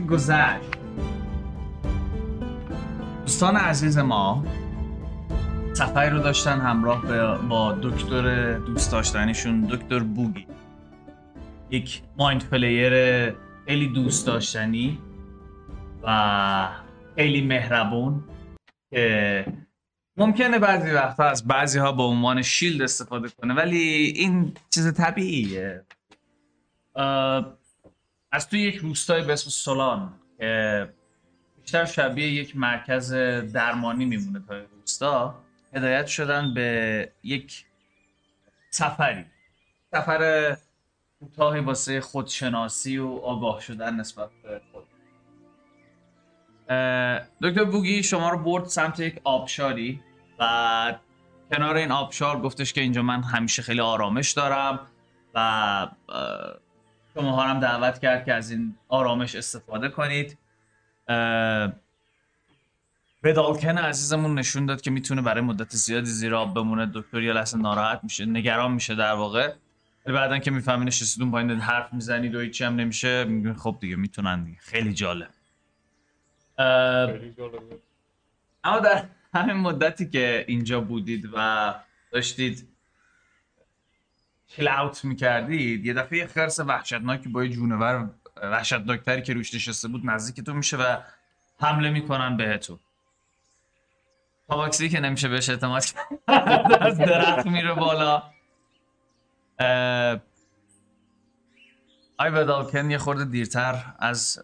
که گذشت. دوستان عزیز ما سفری رو داشتن همراه با دکتر دوست داشتنیشون دکتر بوگی. یک مایند پلیر خیلی دوست داشتنی و خیلی مهربون که ممکنه بعضی وقتا از بعضی ها به عنوان شیلد استفاده کنه ولی این چیز طبیعیه. از توی یک روستای به اسم سولان که بیشتر شبیه یک مرکز درمانی میمونه تا روستا هدایت شدن به یک سفری. سفر کوتاهی واسه خودشناسی و آگاه شدن نسبت به خود. دکتر بوگی شما رو برد سمت یک آبشاری و کنار این آبشار گفتش که اینجا من همیشه خیلی آرامش دارم و شما هم دعوت کرد که از این آرامش استفاده کنید. بدالکن عزیزمون نشون داد که می‌تونه برای مدت زیادی زیر آب بمونه. دکتر یه لحظه ناراحت میشه نگران میشه در واقع. ولی بعدا که می‌فهمی نشستیدون پایین حرف می‌زنید و هیچی هم نمیشه میگن خب دیگه می‌تونن دیگه. خیلی جالب. اما در همین مدتی که اینجا بودید و داشتید کلاوت می‌کردید. یه دفعه یه خرس وحشتناکی با یه جونور وحشتناکتری که روش نشسته بود نزدیکتون میشه و حمله می‌کنن بهتون. تاباکسی که نمیشه بهش اعتماد از درخت میره بالا. آی بدالکن یه خورده دیرتر از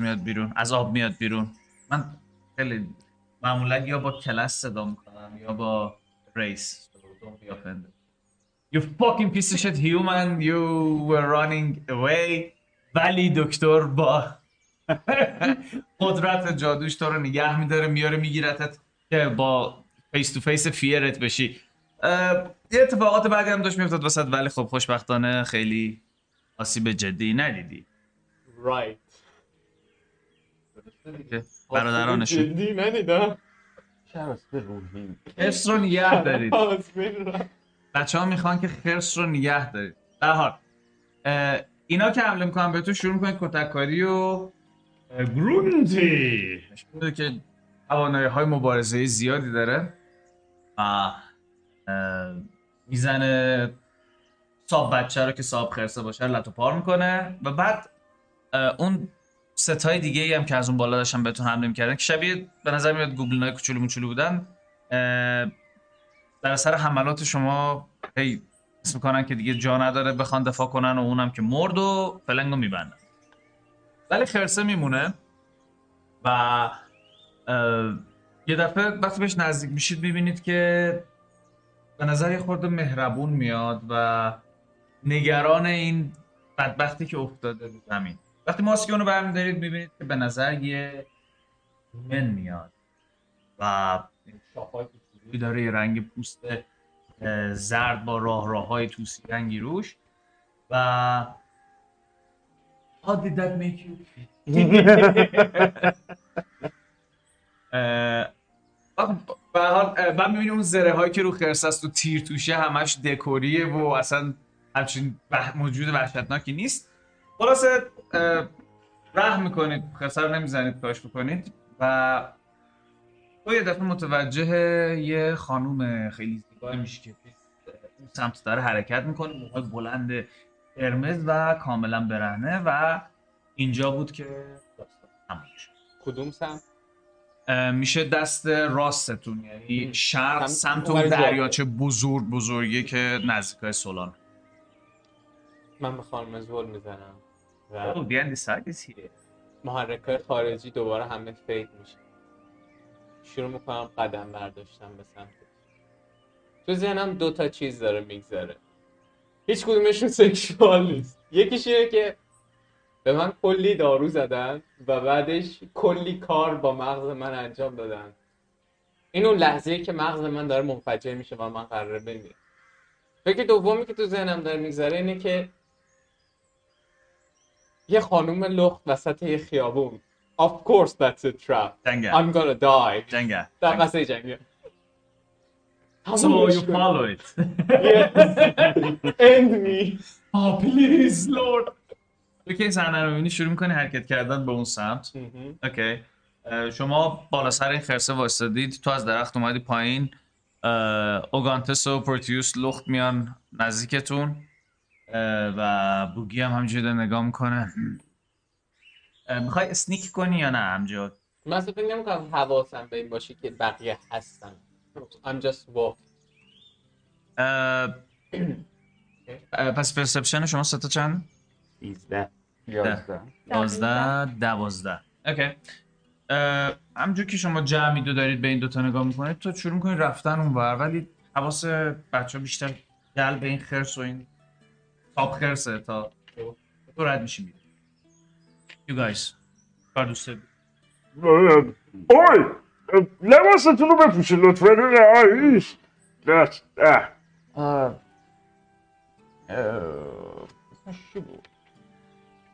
میاد بیرون از آب میاد بیرون. من خیلی معمولا یا با کلاس صدا می‌کنم یا با race. You fucking piece of shit human you were running away. ولی دکتر با قدرت جادوش تو رو نگه میداره میاره میگیرتت که با face to face fear ت بشی. یه اتفاقات بعدی هم داشت میفتاد وسط ولی خب خوشبختانه خیلی آسیب جدی ندیدی. Right. برادرانشون جدی ندیدم. خرس رو نگه دارید. بچه ها می‌خوان که خرس رو نگه دارید. در حال اینا که حمله می‌کنن به تو شروع می‌کنن کتککاری و گرونتی که توانایی های مبارزه زیادی داره و می‌زنه صاحب بچه رو که صاحب خرسه باشه لطو پار می‌کنه و بعد اون ستای دیگه ای هم که از اون بالا داشتن بهتون حمله می‌کردن که شبیه به نظر میاد گوگل نای کوچولو موچولو بودن در اثر حملات شما هی حس می‌کنن که دیگه جا نداره بخوان دفاع کنن و اونم که مرد و فلنگو میبندن. ولی خرسه میمونه و یه دفعه وقتی بهش نزدیک میشید می‌بینید که به نظر یه خورده مهربون میاد و نگران این بدبختی که افتاده رو زمین. وقتی ماسک اونو برمیدارید می‌بینید که به نظر یه من میاد و شاخهای داره رنگ پوست زرد با راه راه های توسی رنگی روش. و How did that make you به حال من می‌بینیم اون زره هایی که رو خرس است و تیر توشه همش دکوریه و اصلا همچین موجود وحشتناکی نیست. خلاصه رحم می‌کنید خرسه رو نمی‌زنید کاش بکنید. و تو یه دفعه متوجه یه خانوم خیلی زیبایی میشه که اون سمت داره حرکت می‌کنه موهای بلند قرمز و کاملا برهنه و اینجا بود که کدوم سمت؟ میشه دست راستتون یعنی شرق سمت اون دریاچه بزرگ بزرگی که نزدیکای سولان. من به خانم زول می‌زنم و Oh, the undecided is here. محرک خارجی دوباره همه فید میشه. شروع می‌کنم قدم برداشتم به سمت تو ذهنم دو تا چیز داره میگذره. هیچ کدومشون سکشوال نیست. یکیش اینه که به من کلی دارو زدن و بعدش کلی کار با مغز من انجام دادن. این اون لحظه که مغز من داره منفجر میشه و من قراره بمیرم. فکر دومی که تو ذهنم داره میگذره اینه که یه خانوم لخت وسط یه خیابون. Of course that's a trap. جنگه I'm gonna die. جنگه در قصه جنگه So you follow it. Yes. End me. Oh please Lord. این صحنه رو می‌بینی شروع می‌کنی حرکت کردن به اون سمت. اوکی اه، شما بالا سر این خرسه وایستادید. تو از درخت اومدی پایین. اوگانتس و پروتیوس لخت میان نزدیکتون. و بوگی هم همینجوری نگاه می‌کنه. می‌خوای اسنیک کنی یا نه همجا من اصلا فکر نمی‌کنم حواسم به این باشه که بقیه هستن. I'm just walking پس پرسپشن شما سه تا چند؟ 13 یازده. دوازده دوازده. اوکی اه، همونجور که شما جمعی دو دارید به این دوتا نگاه می‌کنید تو شروع می‌کنید رفتن اونور ولی حواس بچه ها بیشتر جلب این خرس و این تاپ خرسه تا تو رد میشی میری. You guys کار دوست داری؟ اوی لباستون رو بپوشید لطفا آیش نه نه آه. اه، اسمش چی بود؟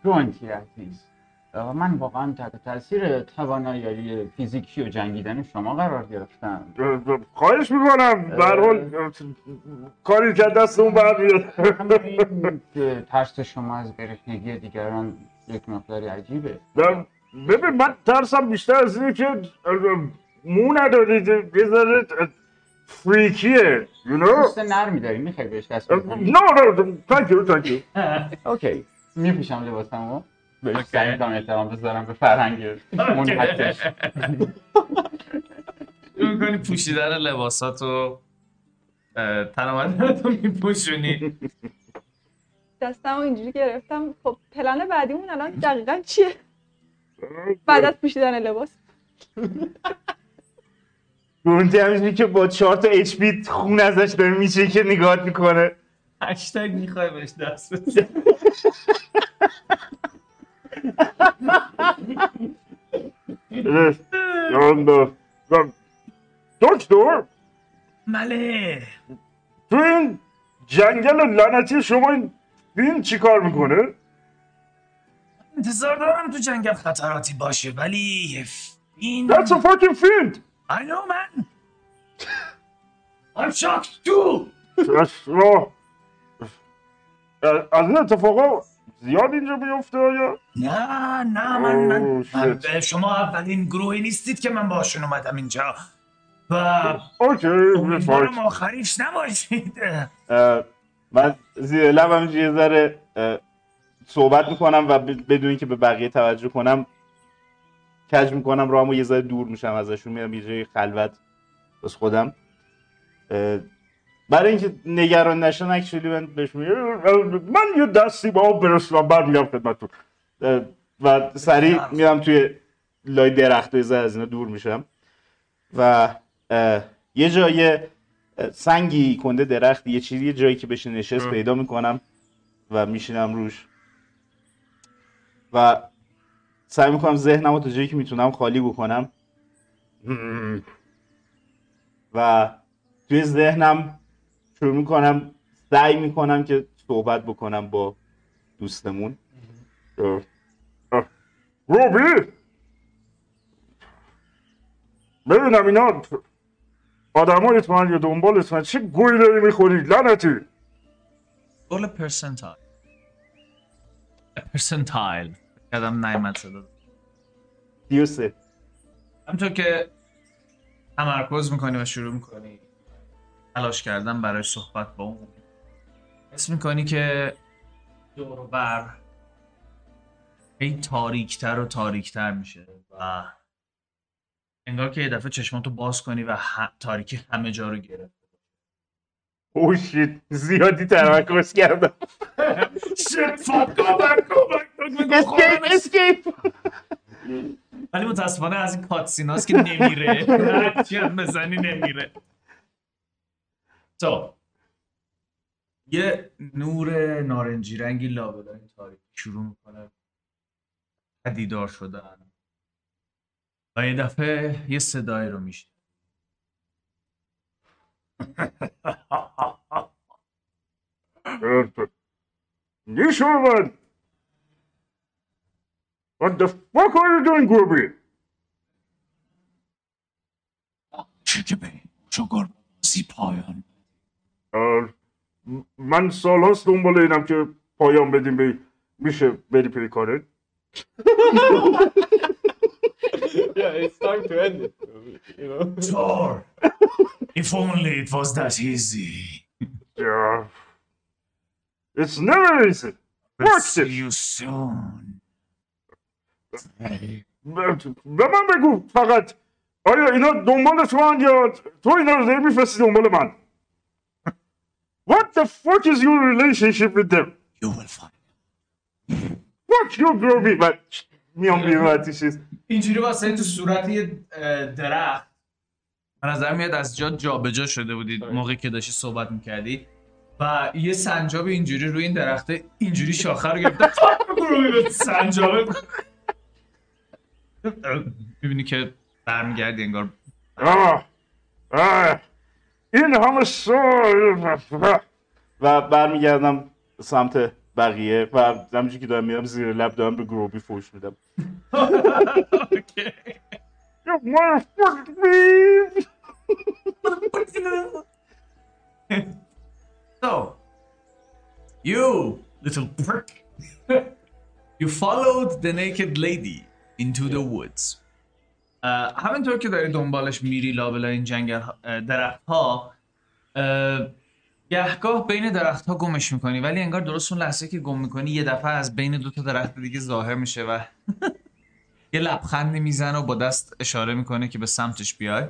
جوینتی عزیز آه، من واقعا تحت تاثیر توانایی فیزیکی و جنگیدن شما قرار گرفتم. خواهش می‌کنم. به هر حال کاری که دستمون برمیاد همین که ترس شما از برهنگی دیگران یک مقداری عجیبه. نه، ببین من ترسم بیشتر از اینه که مو ندارید یه ذره فریکیه you know دوست نرمی داری می‌خوای بهش دست thank you thank you اوکی میپوشم لباسمو. بهش. سعی می‌کنم احترام بذارم به فرهنگ اون حدش. شروع می‌کنی پوشیدن لباساتو؟ تنابندتو میپوشونی؟ دستم اینجوری گرفتم. خب پلن بعدیمون الان دقیقا چیه؟ بعد از پوشیدن لباس. گونتی همینجوری که با چهار تا اچ پی خون ازش داره میشه که نگاهت می‌کنه. هشتگ می‌خوای بهش دست بزنی یالا. دکتر مله تو این جنگل لعنتی شما این فیلم چی کار می‌کنه؟ انتظار دارم تو جنگل خطراتی باشه ولی این That's a fucking field! I know man I'm shocked too از این اتفاقا زیاد اینجا بیفته یا؟ نه نه من, من, من. شما اولین گروهی نیستید که من باشون اومدم اینجا و اوکی امیدوارم آخریش نباشید من زیر لب همینجوری یه ذره صحبت می‌کنم و بدون اینکه به بقیه توجه کنم کج می‌کنم راهمو یه ذره دور میشم ازشون میرم یه جای خلوت بس خودم برای اینکه نگران نشن اکچولی من بهش من یه دستی با آب برسونم بعد میگم خدمتتون. و سریع میرم توی لای درخت و از اینا دور میشم. و یه جای سنگی کنده درخت یه چیزی یه جایی که بشه نشست پیدا می‌کنم و میشینم روش. و سعی می‌کنم ذهنم رو تا جایی که می‌تونم خالی بکنم. و توی ذهنم شروع می‌کنم سعی می‌کنم که صحبت بکنم با دوستمون. روبی! ببینم اینا آدمای من یا دنبالت من چه گوی داری می‌خوری لعنتی! رول پرسنتایل. پرسنتایل. کدام نیمت صدا. سی و سه همطور که تمرکز می‌کنی و شروع می‌کنی. تلاش کردن برای صحبت با اون. حس می‌کنی که دور و بر هی تاریکتر و تاریکتر میشه و انگار که یه دفعه چشماتو باز کنی و ه- تاریکی همه جا رو گرفت. oh shit زیادی تمرکز کردم. shit fuck کمک کمک skip skip ولی متاسفانه از این cutscene هاست که نمیره. هرچی هم بزنی نمیره. تو یه نور نارنجی رنگی لابلای تاریک شروع می‌کنه. پدیدار شدن. و یه دفعه یه صدایی رو میشه نیش اومد What the fuck are you doing, Groovy? چه که به شگر سی پایان من سال هاست دنبال اینم که پایان بدیم به میشه بری پری کارت yeah, it's time to end it. You know? Sure. If only it was that easy. Yeah. It's never easy. See you soon. به من بگو فقط آیا اینا دنبال تو یا تو اینا رو داری میفرستی دنبال من What the fuck is your relationship with them? You will find. Fuck you, Groby من میام بیرون از چیز اینجوری واسه تو صورت یه درخت. به نظر میاد از جا جابجا شده بودید موقعی که داشتی صحبت می‌کردی. و یه سنجاب اینجوری روی این درخته اینجوری شاخه رو گرفته. به سنجابه. می‌بینی که برمیگردی انگار. آه آه. این همه سال و برمیگردم سمت بقیه و همینجوری که دارم میرم زیر لب دارم به گروبی فوش میدم اوکی. You motherfucking thief! So, you little prick, you followed the naked lady into the woods. همینطور که داری دنبالش میری لابلای این جنگل درخت ها گهگاه بین درخت ها گمش می‌کنی ولی انگار درست اون لحظه که گم می‌کنی یه دفعه از بین دو تا درخت دیگه ظاهر میشه و یه لبخندی می‌زنه و با دست اشاره می‌کنه که به سمتش بیای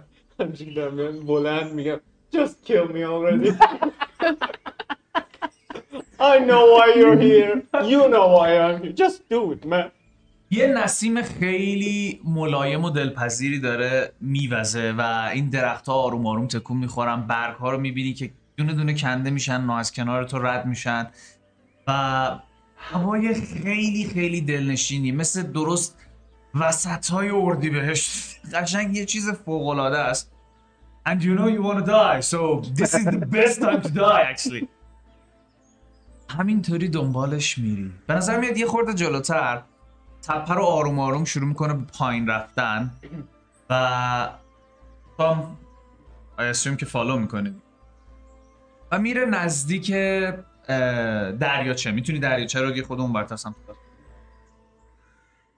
بلند میگم Just kill me already. I know why you're here. You know why I'm here. Just do it, man. یه نسیم خیلی ملایم و دلپذیری داره میوزه و این درخت ها آروم آروم تکون می‌خورن. برگ ها رو می‌بینی که دونه دونه کنده میشن نه از کنار تو رد میشن و هوای خیلی خیلی دلنشینی. مثل درست وسط های اردی بهش. قشنگ یه چیز فوق العاده است. And you know you want to die so this is the best time to die actually. همینطوری دنبالش میری. به نظر میاد یه خورده جلوتر. تپه رو آروم آروم شروع می‌کنه به پایین رفتن. و هم I assume که فالو می‌کنه. و میره نزدیک دریاچه. می‌تونی دریاچه رو خود اون دار.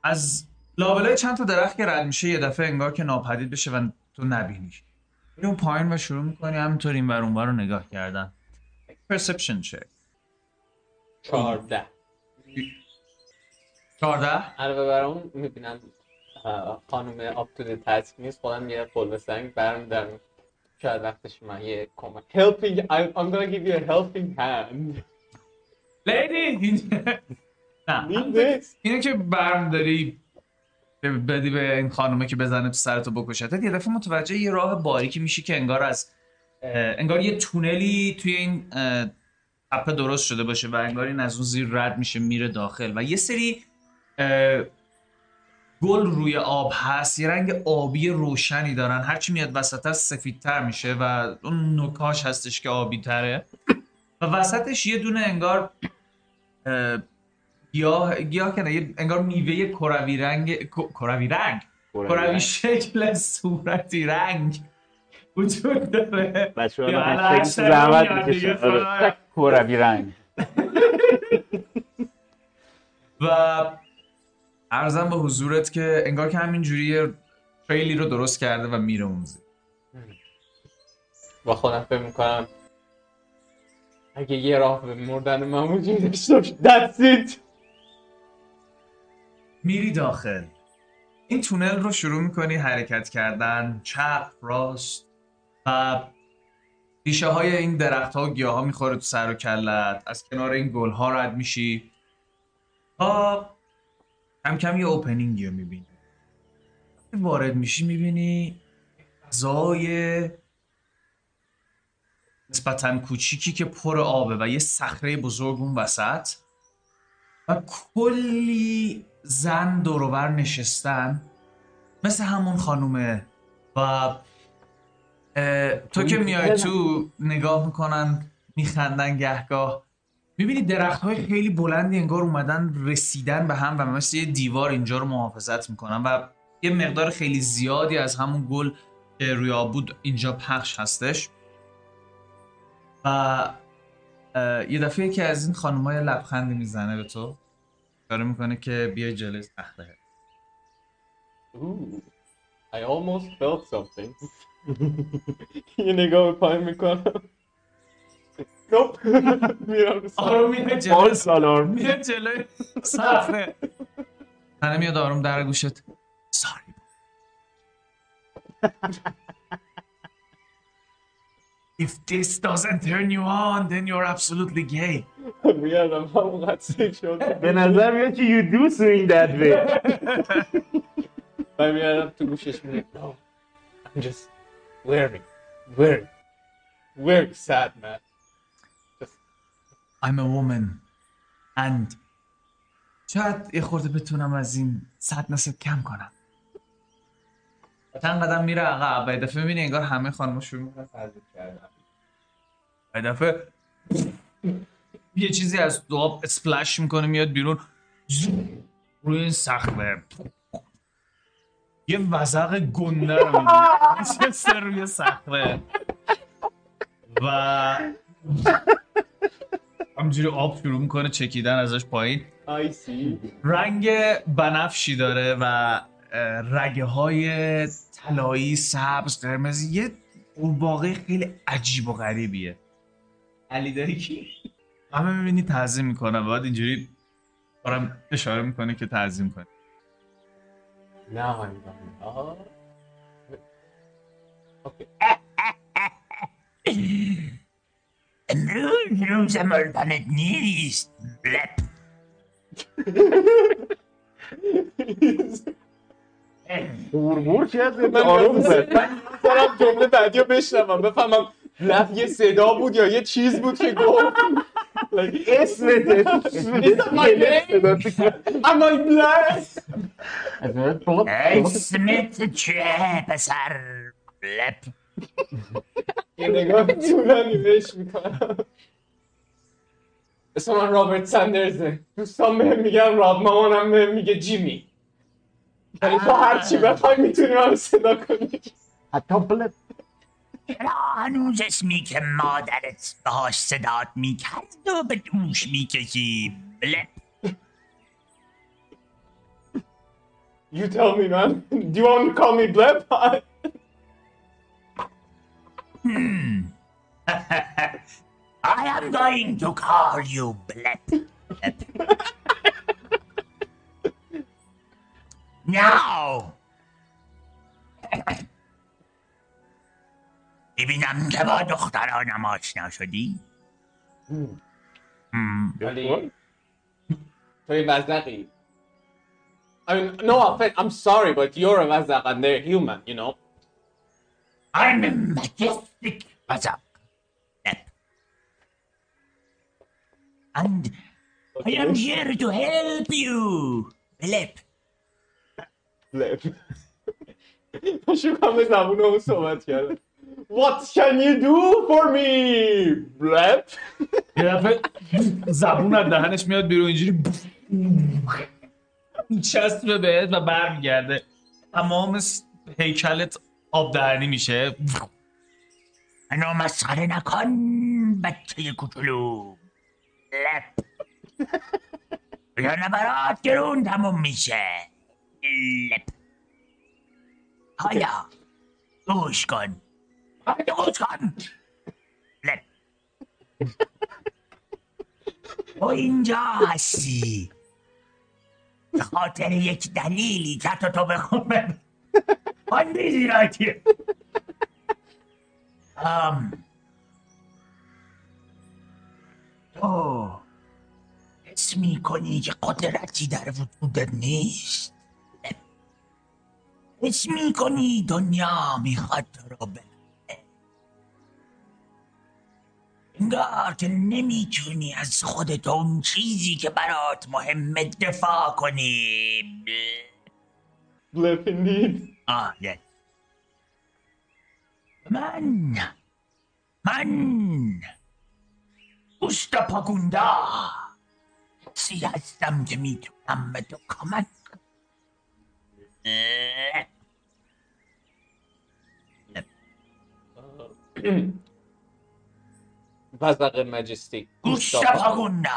از لابلای چند تا درخت که رد میشه یه دفعه انگار که ناپدید بشه و تو نبینیش میری اون پایین و شروع می‌کنی همینطور این ور اون رو نگاه کردن. Perception check. چهارده. 14 علاوه بر اون می‌بینم خانم آپ تو تسک نیست خودم یه قلب سنگ برمیدارم. شاید وقتش من یه کمک. Helping I, I'm gonna give you a helping hand. لیدی نه. اینه که برم داری بدی به این خانومه که بزنه تو سرتو بکشتت یه دفعه متوجه یه راه باریکی میشی که انگار از انگار یه تونلی توی این اه، تپه درست شده باشه و انگار این از اون زیر رد میشه میره داخل. و یه سری گل روی آب هست یه رنگ آبی روشنی دارن. هرچی میاد وسط سفیدتر میشه و اون نوکاش هستش که آبی تره. و وسطش یه دونه انگار اه، گیاه گیاه که نه یه انگار میوه کروی رنگ کروی رنگ؟ کروی شکل صورتی رنگ وجود داره. بچه ها زحمت آره. کروی رنگ. و ارزم به حضورت که انگار که همینجوری یه تریلی رو درست کرده و میره اون زیر با خودم فکر می‌کنم اگه یه راه به مردن من وجود داشته باشه. It! میری داخل. این تونل رو شروع می‌کنی حرکت کردن چپ راست. و ریشه های این درخت ها و گیاه ها می‌خوره تو سر و کلت از کنار این گل ها رد میشی. تا کم کم یه اوپنینگی رو می‌بینی. وارد میشی می‌بینی فضای نسبتا کوچیکی که پر آبه و یه صخره بزرگ اون وسط و کلی زن دوروبر نشستن مثل همون خانومه و تو که میای تو نگاه می‌کنن میخندن گهگاه. می‌بینی درخت های خیلی بلندی انگار اومدن رسیدن به هم و مثل یه دیوار اینجا رو محافظت می‌کنن و یه مقدار خیلی زیادی از همون گل که روی آب بود اینجا پخش هستش و یه دفعه که از این خانومای لبخندی می‌زنه به تو اشاره می‌کنه که بیای جلوی Ooh, I almost felt something. یه نگاه به پایین می‌کنم. نوپ. میرم رو سر. آروم میره جلوی فالس آلارم میاد جلوی صخره تنه میاد آروم در گوشت ساری If this doesn't turn you on, then you're absolutely gay. میادم همونقدر سیک شد. به نظر میاد که you do swing that way و میادم تو گوشش میگه No, I'm just very, very, very sad man. I'm a woman and شاید یه خورده بتونم از این sadness کم کنم. چند قدم میره عقب و دفعه می‌بینی انگار همه خانم‌ها شروع می‌کنن تعریف کردن. دفعه یه چیزی از دو آب اسپلش می‌کنه میاد بیرون. روی این صخره یه وزق گنده رو. نشسته روی صخره و همجوری آب شروع می‌کنه چکیدن ازش پایین. رنگ بنفشی داره و رگه های طلایی سبز قرمز یه قورباغه خیلی عجیب و غریبیه. علی داری کی؟ همه می‌بینی تعظیم می‌کنه. بعد اینجوری دارم اشاره می‌کنه که تعظیم کنه. Now I'm going. امروز روز مردنت نیست بلپ بوربور از من آروم زد جمله بعدی رو بشنوم بفهمم لب یه صدا بود یا یه چیز بود که گفت blessed? اسمت چه پسر بلپ یه نگاه طولانی بهش می‌کنم. اسم من رابرت سندرزه. دوستان بهم میگن راب مامانم بهم میگه جیمی. یعنی تو هر چی بخوای می‌تونی من صدا کنی. حتی بلپ چرا هنوز اسمی که مادرت باهاش صدات می‌کرد و به دوش می‌کشی؟ بلپ You tell me man. Do you want to call me Blep? I am going to call you Blep. now. ببینم که با دخترانم آشنا شدی؟ هم. ولی تو یه وزقی I mean, no offense, I'm sorry, but you're a wazak and they're human, you know? I'm a majestic Bazak. Blep. And I am here to help you. Blep. Blep. شوکم به زبون اون صحبت کردم What can you do for me, Blep? یه دفعه زبون از دهنش میاد بیرون اینجوری میچسبه بهت و برمیگرده تمام س- هیکلت آب دهنی میشه. منو مسخره نکن بچه کوچولو. لپ یا برات گرون تموم میشه. لپ حالا گوش کن. حالا گوش کن. لپ تو اینجا هستی. به خاطر یک دلیلی که تو تو بخون آن بیزیراتی ام تو حس می کنی که قدرتی در وجودت نیست حس می کنی دنیا می‌خواد تو رو ببره انگار که نمی‌تونی از خودت اون چیزی که برات مهمه دفاع کنی Blep indeed. آه yes. من من اوستا پاگوندا کسی هستم که می‌تونم به تو کمک کنم. وزق مجستی اوستا پاگوندا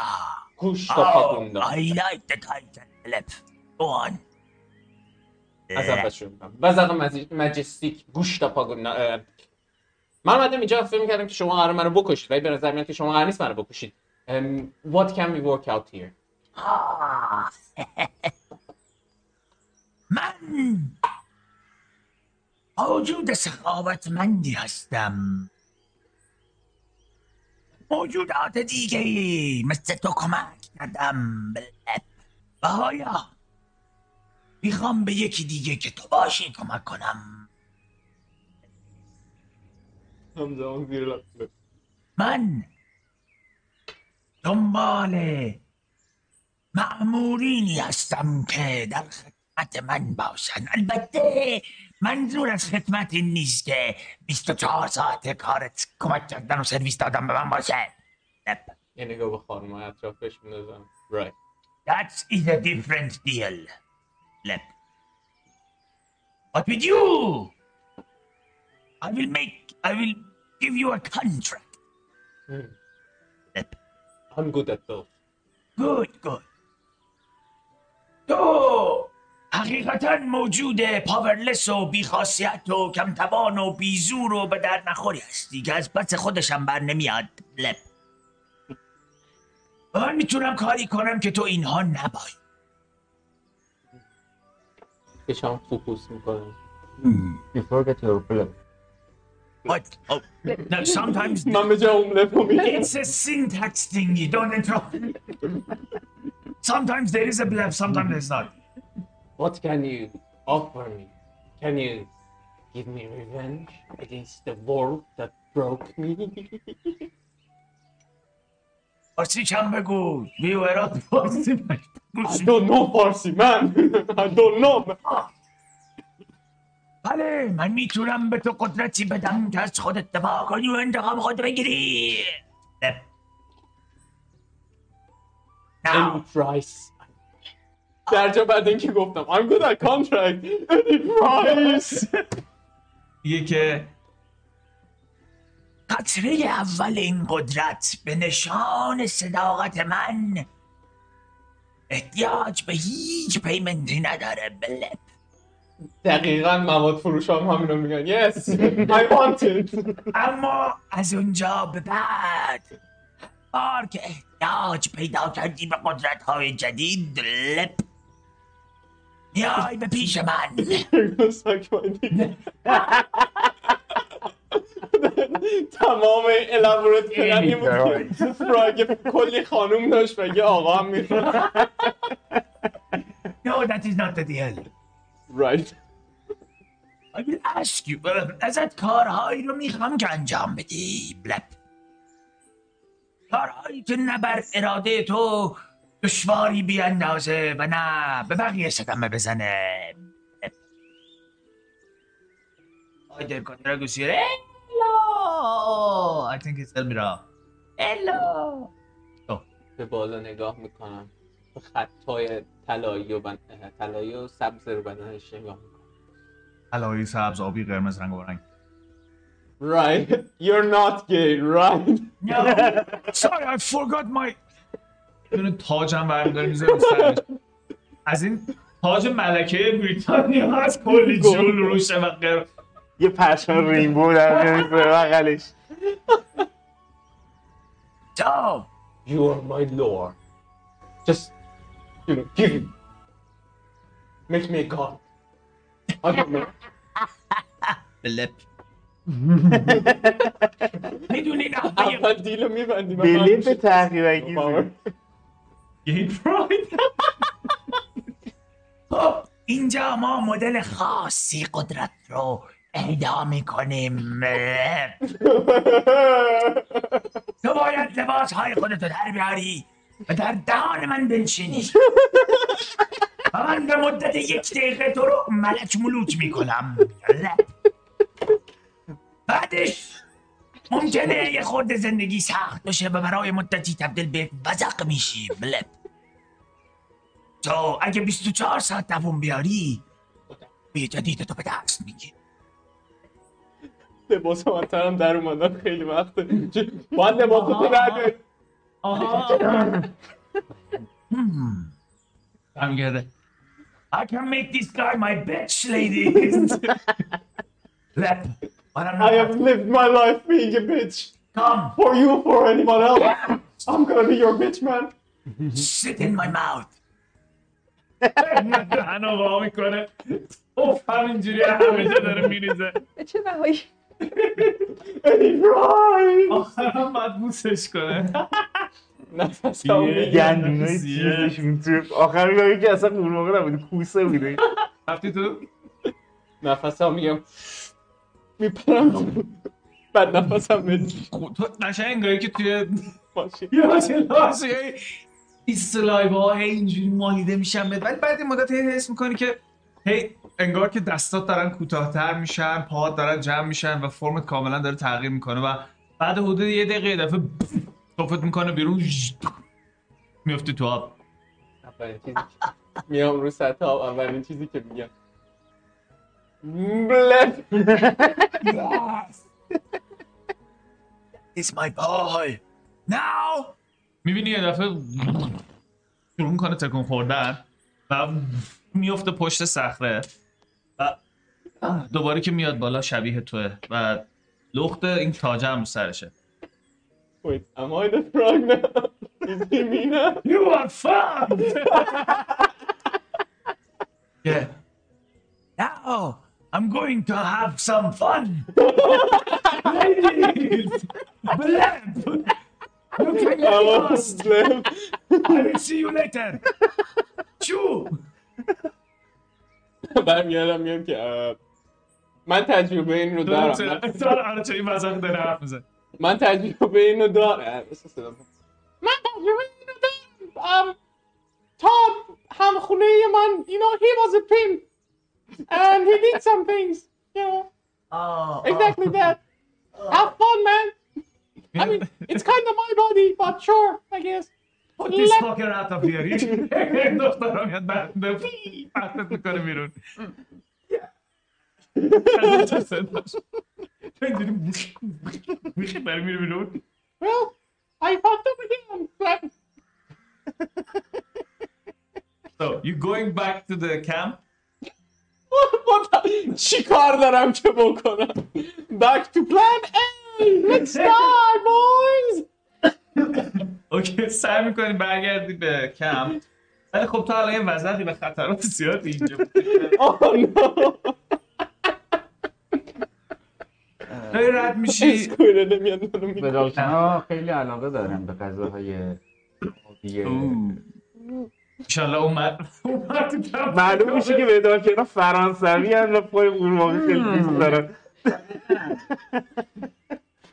گوش تا Oh, پاگوندا I like the title lip. Go on. از اول شروع می‌کنم وزق مج- مجستیک گوش تا پاگوندا اه، من اومدم اینجا فکر می‌کردم که شما قرار منو بکشید ولی به نظر میاد که شما قرار نیست منو بکشید. What can we work out here? آه. من موجود سخاوتمندی هستم. موجودات دیگه مثل تو کمک کردم. حالا می‌خوام به یکی دیگه که تو باشی کمک کنم. همزمان زیر من دنبال مأمورینی هستم که در خدمت من باشن. البته منظور از خدمت این نیست که 24 ساعت کارت کمک کردن و سرویس دادن به من باشه. یه نگاه به خانمای اطرافش میندازم. Right. That is a different deal. Lep. But with you, I will make, I will give you a contract. Hmm. Lep. I'm good at those Good, good. تو حقیقتا موجود پاورلس و بیخاصیت و کمتوان و بیزور و به در نخوری هستی که از پس خودشم بر نمیاد لب من می‌تونم کاری کنم که تو اینها نبای Keshawn Fuku's your problem. What? Oh, no, sometimes. it's a syntax thing, you don't interrupt. sometimes there is a blab, sometimes there's not. What can you offer me? Can you give me revenge against the world that broke me? فارسی کم بگو؟ ویورات فارسی I don't know فارسی من I don't know. بله من می‌تونم به تو قدرتی بدم که از خودت دفاع کنی و انتقام خود بگیری. Any price. در جا بعد اینکه گفتم I'm good at contract. Any price. یه که قطره اول این قدرت به نشان صداقت من. احتیاج به هیچ پیمنتی نداره بله دقیقا مواد فروش هم همینو میگن. Yes I want it. اما از اونجا به بعد بار که احتیاج پیدا کردی به قدرت های جدید لپ میای به پیش من. تمام الابورت کردن این بود که فراگ کلی خانوم داشت بگه آقا هم می‌خواد No, that is not the deal. Right. I will ask you ازت کارهایی رو می‌خوام که انجام بدی بلپ کارهایی که نه بر اراده تو دشواری بیاندازه و نه به بقیه صدمه بزنه. I del contrario si Hello! I think it's Elmira Hello! به بالا نگاه می‌کنم. به خطای طلایی و بن... طلایی و سبز رو بدنش نگاه می‌کنم. طلایی سبز آبی قرمز رنگ و رنگ. Right. You're not gay right? No! Sorry, I forgot my... می‌دونه تاجم برمیداره می‌ذاره سرش. از این تاج ملکه بریتانیا هست. کلی جول روشه و قرمز. یه پرچم رینبو در میاد بغلش. So, You are my lord. Just You know give it Make me a god. I don't know. بلپ می‌دونی نحوه اول دیلو میبندیم بلیپ تحقیر انگیزی گی پراید خب اینجا ما مدل خاصی قدرت رو اهدا می‌کنیم. تو باید لباس های خودتو در بیاری و در دهان من بنشینی. و من به مدت یک دقیقه تو رو ملک ملوک می‌کنم. بعدش ممکنه یه خورده زندگی سخت بشه و برای مدتی تبدیل به وزق میشی بلب تو اگه 24 ساعت دووم بیاری به جدید تو به دست میگی لباس من ترم در اومدن خیلی وقته باید لباس تو. آها Hmm. برمیگرده I can make this guy my bitch, ladies. Lep, but I'm not. I have lived my life being a bitch. Come, For you, for anyone else. I'm gonna be your bitch, man. sit in my mouth. دهنو وا می‌کنه اوف همینجوری همه جا داره میریزه چه بهایی. آخرم باید بوسش کنه نفس هم زیه. چیزشون تو آخر میگم که اصلا قورباغه نبود کوسه بوده رفتی تو نفس هم میگم میپرم تو. بعد نفس هم میگم خب، تو قشنگ انگاری که توی ماشین یه ماشین ایستلایب ها اینجوری مالیده میشن. ولی بعد این مدت هی حس می‌کنی که هی انگار که دستات دارن کوتاهتر میشن پاهات دارن جمع میشن و فرمت کاملا داره تغییر می‌کنه و بعد حدود یه دقیقه دفعه توفت می‌کنه بیرون میفتی تو آب. میام رو سطح آب اولین چیزی که میگم. بلف It's my boy. Now, می‌بینی یه دفعه شروع می‌کنه تکون خوردن و میفته پشت صخره. و دوباره که میاد بالا شبیه توه و لخت این تاجه هم سرشه Wait, am I the frog now? Is he me now? You are found! yeah. now, I'm going to have some fun. Ladies! Blab! You can get lost! blimp. I will see you later. Choo! برمیگردم میگم که اه، من تجربه این رو دارم من- داره آره چه این وسط داره حرف می‌زنه من تجربه اینو دارم بس صدا کن. من تجربه اینو دارم ام، تا هم خونه من you know he was a pimp and he did some things you know. Oh, exactly that. Have fun man. I mean it's kind of my body but sure I guess. Put this Let- fucker out of here. این دخترها میاد بعد فی پرتت می‌کنه بیرون. از اونجا صداش. تو اینجوری میخی بری میری بیرون. well I fucked up again but So you going back to the camp? what چی کار دارم که بکنم back to plan A let's die boys اوکی سعی می‌کنی برگردی به کمپ. ولی خب تو الان یه وضعی به خطرات زیادی اینجا oh no داری رد میشی؟ اسکویره نمیاد منو به. دالتنا خیلی علاقه دارن به غذاهای آبی. انشالله کمپ معلوم میشه که به داکنا فرانسوی هم و پای قورباغه خیلی دوست دارن.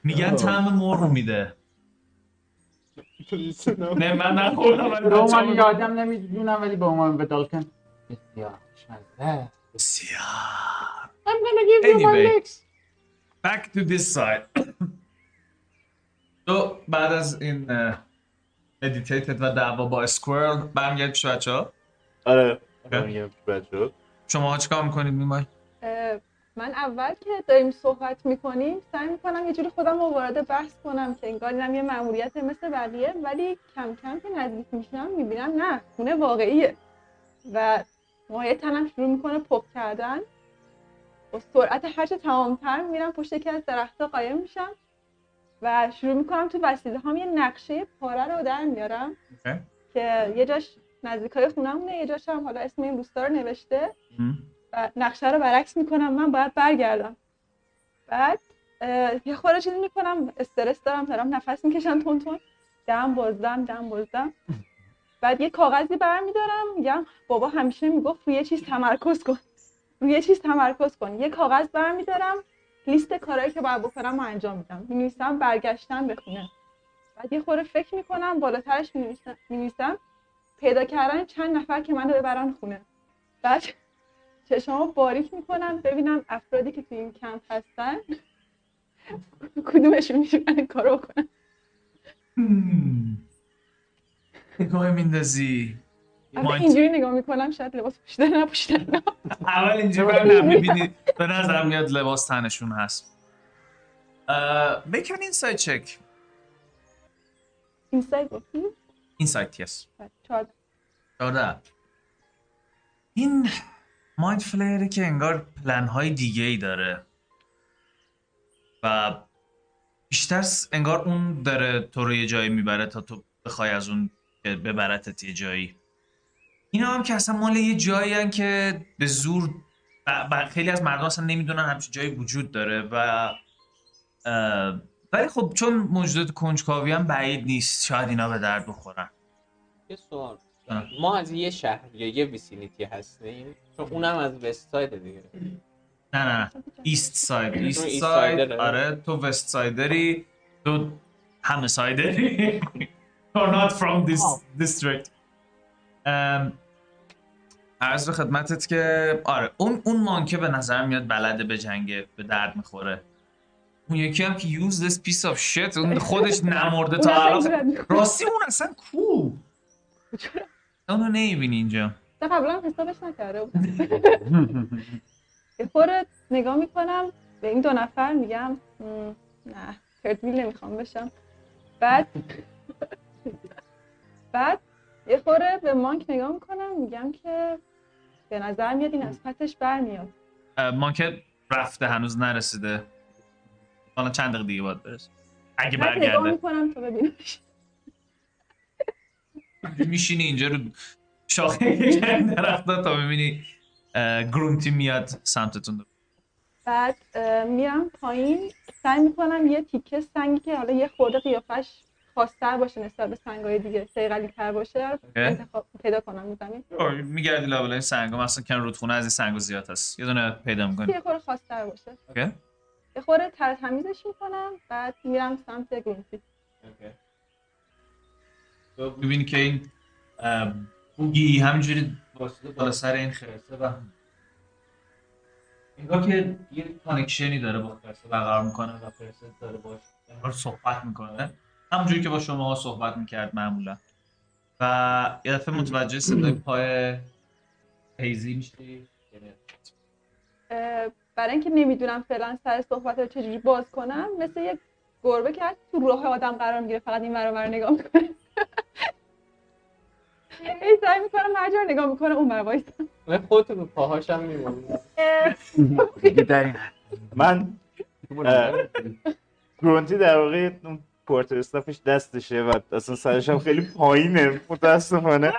میگن طعم مرغ میده. No. نه من نخوردم ولی بچه‌ها میگن. یادم نمی‌دونم ولی به عنوان به دالکن بسیار بسیار I'm gonna give you my Anyway. licks. back to this side تو بعد از این ادیتیتد و دعوا با اسکورل برمیگردی پیش بچه ها آره میگم بچه شما چیکار می‌کنید میمای من اول که داریم صحبت می‌کنیم سعی می‌کنم یه جوری خودم رو وارد بحث کنم که انگار اینم یه مأموریت مثل بقیه ولی کم کم که نزدیک میشم می‌بینم نه خونه واقعیه. و مایه تنم شروع می‌کنه پپ کردن. با سرعت هرچه تمامتر میرم پشت یکی از درختها قایم میشم و شروع می‌کنم تو وسیله هم یه نقشه پاره رو در میارم. که یه جاش نزدیکای خونمونه یه جاش هم حالا اسم این روستا رو نوشته. نقشه رو برعکس می‌کنم من باید برگردم. بعد یه خورده چیزی می‌کنم استرس دارم دارم نفس می‌کشم تون تون. دم بازدم دم بازدم بعد یه کاغذی برمیدارم میگم بابا همیشه می‌گفت روی یه چیز تمرکز کن روی یه چیز تمرکز کن. یه کاغذ برمیدارم لیست کارهایی که باید بکنم رو انجام میدم. می‌نویسم برگشتن به خونه. بعد یه خورده فکر می‌کنم بالاترش می‌نویسم پیدا کردن چند نفر که منو ببرن خونه. بعد چشمامو باریک می‌کنم ببینم افرادی که تو این کمپ هستن کدومشون می‌تونن این کارو بکنن. نگاه میندازی. اینجوری نگاه می‌کنم شاید لباس پوشیدن نپوشیدن. اول اینجوری برم می‌بینی. به نظر میاد لباس تنشون هست. an inside check اینسایت گفتی؟ اینسایت یس. چهار 14 این مایند فلیره که انگار پلن های دیگه ای داره. و بیشتر انگار اون داره تو رو یه جایی می‌بره تا تو بخوای از اون ببرتت یه جایی. اینا هم که اصلا مال یه جایی هن که به زور ب- خیلی از مردم اصلا نمی‌دونن همچین جایی وجود داره و ولی خب چون موجودات کنجکاوی هم بعید نیست شاید اینا به درد بخورن. یه سوال. ما از یه شهر یا یه ویسینیتی هستیم. چون اونم از وست ساید دیگه. نه نه نه. east side east side. آره تو west side ری تو همه سایدری or not from this district. ام، عرض به خدمتت که آره اون اون monk ه به نظر میاد بلده به جنگه به درد می‌خوره. اون یکی هم که use this piece of shit اون خودش نمرده تا الان. راستی اون اصلا کو؟ اونو نمی‌بینی اینجا. تا قبلا هم حسابش نکرده بود یه نگاه می‌کنم به این دو نفر میگم "مم، نه تردویل نمی‌خوام بشم. بعد بعد یه خورده به مانک نگاه می‌کنم میگم که به نظر میاد این از پتش برمیاد. اه، مانکه رفته هنوز نرسیده. حالا چند دقیقه دیگه باید برسه. اگه بعد نگاه برگرده می‌کنم تا ببینمش. میشینی اینجا رو شاخه درخت تا ببینی گرونتی میاد سمتتون بعد میرم پایین سعی می‌کنم یه تیکه سنگی که حالا یه خورده قیافش خاصتر باشه نسبت به سنگای دیگه سیغلی تر باشه انتخاب پیدا کنم زمین. میگردی لابلای سنگا مثلا کن رودخونه از این سنگا زیاد هست. یه دونه پیدا می‌کنی. یه خورده خاصتر باشه. اوکی. یه خورده تر تمیزش می‌کنم بعد میرم سمت گرونتی می‌بینی که این بوگی همینجوری واسطه بالا سر این خرسه و انگار که یه کانکشنی داره با خرسه برقرار می‌کنه و خرسه داره باش انگار صحبت می‌کنه. همونجوری که با شما صحبت می‌کرد معمولا. و یه دفعه متوجه صدای پای هیزی میشی؟ برای اینکه نمی‌دونم فعلا سر صحبت رو چجوری باز کنم مثل یه گربه که تو راه آدم قرار می‌گیره فقط این ور نگاه می‌کنه. ای سعی می‌کنم هر جا نگاه می‌کنه اون ور وایسم من خودتو به پاهاش هم این من گرونتی در واقع اون پورتر استافش دستشه و اصلا سرش هم خیلی پایینه. متاسفانه.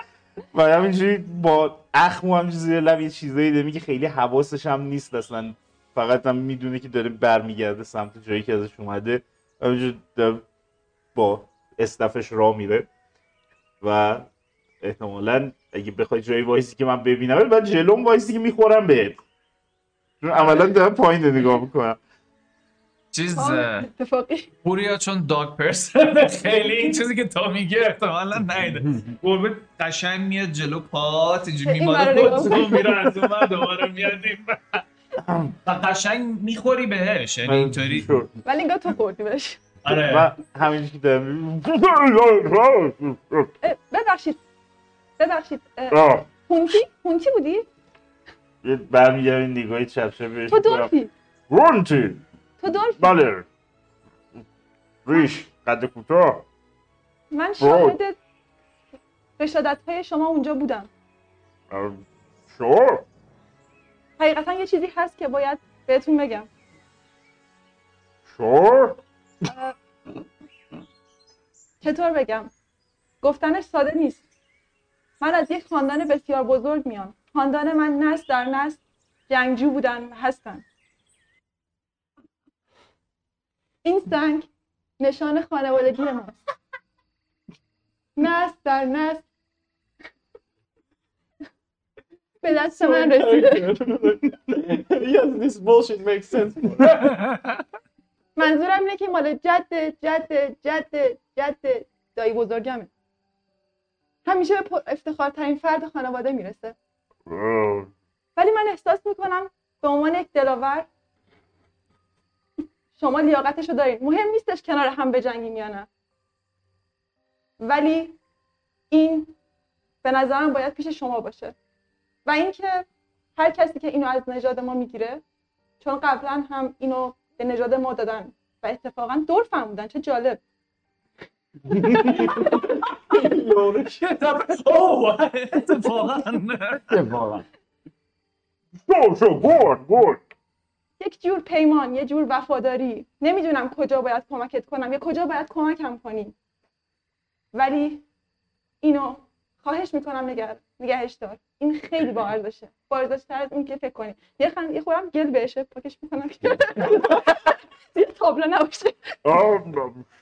و همینجوری با اخم و همینجوری زیر لب یه چیزایی داره میگه خیلی حواسش هم نیست اصلا. فقط هم می‌دونه که داره برمیگرده سمت جایی که ازش اومده. همینجور با استفش را میره و احتمالا اگه بخوای جایی وایسی که من ببینم ولی بعد جلوم وایسی که می‌خورم بهت. چون عملا دارم پایین نگاه می‌کنم. چیز پوریا چون داگ پرسن خیلی این چیزی که تا میگه احتمالا نیده. گربه قشنگ میاد جلو پات اینجوری این میماده خودتو میره از اون دوباره میاد این قشنگ می‌خوری بهش یعنی اینطوری. ولی انگار تو خوردی بهش. آره. و همینجوری که دارم ببخشید. ببخشید. آه، هونتی؟ هونتی بودی؟ یه برمیگردم نگاهی چپ چپ بهش تو. دولفی. رونتی تو دولفی. بله. ریش قد کوتاه. من شاهد رشادت های شما اونجا بودم. شور. حقیقتا یه چیزی هست که باید بهتون بگم. شور؟ چطور بگم؟ گفتنش ساده نیست. من از یک خاندان بسیار بزرگ میام. خاندان من نسل در نسل جنگجو بودن و هستن. این سنگ نشان خانوادگی ماست. نسل در نسل. به دست من رسیده. Yes, this bullshit makes sense. منظورم اینه که مال جد جد جد جد دایی بزرگمه همیشه به پر افتخارترین فرد خانواده می‌رسه. ولی من احساس می‌کنم به عنوان یک دلاور شما لیاقتشو دارین. مهم نیستش کنار هم بجنگیم یا نه. ولی این به نظرم باید پیش شما باشه. و اینکه هر کسی که اینو از نژاد ما می‌گیره چون قبلا هم اینو به نژاد ما دادن و اتفاقا دور بودن. چه جالب. اتفاقا. یک جور پیمان یه جور وفاداری. نمی‌دونم کجا باید کمکت کنم یا کجا باید کمکم کنی. ولی اینو خواهش می‌کنم نگر... نگهش دار. این خیلی با ارزشه با ارزشتر از اون که فکر کنی. یه خند یه خورم گل بهشه پاکش می‌کنم. که یه تابلو نباشه.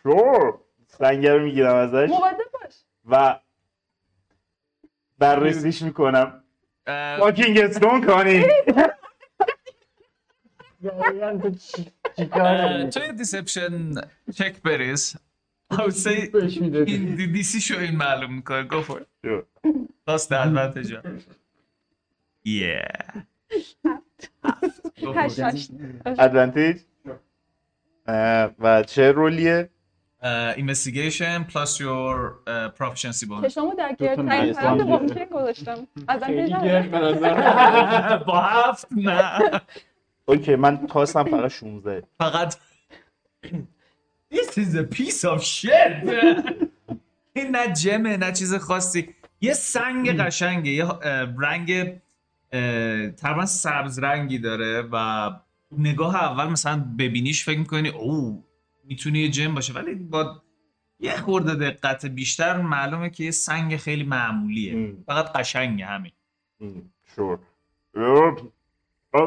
sure. سنگ رو می‌گیرم ازش. مواظب باش. و بررسیش می‌کنم. اه، فاکینگ استون کنی؟ یه دیسپشن چک بریز. I would say بهش می‌دادی. این دی- دیسی شو این معلوم می‌کنه. go for it Sure. That's the advantage of it. Yeah. Go for هشت. It. هشت ادوانتیج و چه رولیه؟ Uh, investigation plus your uh, proficiency bonus. چشامو در دو تا گردترین نرس حالت هم ممکن گذاشتم. از گرد با هفت نه. اوکی من تاستم فقط 16 فقط. This is a piece of shit. این نه جمه نه چیز خاصی. یه سنگ قشنگه یه رنگ تقریبا سبز رنگی داره و نگاه اول مثلا ببینیش فکر می‌کنی او می‌تونه یه جم باشه. ولی با یه خورده دقت بیشتر معلومه که یه سنگ خیلی معمولیه. ام. فقط قشنگه همین. Sure. Uh, uh,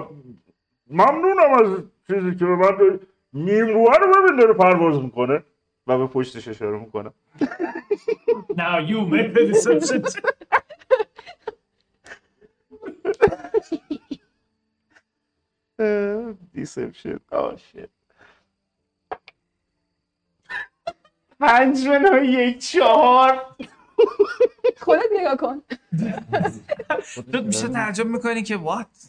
ممنونم از چیزی که به من داری نیم روه رو ببین داره پرواز می‌کنه و به پشتش اشاره می‌کنم Now you make the deception. دیسپشن آه شit پنج منو یک چهار. خودت نگاه کن. تو میشه تعجب می‌کنی که what?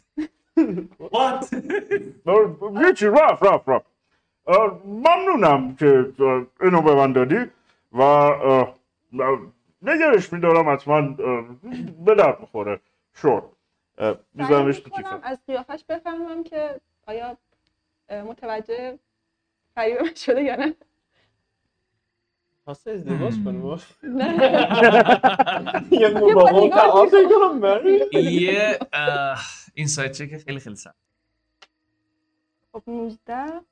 What? هیچی رفت رفت رفت. Uh, ممنونم که uh, اینو به من دادی و نگرش میدارم حتما به درد بخوره شور میزنمش تو کیفم از قیافش بفهمم که آیا متوجه فریب من شده یا نه خواسته ازدواج کنی باش نه یه تعاطی کنم یه اینسایت چک خیلی خیلی سخت خب 19 19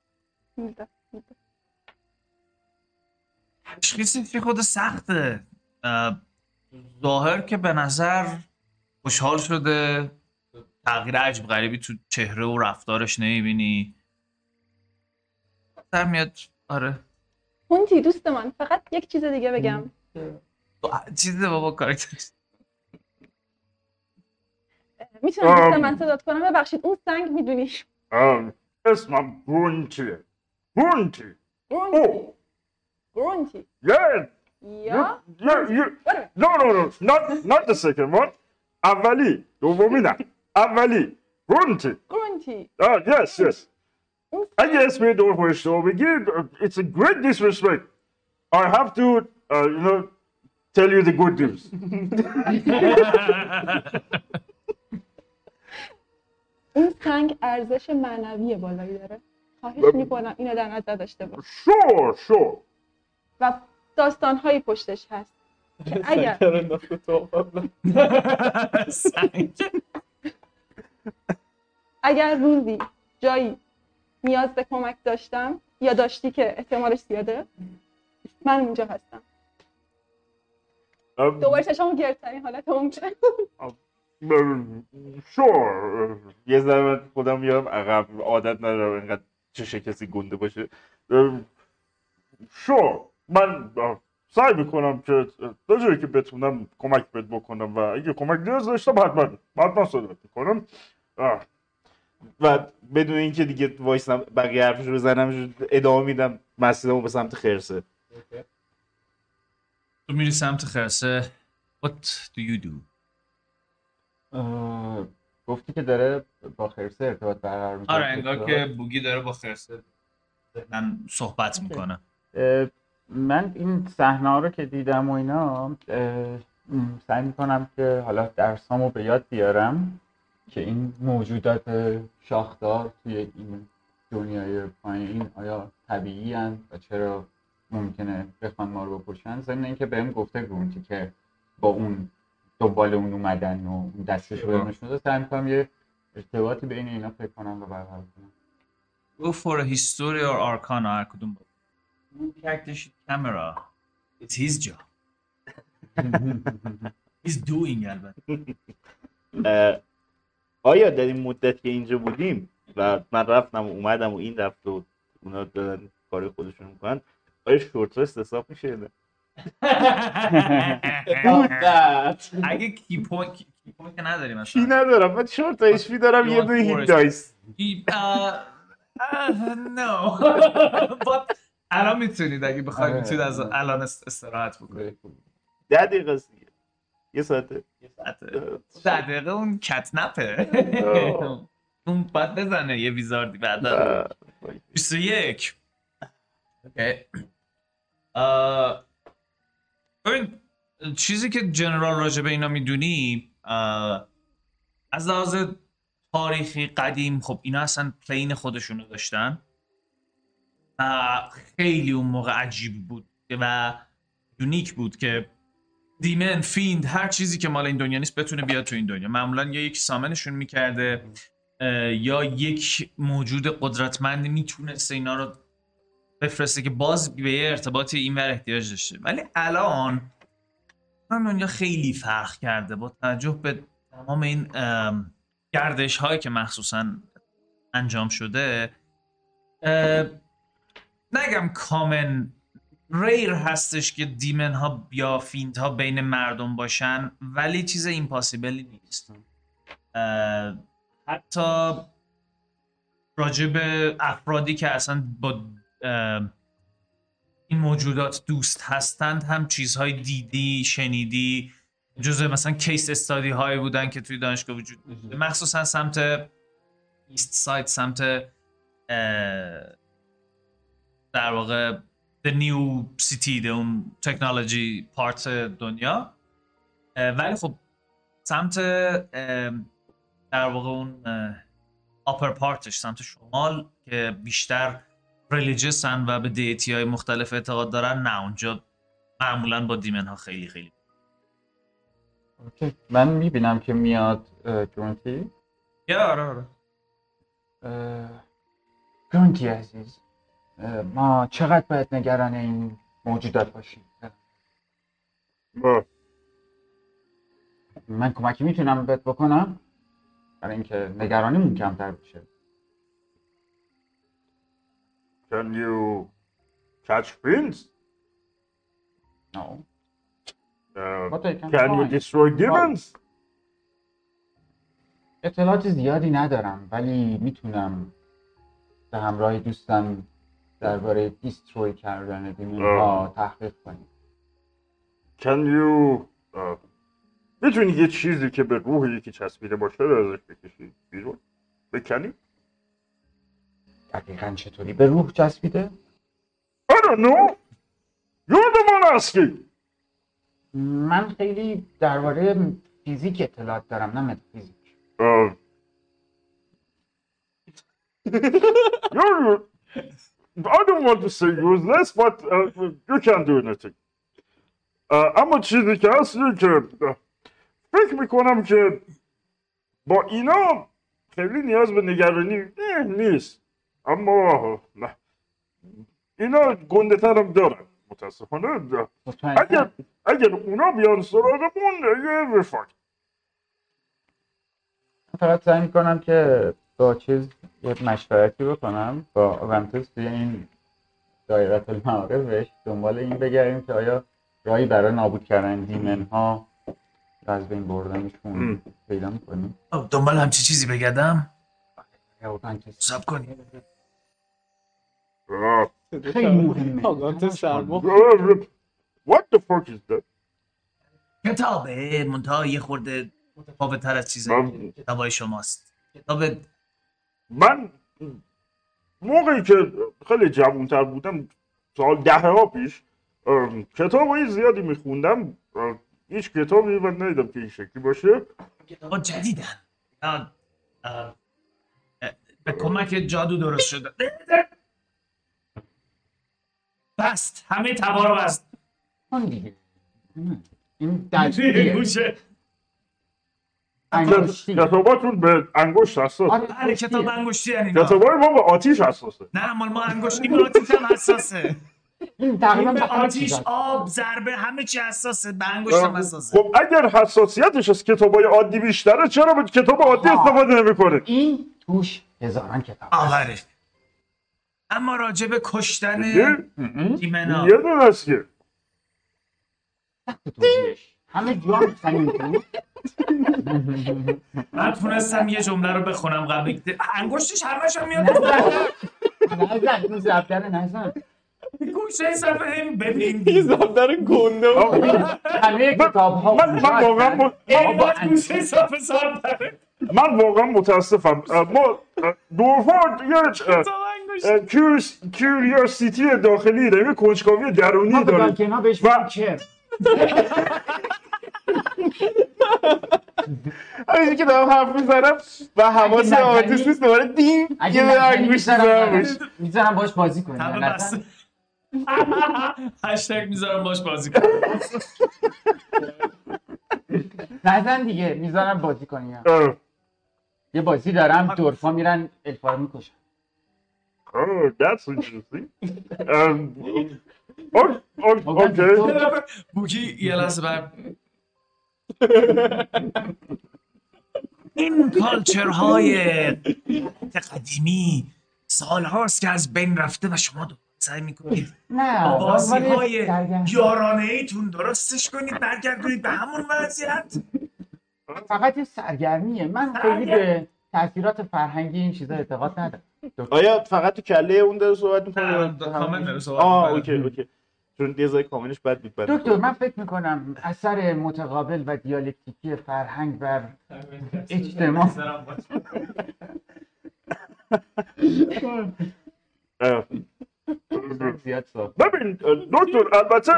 تشخیص که خود سخته. اه، ظاهر که به نظر خوشحال شده. تغییر عجب غریبی تو چهره و رفتارش نمی‌بینی. در میاد آره. هونتی دوست من فقط یک چیز دیگه بگم. چیزی بابا کارکترش می‌تونم دوست. من صدات کنم؟ ببخشید اون سنگ می‌دونی. Uh, اسمم گرونتیه گرونتی گرونتی او گرونتی yeah یا you, you, you, Wait a no no no not not the second one اولی دومی نه اولی گرونتی گرونتی Ah, yes, yes. اون اگه اسم یه دور خودش رو بگی uh, it's a great disrespect. I have to, uh, you know, tell you the good news. اون سنگ ارزش معنوی بالایی داره خواهش می‌کنم اینو در نظر داشته باش Sure, sure. و داستانهایی پشتش هست. که اگر. اگر روزی جایی نیاز به کمک داشتم یا داشتی که احتمالش زیاده من اونجا هستم. دوباره چشمو گرفترین حالت ممکن sure. یه ذره من خودم میارم عقب عادت ندارم اینقدر چه کسی گنده باشه Uh, sure. من uh, سعی می‌کنم که uh, تا جایی که بتونم کمک بهت بکنم و اگه کمک نیاز داشتم حتما حتما صدات می‌کنم Uh, و بدون اینکه دیگه وایسم بقیه حرفش رو بزنم ادامه میدم مسیرمو به سمت خرسه تو میری سمت خرسه What do you do? اه، گفتی که داره با خرسه ارتباط برقرار می‌کنه آره انگار که بوگی داره با خرسه من صحبت می‌کنه. من این صحنه رو که دیدم و اینا سعی می‌کنم که حالا درسامو به یاد بیارم که این موجودات شاخدار توی این دنیای پایین آیا طبیعی و چرا ممکنه بخوان ما رو بکشن؟ ضمن اینکه بهم گفته گرونتی که با اون دنبال اون اومدن و دستش رو نشون سعی می‌کنم یه ارتباطی بین اینا فکر کنم و برقرار کنم. Go for a history or arcana هر کدوم بود اون ککتش کامرا It's his job. He's doing البته. آیا در این مدت که اینجا بودیم و من رفتم و اومدم و این رفت و اونا دارن کار خودشون می‌کنن آیا شورت رست حساب میشه؟ اگه کی پوینت کی پوینت که نداریم چی مثلا ندارم؟ من شورت اچ پی دارم یه دونه هیت دایس کی نو But الان می‌تونید اگه بخواید آره. می‌تونید از الان است- استراحت بکنید. ده دقیقه است دیگه. یه ساعته. یه ساعته. ده دقیقه اون کتنپه. اون باید بزنه یه ویزاردی بعدا اه، 21 اوکی ببین چیزی که جنرال راجع به اینا می‌دونی از لحاظ تاریخی قدیم خب اینا اصلا plane خودشونو داشتن. و خیلی اون موقع عجیب بود و unique بود که demon fiend هر چیزی که مال این دنیا نیست بتونه بیاد تو این دنیا. معمولا یا یک summon شون می‌کرده یا یک موجود قدرتمندی می‌تونسته اینا رو بفرسته که باز به یه ارتباط اینور احتیاج داشته. ولی الان من دنیا خیلی فرق کرده با توجه به تمام این گردش هایی که مخصوصا انجام شده. نگم کامن ریر هستش که دیمن ها یا فیند ها بین مردم باشن ولی چیز ایمپاسیبلی نیست. حتی راجع به افرادی که اصلا با این موجودات دوست هستند هم چیزهای دیدی شنیدی جزء مثلا case study هایی بودن که توی دانشگاه وجود داشته. مخصوصا سمت east side سمت در واقع the new city the اون تکنولوژی part دنیا. ولی خب سمت در واقع اون upper part ش سمت شمال که بیشتر religious ن و به deity های مختلف اعتقاد دارن؟ نه اونجا معمولا با دیمن ها خیلی خیلی. اوکی. من می‌بینم که میاد گرونتی؟ یا آره آره. گرونتی عزیز. ما چقدر باید نگران این موجودات باشیم؟ اه، من کمکی می‌تونم بهت بکنم برای اینکه نگرانیمون کمتر بشه. Can you catch fins? No. Uh, But I can can you destroy demons? اطلاعات زیادی ندارم ولی می‌تونم به همراه دوستم درباره دیستروی کردن دیمون ها تحقیق کنیم Can you uh, می‌تونی یه چیزی که به روح یکی چسبیده باشه رو ازش بکشی بیرون بکنی؟ دقیقا چطوری به روح چسبیده؟ I don't know. You're the one asking. من خیلی درباره فیزیک اطلاعات دارم نه متافیزیک Uh, you're, I don't want to say useless, but uh, you can't do anything. Uh, اما چیزی که هست اینه که فکر می‌کنم که با اینا خیلی نیاز به نگرانی نیست اما نه. اینا گنده ترم دارن متاسفانه. اگر اگر اونا بیان سراغمون یه رفاق. فقط سعی می‌کنم که با چیز یه مشورتی بکنم با اونتوس توی این دایره المعارفش دنبال این بگردیم که آیا راهی برای نابود کردن دیمن ها از بین بردنشون. پیدا می‌کنیم. خب، دنبال همچی چیزی بگردم؟ سب کنی. آه. خیلی مهمه. آگان تو سرما What the fuck is that? کتابه. منتها یه خورده متفاوت تر از که کتابای شماست. کتاب من موقعی که خیلی جوانتر بودم سال ده ها پیش ام، کتابای زیادی میخوندم. هیچ کتابی من ندیدم که این شکلی باشه. کتاب جدیدن. به کمک جادو درست شده. بست همه تبا رو بست. کن دیگه. این دستیه. گوشه. انگشتی. کتاباتون به انگشت حساس آره، بله کتاب انگشتی یعنی. کتابای ما به آتیش حساسه. نه مال ما انگشتی به آتیش هم حساسه. این تقریبا این به آتیش آب ضربه همه چی حساسه. به انگشت هم حساسه. خب اگر حساسیتش از کتابای عادی بیشتره چرا به کتاب عادی آها. استفاده نمی‌کنه؟ این توش هزاران کتاب هست. آوره اما راجع به کشتن دیمنا یه دونه است که. همه جا می‌زنیم تو. من تونستم یه جمله رو بخونم قبل. انگشتش همش هم میاد. نزن. این زبدر نزن. گوشه صفحه این ببین. این زبدر گنده همه کتاب ها من واقعا با گوشه صفحه سر داره من واقعا متاسفم. ما دورفارد یه کیوریوسیتی داخلی داره یه کنجکاوی درونی ما به داره دالکنا بهش و- همینجوری که دارم حرف می‌زنم و حواس نزنی- نیست دوباره دین اگه یه نزنی انگوش می‌ذارم باش بازی کنی همه نزن. بسته هشتگ می‌ذارم باش بازی کنم نزن دیگه می‌ذارم بازی کنی اه، یه بازی دارم دورفا میرن الفا رو می‌کشن Oh, that's interesting. Um, okay. بوگی یه لحظه بعد این culture های قدیمی سال هاست که از بین رفته و شما دو سعی می‌کنید نه بازی های. یارانه ایتون درستش کنید برگردونید به همون وضعیت فقط یه سرگرمیه. من خیلی به تاثیرات فرهنگی این چیزا اعتقاد ندارم. آیا فقط تو کله اون داره صحبت می‌کنه نه، کامل داره صحبت آه. اوکی اوکی. چون ذره کاملش بد بود دکتر من فکر می‌کنم اثر متقابل و دیالکتیکی فرهنگ بر اجتماع. زیاد ببین دکتر البته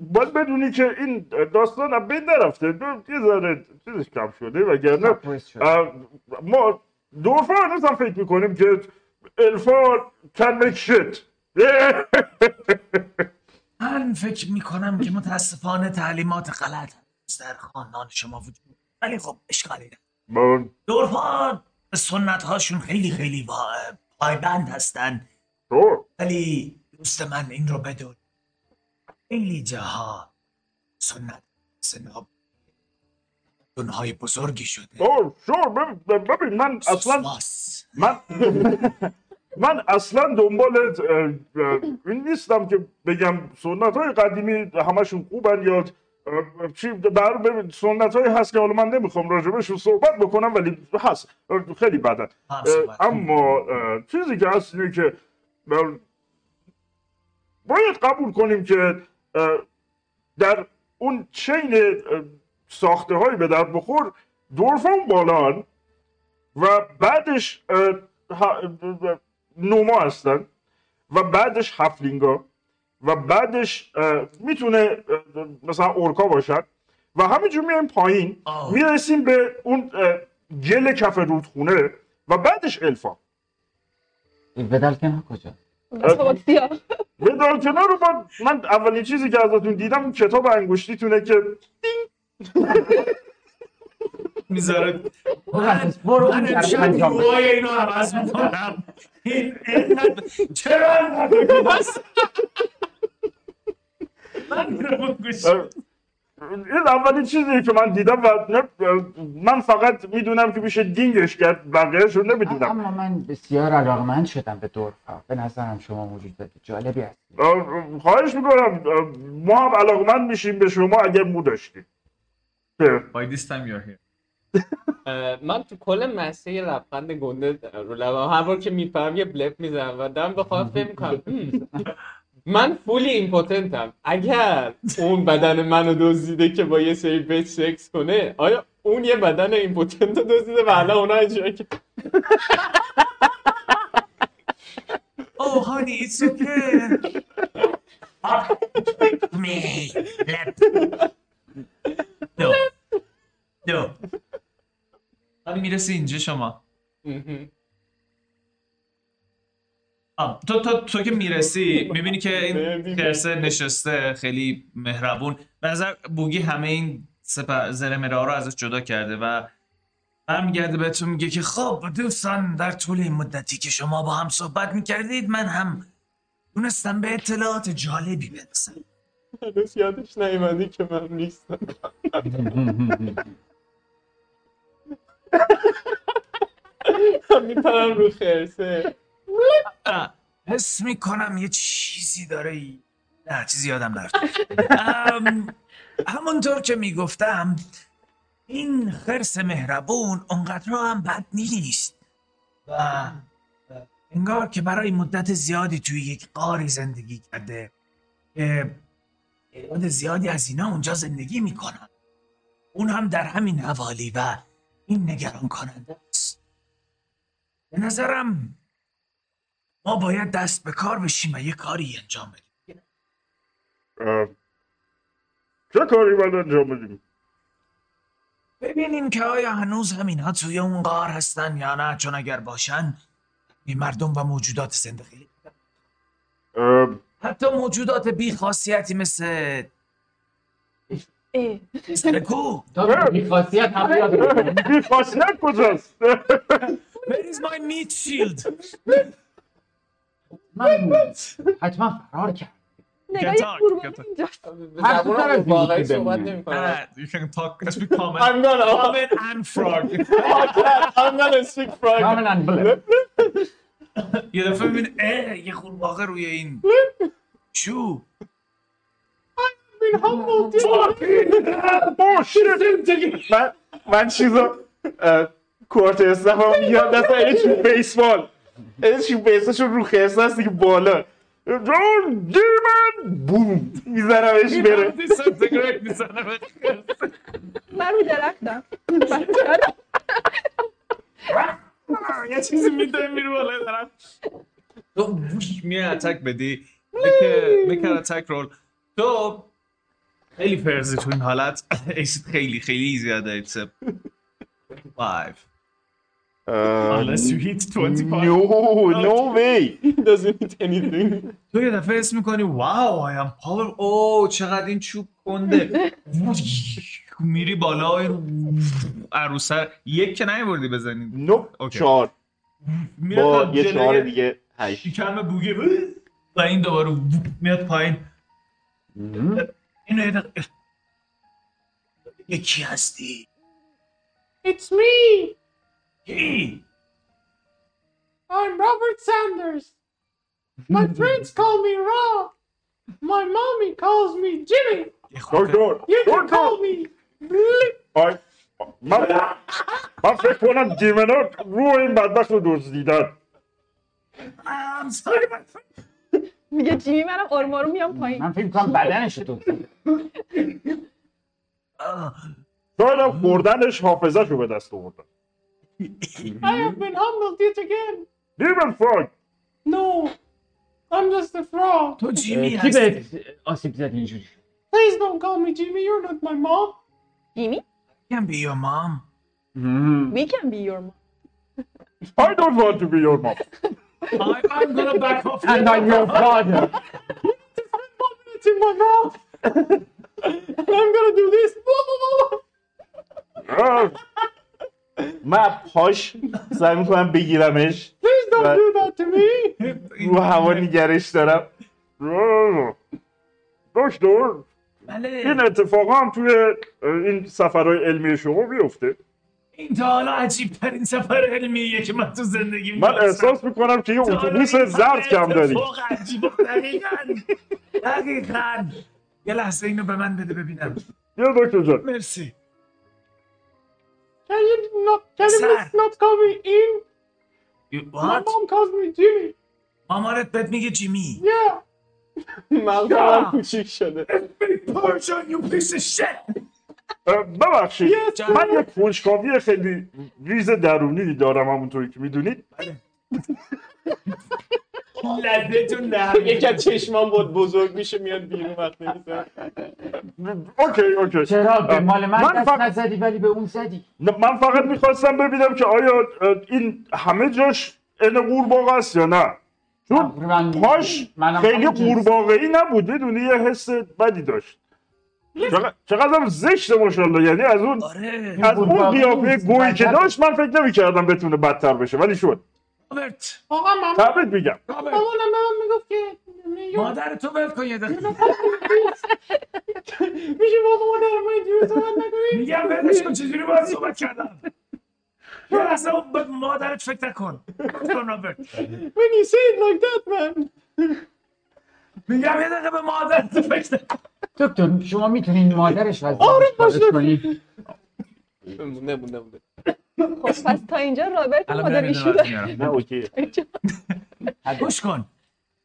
باید بدونی که این داستان از بین نرفته. دو- یه ذره چیزش کم شده وگرنه. اه، ما دورفا هنوز هم فکر می‌کنیم که الفا make shit. من فکر می‌کنم که متاسفانه تعلیمات غلط در خاندان شما وجود ولی خب اشکالی نه به سنت هاشون خیلی خیلی پایبند هستن. تو ولی دوست من این رو بدون. خیلی جاها سنت سناب دنهای بزرگی شده. اوه شور ببین من اصلا. من من اصلا دنبال این نیستم که بگم سنت های قدیمی همشون خوبن یا چی در ببین سنت های هست که حالا من نمی‌خوام راجبشون صحبت بکنم ولی هست. خیلی بدن. اما چیزی که هست اینه که باید قبول کنیم که در اون چین ساخته های به در بخور دورفان بالان و بعدش نوما هستن و بعدش هفلینگا و بعدش می‌تونه مثلا اورکا باشن و همینجور میایم پایین. می‌رسیم به اون گل کف رودخونه و بعدش الفا. بدلکن کجا؟ بساط سیاه ودال کنار رو من, من اولین چیزی که ازتون دیدم اون کتاب انگشتیتونه که می‌ذاره. برو اون من طرف انجام بده. اینو عوض می‌کنم. چرا من این اولین چیزی که من دیدم و من فقط می‌دونم که میشه دینگش کرد بقیهش رو نمی‌دونم. اما من بسیار علاقمند شدم به dwarf ا به نظرم شما موجودات جالبی هست اه، خواهش می‌کنم. ما هم علاقمند میشیم به شما اگر مو داشتید. که By this time you're here. من تو کل مسیر یه لبخند گنده رو لبم هر بار که میپرم یه blep می‌زنم و دارم به خودم فکر می‌کنم. من fully impotent م اگر اون بدن منو دزدیده که با یه سری bitch سکس کنه آیا اون یه بدن impotent رو دزدیده و الان اونا اجرا که Oh, honey, it's okay. Me, left. No. No. ولی می‌رسی اینجا شما آه، تو تو تو که می‌رسی می‌بینی که این. خرسه نشسته خیلی مهربون. به نظر بوگی همه این سپر زرمرا رو ازش جدا کرده و برمیگرده بهتون میگه که خب دوستان در طول این مدتی که شما با هم صحبت می‌کردید من هم تونستم به اطلاعات جالبی برسم. هنوز یادش نیومدی که من نیستم. میپرم رو خرسه. حس می‌کنم یه چیزی داره ای... نه چیزی یادم نرفت. همونطور که می‌گفتم این خرس مهربون اونقدر هم بد نیست. و انگار که برای مدت زیادی توی یک قاری زندگی کرده که تعداد زیادی از اینا اونجا زندگی می‌کنن اون هم در همین حوالی و این نگران کننده است. به نظرم ما باید دست به کار بشیم و یه کاری انجام بدیم. چه کاری باید انجام بدیم؟ ببینیم که آیا هنوز همین ها توی اون غار هستن یا نه چون اگر باشن این مردم و موجودات زنده خیلی اه، حتی موجودات بی خاصیتی مثل. سرکو بی خاصیت هم. بی خاصیت کجاست؟ Where is my meat shield? من حتما فرار کرد نگاه واقعی صحبت you can talk. Speak common. I'm gonna common and frog. I'm gonna speak frog. کاملا یه دفعه ببین اه یه قورباغه روی این. چو؟ من من چیزا اه، کورت استفا میاد دست این چوب بیسبال. این چوب بیسبالشون رو خرسه هست دیگه بالا جون دیمن بوم میزنمش بره. من رو درختم یه چیزی میده میره بالا دارم تو میای اتک بدی میکه اتک رول تو خیلی فرزی تو این حالت ایست خیلی خیلی زیاده ایتس 5 unless you hit 25 نو نو وی doesn't eat anything. تو یه دفعه اسم می‌کنی واو I am power. او چقدر این چوب کنده میری بالا عروسه. یک که نیوردی بزنی. نو اوکی. چهار. میره با تا یه چهار دیگه هشت. شکم بوگه و این دوباره میاد پایین. اینو یه یکی هستی. It's me. کی I'm Robert Sanders. My friends call me Rob My mommy calls me Jimmy. دکتر You can call me Blip آی من من فکر کنم دیمنا روی این بدبخت رو دزدیدن I'm sorry, my friend. میگه جیمی منم آروم آروم میام پایین. من فکر کنم بدنش تو شاید هم خوردنش حافظش رو به دست آوردن. Mm-hmm. I have been humbled yet again. Demon frog. No, I'm just a frog. To uh, Jimmy, uh, Tibet, osip zaključuj. Please don't call me Jimmy. You're not my mom. Jimmy? Can be your mom. Mm-hmm. Mm. We can be your mom. I don't want to be your mom. I, am gonna back off. And I'm your father. you have in my mouth. and I'm gonna do this. Ah. من پاش سعی می‌کنم بگیرمش. Please don't Right. do that to me. رو هوا نگرش دارم. دکتر بله. این اتفاقا هم توی این سفرهای علمی شما بیفته. این تا حالا عجیب ترین سفر علمیه که من تو زندگی من احساس می‌کنم که یه اتوبوس زرد کم داری. عجیب دقیقا. دقیقا. یه لحظه اینو به من بده ببینم. یا دکتر جان. مرسی. Can you not Can you Sir. not call me in You- My What? mom calls me Jimmy مامانت بهت میگه جیمی Yeah مغز من کوچیک شده Person you piece of shit اه، ببخشید Yes. من یه کنجکاوی خیلی ریز درونی دارم همونطوری که می‌دونید لدتون در یکی از چشمان بود بزرگ میشه میاد بیرون وقتی میزن اوکی اوکی. چرا؟ به مال من من دست فقط- نزدی ولی به اون زدی. من فقط می‌خواستم ببینم که آیا این همه جاش ان قورباغه است یا نه. چون پاش خیلی. قورباغه‌ای نبود می‌دونی؟ یه حس بدی داشت. چقدر- چقدر زشته ماشاءالله. یعنی از اون آره. از اون قورباغه قیافه. گویی که. داشت من فکر نمی‌کردم بتونه بدتر بشه ولی شد. رابرت آقا من تبریک میگم. رابرت مامانم به من می‌گفت که مادر تو ول کن یه دقیقه میشه با مادر من اینجوری صحبت نکنی میگم ولش کن چجوری باید صحبت کردم؟ یه لحظه به مادرت فکر نکن. کن رابرت When you say it like that man. میگم یه دقیقه به مادرت فکر نکن. دکتر شما می‌تونین مادرش از آره، باشه. کنی مونده مونده مونده خب پس تا اینجا رابرت مادر میارم. نه اوکی. گوش کن.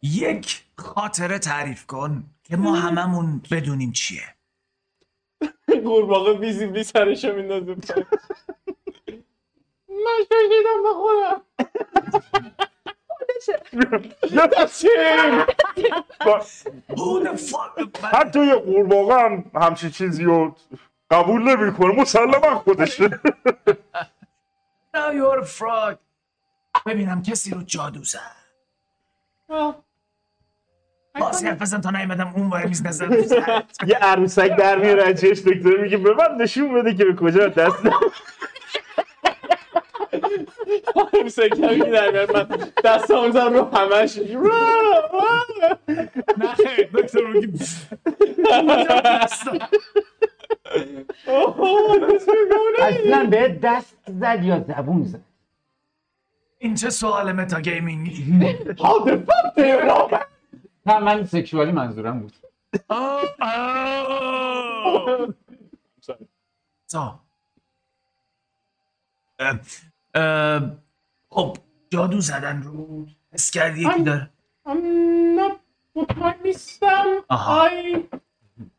یک خاطره تعریف کن که ما هممون بدونیم چیه. قورباغه ویزیبلی سرشو میندازه. من شاشیدم به خودم. Who the fuck حتی یه قورباغه هم همچین چیزی رو قبول نمی‌کنه. مسلما خودشه. You're a frog ببینم کسی رو جادو زد. باز حرف بزن تا نیومدم اون ور میز نظر یه عروسک در میاره از چش دکتر میگه به من نشون بده که به کجا دست همسه کمی در میاد من دستم می‌زنم رو همش نه دکتر میگی اصلا به دست زد یا زبون زد؟ این چه سوال meta gaming How the fuck do you know? man? نه من sexually منظورم بود. تا اه، اه، خب جادو زدن رو حس کردی یکی داره؟ I'm not مطمئن نیستم. آها. I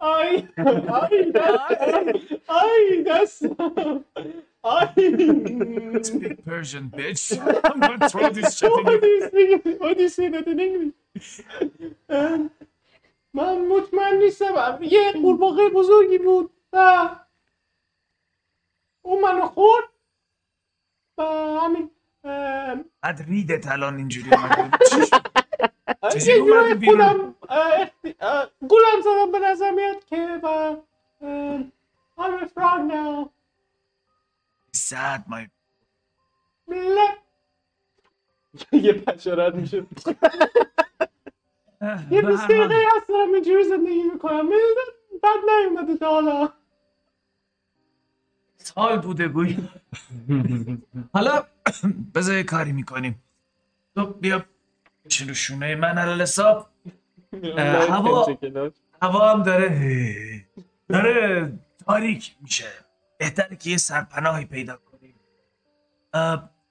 I I دستم I دستم I Speak Persian bitch I'm gonna throw this shit in What your do you? What do you say that in English? من مطمئن نیستم یه قورباغه بزرگی بود و اون منو خورد و همین بعد ریدت الان اینجوری؟ یه بیرون؟ خودم گولم زدم به نظر میاد که و I'm a frog now. Sad my یه پشارت میشه یه حال. دقیقه هست دارم اینجوری زندگی می‌کنم. بد نیومده تا حالا. سال بوده گوی حالا بذار یه کاری می‌کنیم. تو بیا. بشین رو شونه من علال حساب. هوا- هوا هم داره داره تاریک میشه. بهتره که یه سرپناهی پیدا کنیم.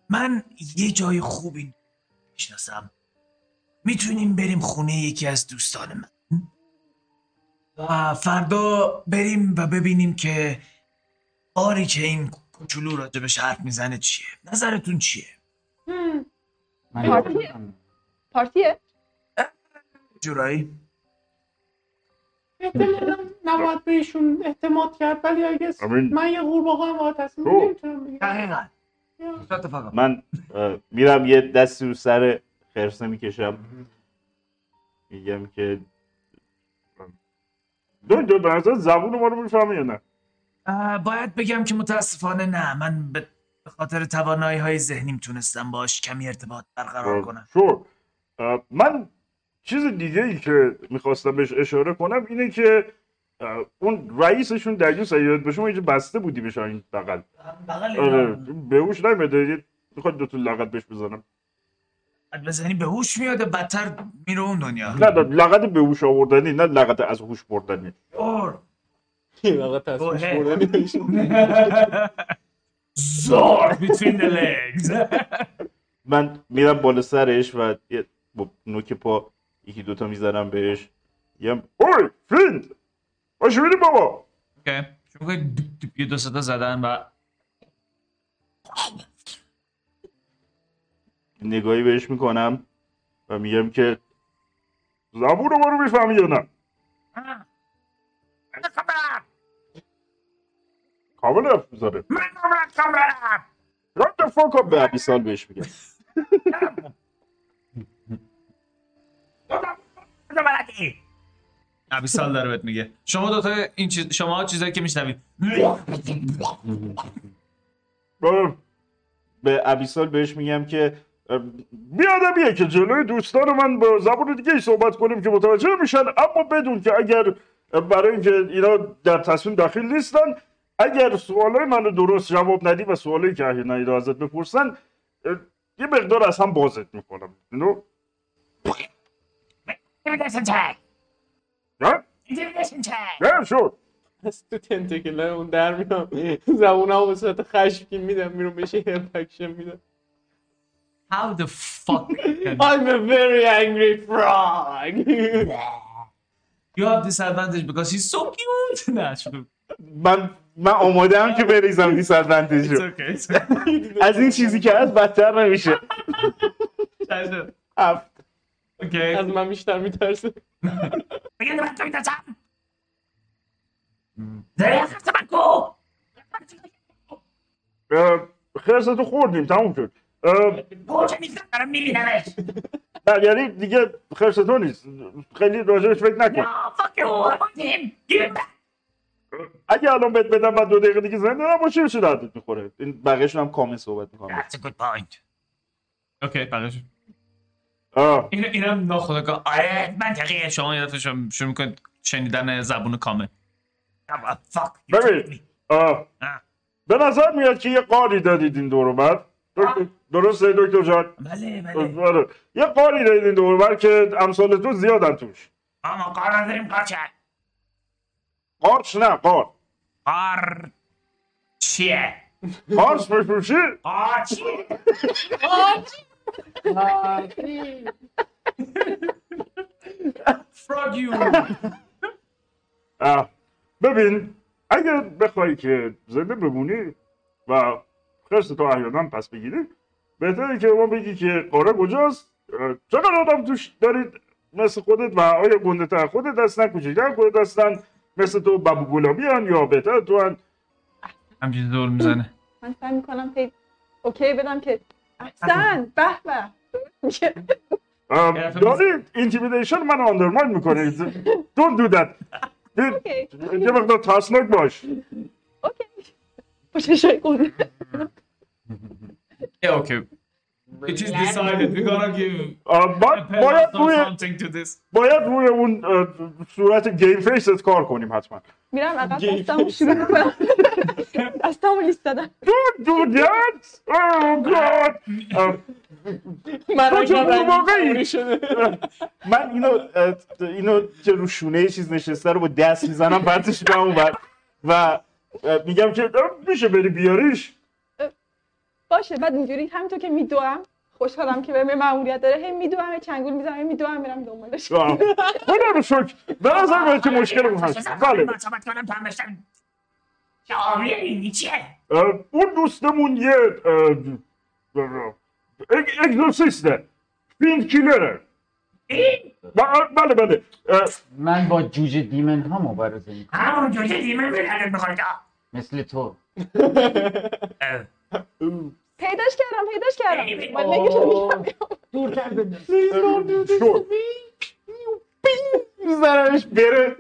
من یه جای خوبی می‌شناسم. می‌تونیم بریم خونه یکی از دوستان من. و فردا بریم و ببینیم که باری که این کوچولو راجبش حرف می‌زنه چیه. نظرتون چیه؟ من پارتیه؟ جورایی. احتمالا نباید بهشون اعتماد کرد ولی اگه امین. من یه قورباغه هم باید تصمیم تو. نمی‌تونم دقیقا. اتفاقا من اه، میرم یه دستی رو سر خرسه می‌کشم. میگم که دو دو به نظر زبون ما رو می‌فهمی یا نه؟ اه، باید بگم که متاسفانه نه. من به به خاطر توانایی های ذهنیم تونستم باش کمی ارتباط برقرار کنم. شور من چیز دیگه ای که می‌خواستم بهش اشاره کنم اینه که اون رئیسشون دریوس اگه یاد باشه ما اینجا بسته بودی بشه این بغل. بغل آره بهوش نمیده. می‌خواد دو تا لغت بهش بزنم. بزنی به هوش میاده بدتر میره اون دنیا. نه نه، لغت بهوش آوردنی نه لغت از هوش بردنی. اور این آقا تصمیم Go ahead. بردن نمیشه. زار between the legs. من میرم بالا سرش و نوک پا یکی دوتا می‌زنم بهش. میگم اوی فیند باشو بریم بابا. اوکی. شما یه دو ستا زدن و نگاهی بهش می‌کنم و میگم که زبون ما رو می‌فهمی یا نه؟ کامل حرف می‌زنه. Shut the fuck? up به ابی سال بهش میگم. ابیسال داره بهت میگه. شما دوتا این چیز شما چیزایی که میشنوید. اه، به ابیسال بهش میگم که بیادبیه که جلوی دوستان من با زبان دیگه ای صحبت کنیم که متوجه میشن. اما بدون که اگر برای اینکه اینا در تصمیم داخل نیستن اگر سوالای منو درست جواب ندی و سوالایی که اهل ندید ازت بپرسن یه مقدار از هم بازت می‌کنم. اینو Intimidation check. نه Intimidation check. نه شد از تو تنتکل اون در میام زبونم به صورت خشمگین میدم میرم بهش هرپکشن میدم How the fuck I'm a very angry frog you have disadvantage because he's so cute نه شروع. من من آماده هم که بریزم دیس ادوانتیج It's رو. از این چیزی که هست بدتر نمیشه. هفت Okay. از من بیشتر میترسه بگید من تو میترسم. زره خرس من کو. خرستو خوردیم تموم شد پوچه نیستم دارم میبینمش. نه یعنی دیگه خرستو نیست خیلی راجبش فکر نکن. اگه الان بهت بدم بعد دو دقیقه دیگه زنده نباشی چه دردت می‌خوره این بقیه‌شون هم کامل صحبت می‌کنم That's a good point. اوکی بقیش آه این اینم ناخودآگاه آره منطقیه شما دفعه شروع شروع می‌کنید شنیدن زبون کامل. ببین. آه. به نظر میاد که یه قاری دادید این دور بعد درسته دکتر جان؟ بله بله. آره. یه قاری دادید این دور بر که امثال تو زیادن توش. اما قار نداریم قار چه؟ قارچ نه قار. قار چیه؟ قارچ بفروشی frog you. آه. ببین اگر بخوای که زنده بمونی و خرس تو احیانا پس بگیری بهتره که ما بگی که قاره کجاست؟ چقدر آدم توش دارید مثل خودت و آیا گنده تر خودت هستن کوچکتر خودت هستن مثل تو بابو گلابی هن یا بهتر تو هن؟ همجوری دور می‌زنه. من سعی می‌کنم اوکی بدم که احسن به به. دارید intimidation من undermine می‌کنی don't do that. اوکی. یه مقدار ترسناک باش. اوکی. پوششای گنده yeah okay. It is decided. We're gonna give باید روی something to this. باید روی اون صورت گیم فیست کار کنیم حتما. میرم عقب دستمو شروع می‌کنم. دستمو لیست دادم Don't do that! Oh God! اه، من تو چه موقعی؟ من اینو اه، اینو که رو شونه یه چیز نشسته رو با دست می‌زنم پرتش می‌کنم اون بر و اه، میگم که اه، میشه بری بیاریش باشه بعد اینجوری همینطور که میدوام خوشحالم که بهم مأموریت داره هی میدوام چنگول می‌زنم هی میدوام میرم دنبالش اه، خدا رو شکر به نظر میاد که مشکلمون هست بله کنم هم بشتم. چه آبیه این چیه؟ اه، اون دوستمون یه اگزورسیسته. فیلم کیلره. این؟ بله بله. من با جوجه دیمن ها مبارزه می‌کنم. همون جوجه دیمه به دردت می‌خوره مثل تو. پیداش کردم پیداش کردم. میگم شو. میزنمش بره.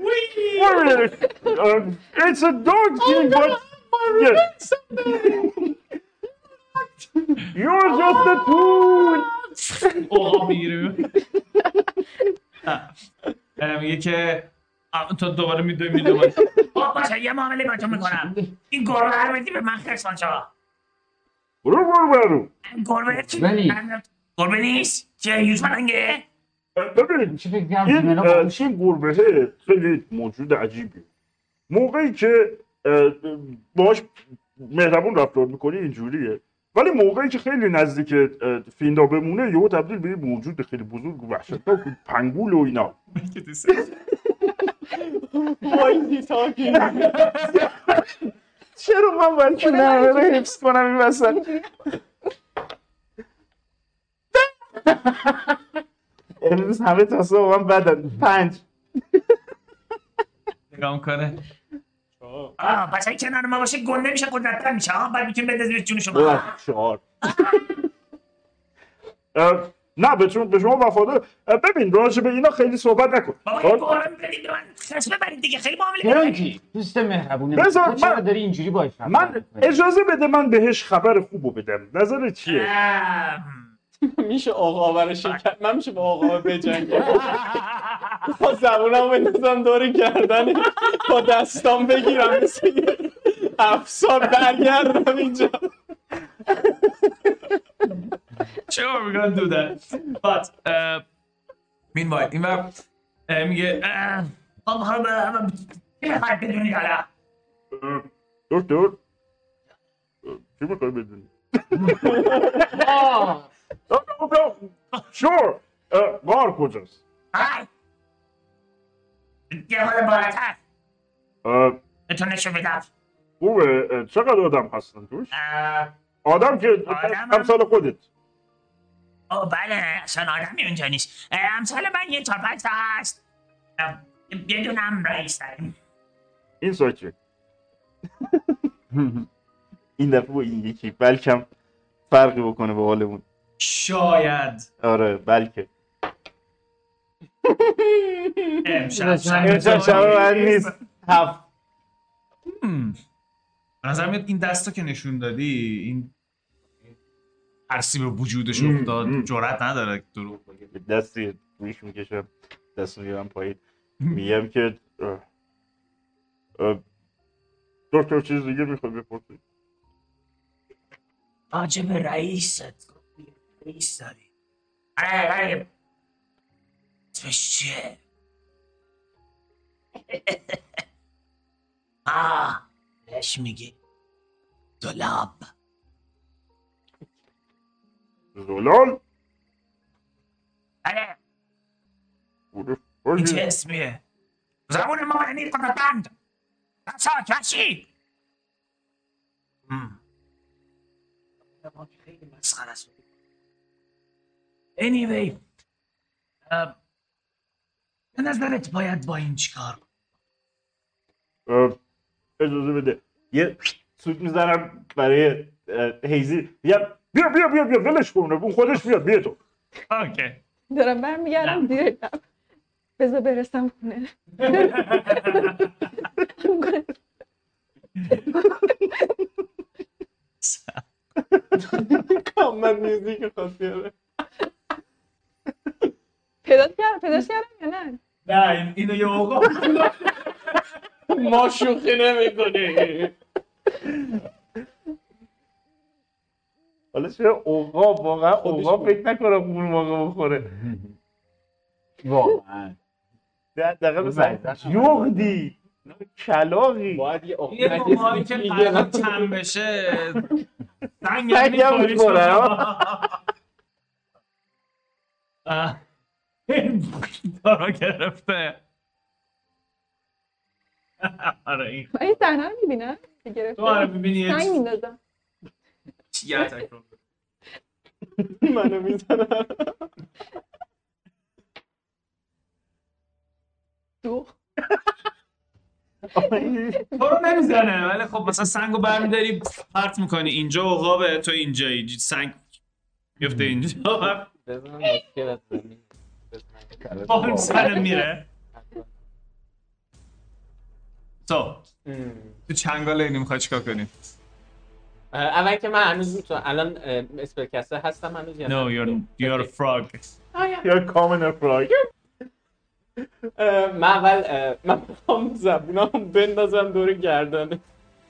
it's a dog thing, but yes. You're just a tool. اوه می‌گیره میگه که تو دوباره میدوی میدوی باشه یه معامله با تو می‌کنم. این گربه رو بدی به من خرسان شما برو برو برو. گربه؟ ولی- گربه نیست؟ چه یوز پلنگه ببین چه فکر کنم این این گربه خیلی موجود عجیبیه موقعی که باش مهربون رفتار می‌کنی اینجوریه. ولی موقعی که خیلی نزدیک فیندا بمونه یهو تبدیل به یه موجود خیلی بزرگ و وحشتناک پنگول و اینا? چرا من باید که نرمه رو حفظ کنم این وسط. امروز همه تاسه با من بدن. پنج. نگاه می‌کنه. آه این کنار ما باشه گنده میشه قدرتتر میشه. آه بعد می‌تونیم بده زیر جون شما. چهار. نه به شما, به شما وفادار. ببین راجع به اینا خیلی صحبت نکن. بابا؟ یه قرآن بدید به من. خرس ببرید دیگه خیلی معامله فرانکی دوست مهربونه بذار من- داری اینجوری باش رفتار من؟ اجازه بده من بهش خبر خوبو بدم. نظر چیه؟ ام. میشه آقا برای شرکت من میشه با آقا بجنگم. با زبونم بندازم دور گردن با دستام بگیرم مثل افسار برگردم اینجا. we're gonna do that. But, uh, meanwhile, این وقت میگه uh, خب خب چی می‌خواید بدونید حالا. دکتر چی می‌خوای بدونی؟ آه، شور. بار کجاست؟ یه خود بالاتر. بهتون نشون میدم. خوبه. چقدر آدم هستن توش؟ آدم که سال خودت. او بله اصلا آدمی اونجا نیست. امثال من یه تا هست. یه دونم رئیس داریم. این ساکه این دفعه با این یکی بلکم فرقی بکنه به حالمون. شاید. آره بلکه. امشب امشب شب. من نیست. هفت. به نظر میاد این دستا که نشون دادی این ترسی به وجودش افتاد. هم. جرأت نداره دروغ بگه. به دستی رویش می‌کشم. دست می‌گیرم پایین. میگم که دکتر چیز دیگه می‌خوای بپرسی راجب رئیست. داری. آره آره. اسمش چیه؟ آه بهش میگی. دولاب زلال آره. این چه. اسمیه؟ زبون ما یعنی قدرتمند هم. ما که خیلی مسخره است. Anyway اه، به نظرت باید با این چیکار اجازه بده. یه سوت می‌زنم برای هیزی. یا بیا بیا بیا بیا ولش کن اون خودش میاد بیا تو. اوکی. دارم برمیگردم زیر لب بذار برسم خونه. کامل میوزیک خاصی داره پیدا کردم پیداش کردم یا نه؟ نه این- اینو یه موقع ما شوخی نمی‌کنی حالا چرا اوقاب واقعا بود. فکر نکنم اون موقع بخوره. واقعا. دقیقا بله. جغدی کلاقی باید یه موقعی که هم- تم بشه سنگ می‌خوره، دارو گرفته. آره این من این صحنه رو می‌بینم که گرفته تو آره می‌بینی سنگ میندازم. یه اتک رو منو می‌زنم دو تو رو نمی‌زنه ولی خب مثلا سنگو برمیداری پرت می‌کنی. اینجا عقابه تو اینجایی. سنگ میفته اینجا. بزنم مشکل از زمین بزنم. با سر میره. تو. تو چنگال اینی می‌خوای چیکار کنی؟ اول که من هنوز می‌تونم الان اه، اسپلکسته هستم هنوز یا No, نه؟ you're, you're a frog. یا کامن فراگ من اول من می‌خوام زبونم بندازم دور گردنه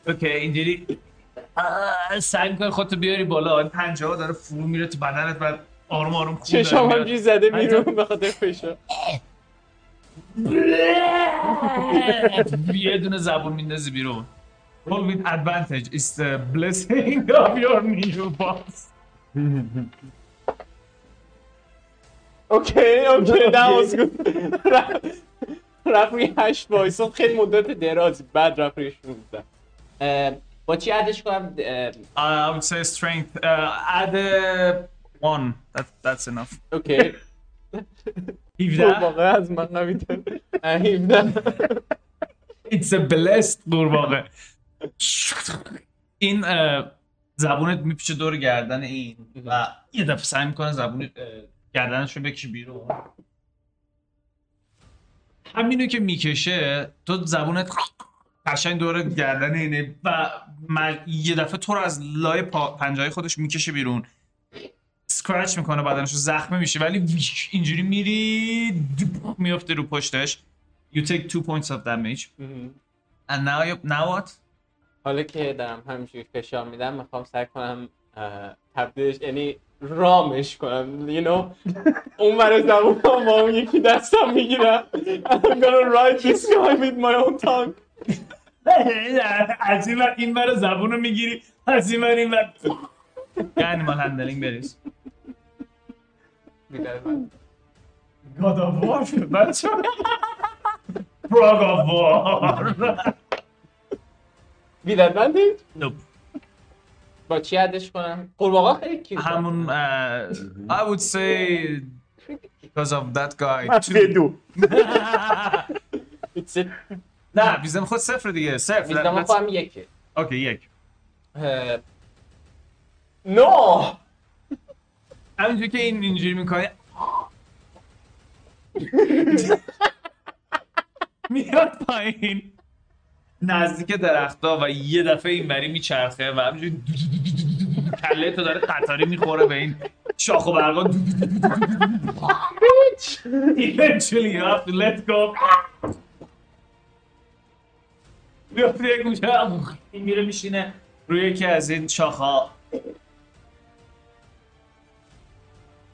اوکی اینجوری. سعی می‌کنی خودتو بیاری بالا. این پنجه ها داره فرو میره تو بدنت بعد آروم آروم خون چشام میاد. همجوری زده بیرون به خاطر فشار یه دونه زبون میندازی بیرون Roll with advantage is the blessing of your new boss. اوکی اوکی that was good. رفت- روی هشت وایسون خیلی مدت درازی بعد رفت روی 16 اه، با چی add ش کنم Uh, I would say strength. Uh, add one. That, that's enough. اوکی 17. واقعا از من قوی تر 17 It's a blessed قورباغه. این uh, زبونت میپیچه دور گردن این و یه دفعه سعی می‌کنه زبون uh, گردنشو بکش بیرون همینو که می‌کشه تو زبونت قشنگ دور گردن اینه و یه دفعه تو رو از لای پا... پنجه خودش می‌کشه بیرون سکرچ می‌کنه بدنش رو زخمه میشه ولی اینجوری میری میفته رو پشتش. You take two points of damage. and now you now what? حالا که دارم همینجوری فشار میدم می‌خوام سعی کنم تبدیلش یعنی رامش کنم. You know اون برای زبون با اون یکی دستم می‌گیرم I'm gonna ride this guy with my own tongue. از این ور این ور زبون رو می‌گیری از این ور این ور یه animal handling بریز بیدار من. God of War شد بچه پراگ آف وار بیدار بندی؟ نوپ با چی عدش کنم؟ قورباغه خیلی کیوت همون I would say because of that guy منفی دو It's it. نه ویزم خود صفر دیگه. صفر. ویزدم Let's- خواهم یکه. اوکی یک. نو. همینجوری که این اینجوری می‌کنه میاد پایین نزدیک درختا و یه دفعه این بری میچرخه و همینجوری کله تو داره قطاری می‌خوره به این شاخ و برگا Eventually you have to let go میافته یک میره میشینه روی یکی از این شاخها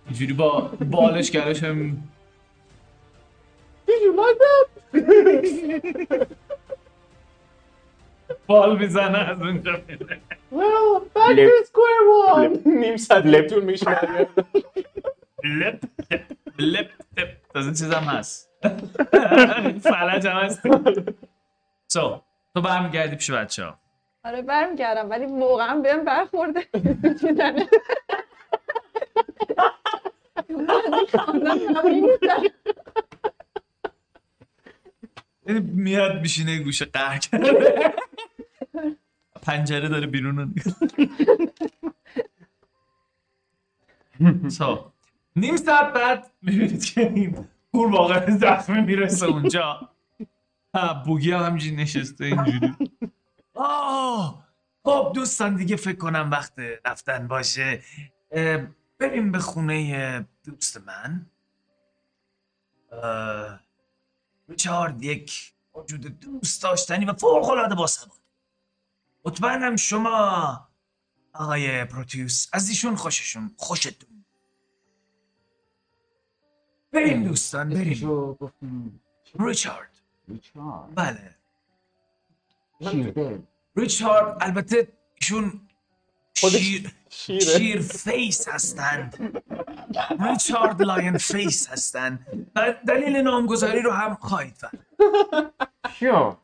اینجوری با بالش گرش هم Did you like that? بال می‌زنه از اونجا میره Well, back to square one. نیم ساعت. طول میشه لپ لپ لپ تازه چیزم هست فلج هم هست سو تو برمیگردی پیش بچه ها آره برمیگردم ولی واقعا بهم برخورده یعنی میاد میشینه گوشه قهر کرده. پنجره داره بیرون رو. سو نیم ساعت بعد می‌بینید که این گور واقعا زخمه می‌رسه اونجا. بوگی هم همینجوری نشسته اینجوری. آه خب دوستان دیگه فکر کنم وقت رفتن باشه. بریم به خونه دوست من ریچارد یک موجود دوست داشتنی و فوق العاده باسواد. مطمئنم شما آقای پروتیوس از ایشون خوششون خوشتون. بریم دوستان بریم. ریچارد. ریچارد. بله. ریچارد البته ایشون خودش شیر, شیره شیر face هستند. ریچارد lion face هستند. و دلیل نامگذاری رو هم خواهید شو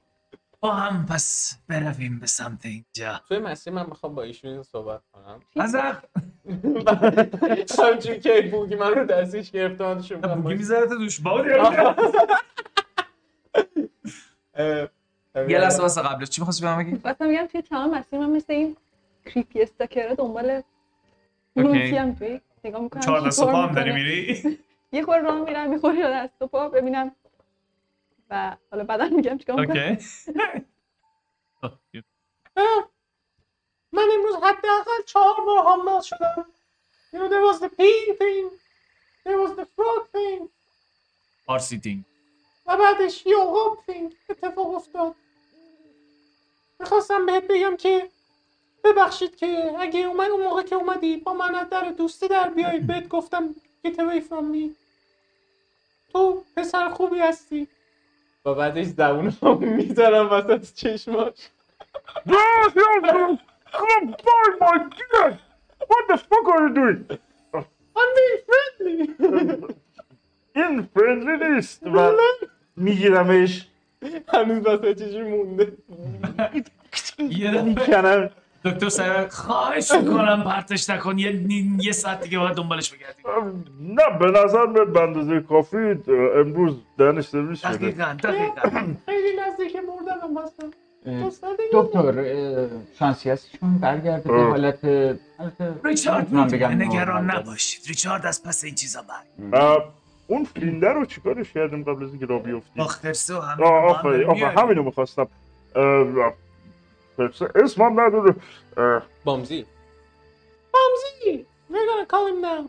با هم پس برویم به سمت اینجا. توی مسیر من می‌خوام با ایشون صحبت کنم. از همچون که بوگی من رو دستش گرفته من شما بوگی می‌ذاره تو دوش. بابا یه لحظه واسه قبلش چی می‌خواستی بهم بگی؟ خواستم بگم توی تمام مسیر من مثل این کریپی استاکرها دنبال لوکی هم توی نگاه می‌کنم چهار دست پا هم داری. میری؟ یه خور راه میرم یه خور دست و پا ببینم و حالا بعدا میگم چیکار می‌کنم اوکی من امروز حداقل چهار بار حامل شدم You know, there was the pee thing There was the frog thing آر سیتینگ و بعدش یه عقاب thing اتفاق افتاد می‌خواستم بهت بگم که ببخشید که اگه اومد اون موقع که اومدی با من از در دوستی در بیایید بهت گفتم get away from me تو پسر خوبی هستی. و بعدش زبون هم می‌ذارم وسط چشماش. Yes, yes, yes. Come on, my dear. What the fuck are you doing? I'm being friendly. این فرندلی نیست و میگیرمش. هنوز وسط چشم مونده. یه دفعه می‌کنم. دکتر سر خواهش می‌کنم پرتش نکن. یه یه ساعت دیگه باید دنبالش بگردیم. نه به نظر میاد به اندازه کافی امروز دهنش سرویس شده. دقیقا دقیقا. خیلی نزدیک مردنم هستم دکتر شانسی هستشون برگرده به. حالت ریچارد نگران. نباشید. ریچارد از پس این چیزا بر. اه، اون فیلده رو چیکارش کردیم قبل از اینکه را بیفتیم؟ باخترسه و همه آه با هم آفرین داریم آفرین. میاریم. همینو می‌خواستم. اسمم نداره اه، بامزی بامزی We're gonna call him now.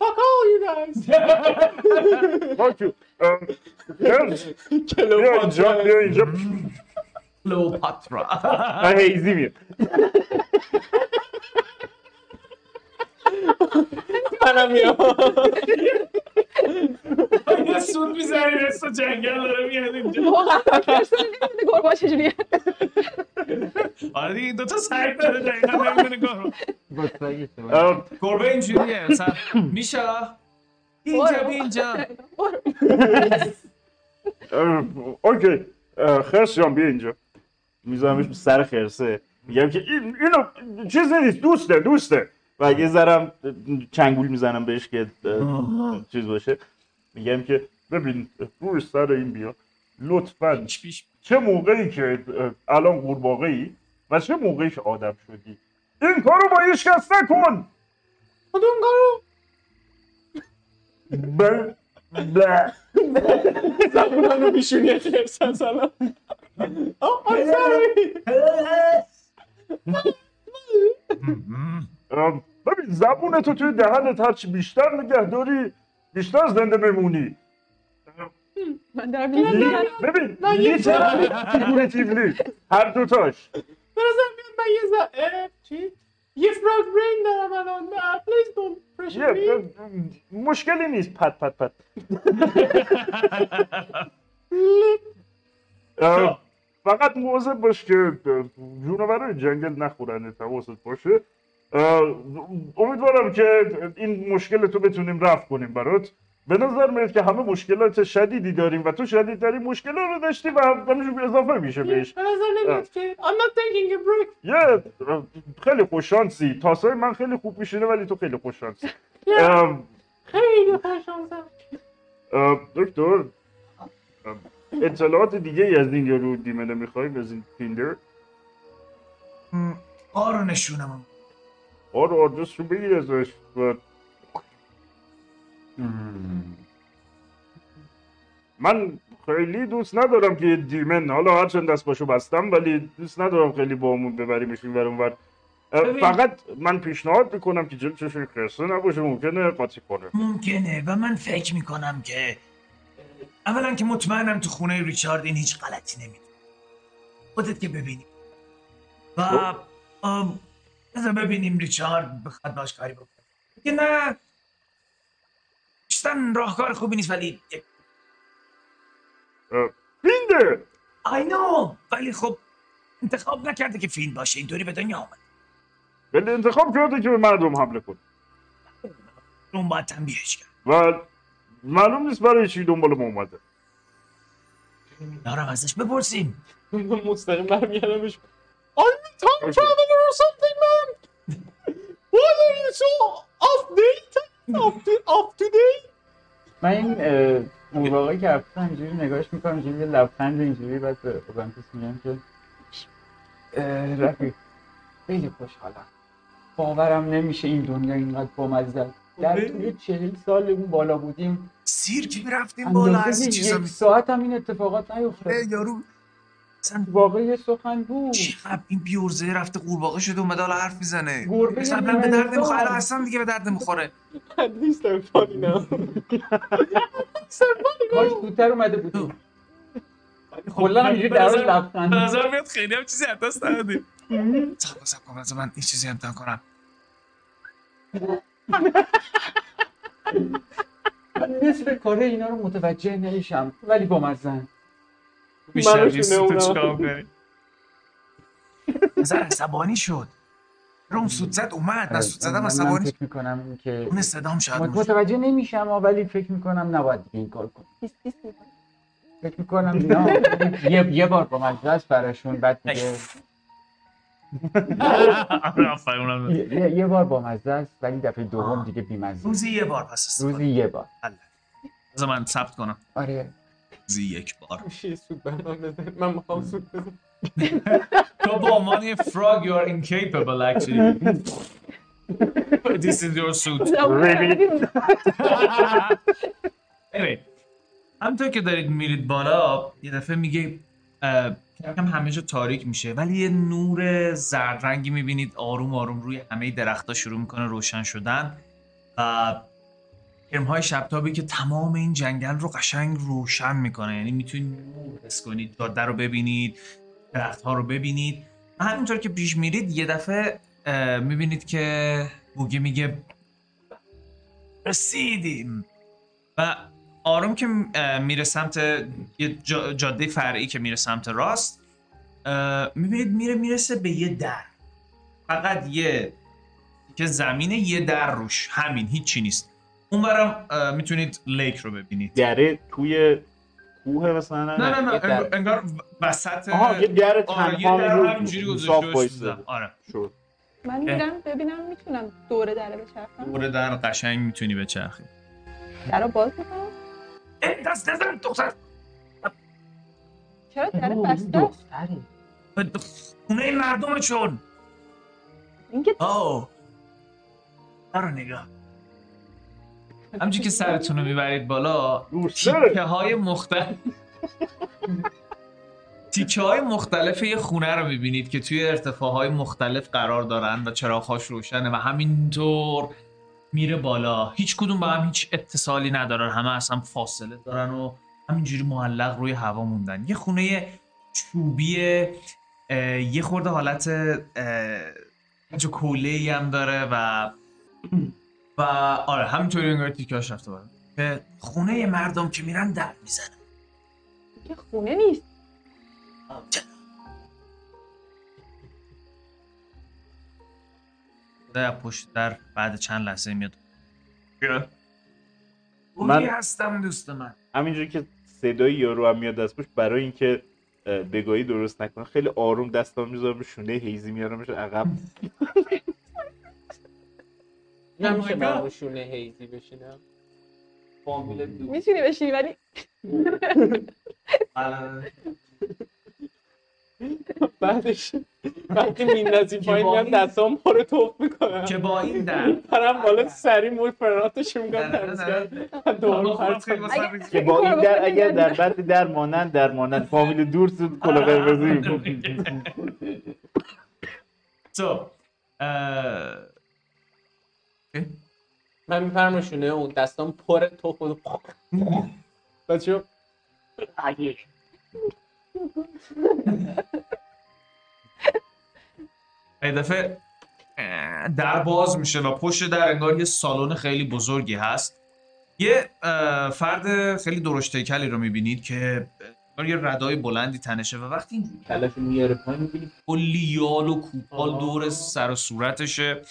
Fuck all you guys. Fuck you. اه، خرس، بیا اینجا بیا اینجا کلوپاترا اه، هیزی میاد منم میام یه سود می‌زنی رستا جنگل داره میاد اینجا. گربه چجوریه آره دیگه این دوتا سگ داره دقیقا نمی‌دونه گربه. گربه اینجوریه. مثلا میشا اینجا بی اینجا. اوکی. خرس جان بیا اینجا. میذارمش سر خرسه. میگم که این اینو چیزی نیست. دوسته دوسته. و یه ذرم چنگول می‌زنم بهش که چیز باشه. میگم که ببین روی سر این بیا. لطفا. چه موقعی که الان قورباغه ای و چه موقعی که آدم شدی؟ این کارو با هیچ کس نکن! کدوم کارو؟ بل بله الان Oh, I'm sorry اه، ببین زبون تو توی دهنت هرچی بیشتر نگه داری بیشتر زنده بمونی. من دارم میگم ببین فیگورتیولی هر دوتاش. برازم بیاد من یه ز... اه، چی؟ یه فراگ برین دارم الان. نه please don't pressure یه me. مشکلی نیست. پت پت پت. فقط مواظب باش که جونورای جنگل نخورن حواست باشه. امیدوارم که این مشکل تو بتونیم رفع کنیم برات. به نظر میاد که همه مشکلات شدیدی داریم و تو شدیدترین مشکل رو داشتی و همینجور اضافه میشه بهش. به نظر نمیاد که I'm not taking a break یه اه، خیلی خوششانسی. تاسای من خیلی خوب میشینه ولی تو خیلی خوششانسی. خیلی خوشانسم اه، دکتر اطلاعات دیگه ای از این یارو دیمنه می‌خوایم از این فیندر آرو نشونم. آدرس رو بگیر ازش و من خیلی دوست ندارم که دیمن حالا هرچند دست باشو بستم ولی دوست ندارم خیلی با همون ببریمش این اون ور. اه، ببین. فقط من پیشنهاد می‌کنم که جلو چشم خرسه نباشه ممکنه قاطی کنه. ممکنه و من فکر می‌کنم که اولا که مطمئنم تو خونه ریچارد این هیچ غلطی نمیده خودت که ببینی. و آم، بذار ببینیم ریچارد بخواد باش کاری بکنه. که نه بیشتر راهکار خوبی نیست ولی اه، فیندر آی نو ولی خب انتخاب نکرده که فیلم باشه اینطوری به دنیا آمد. ولی انتخاب کرده که به مردم حمله کنه. اون باید تنبیهش کرد. و معلوم نیست برای چی دنبال ما اومده. دارم ازش بپرسیم. من مستقیم برمیگردمش. Time traveler or something man? Why are you so off date? Off, to- off today? من این قورباغه که رفتم اینجوری نگاهش می‌کنم اینجوری لبخند اینجوری بعد به اوگانتیس میگم که رفیق خیلی خوشحالم باورم نمیشه این دنیا اینقدر بامزه است. در طول چهل سال اون بالا بودیم سیرک رفتیم بالا از چیزا یک ساعت هم این اتفاقات نیفتاد یارو اصلا واقعا یه سخن بود. چقدر این بیورزه رفته قورباغه شده اومده حالا حرف می‌زنه. گربه اصلا به درد. نمی‌خوره الان اصلا دیگه به درد نمی‌خوره. I'm funny now. کاش زودتر اومده بودیم کلا همینجوری در حال لبخند به نظر میاد خیلی هم چیزی از دست کن سب کن بذار من این چیزی امتحان کنم. من نصف کاره اینا رو متوجه نمیشم ولی با مزن بیشتر منو نیست شونه تو اونا. چیکار کنی عصبانی شد. رو اون سود زد اومد. نه سود زدم عصبانی فکر می‌کنم که اون صدام شاید. متوجه نمیشم ولی فکر می‌کنم نباید دیگه این کار کنم. فکر می‌کنم نه یه, یه بار با مزه است براشون بعد دیگه آره یه, بار با مزه است ولی دفعه دوم دیگه بیمزه. روزی یه بار پس روزی یه بار. بذار من ثبت کنم. آره. زی یک بار. میشه یه سود برنامه بزن من می‌خوام سود بزن تو به عنوان یه frog you are incapable actually. This is your suit. Anyway همونطور که دارید میرید بالا یه دفعه میگه کم همه جا تاریک میشه ولی یه نور زرد رنگی می‌بینید. آروم آروم روی همه درختها شروع می‌کنه روشن شدن. و کرمهای شبتابی که تمام این جنگل رو قشنگ روشن می‌کنه. یعنی می‌تونید نور حس کنید جاده رو ببینید درختها رو ببینید. و همینطور که پیش میرید یه دفعه می‌بینید که بوگی میگه رسیدیم. و آروم که میره سمت یه جا- جاده فرعی که میره سمت راست می‌بینید میره می‌رسه به یه در. فقط یه که زمینه یه در روش. همین هیچی نیست. اونورم می‌تونید لیک رو ببینید. دره توی کوه مثلا؟ نه نه نه. انگار, انگار وسط آها یه در آره یه تنها در رو همینجوری گذاشته. آره. شد. من میرم ببینم می‌تونم دوره دره بچرخم. دور در قشنگ می‌تونی بچرخی. در رو باز می‌کنم. ای، دست نزن دختر. چرا در اوه، بسته؟ دختری خونه مردمشون. اینکه آه. رو نگاه. همچون که سرتون رو می‌برید بالا تیکه های مختلف تیکه های مختلف یه خونه رو می‌بینید که توی ارتفاع های مختلف قرار دارن و چراغهاش روشنه و همینطور میره بالا. هیچ کدوم با هم هیچ اتصالی ندارن همه اصلا فاصله دارن و همینجوری معلق روی هوا موندن. یه خونه چوبی یه خورده حالت جو کوله هم داره و و آره همینطوری انگار تیکاش رفته بالا. به خونه مردم که میرن در می‌زنن. که خونه نیست. در پشت در بعد چند لحظه میاد. من- هستم دوست من. همینجوری که صدای یارو هم میاد از پشت برای اینکه اه، بگاهی درست نکنه خیلی آروم دستام می‌ذارم شونه هیزی میارمش عقب. نمیشه من. رو شونه هیزی بشینم فامیل دو. می‌تونی بشینی ولی؟ بعدش وقتی میندازی پایین میام دستام پا رو توف می‌کنم. که با این در پرم بالا سری مول فراتش می‌کنم تمیز کنم. که با این در اگر در بعد در مانند در مانند. فامیل دور سود کلا قرمزی تو من میپرم رو شونه اون دستام پر توف و بچه یه دفعه در باز میشه و پشت در انگار یه سالن خیلی بزرگی هست. یه فرد خیلی درشت هیکلی رو می‌بینید که انگار یه ردای بلندی تنشه و وقتی این کلش میاره پایین می‌بینی. کلی یال و کوپال. دور سر و صورتشه.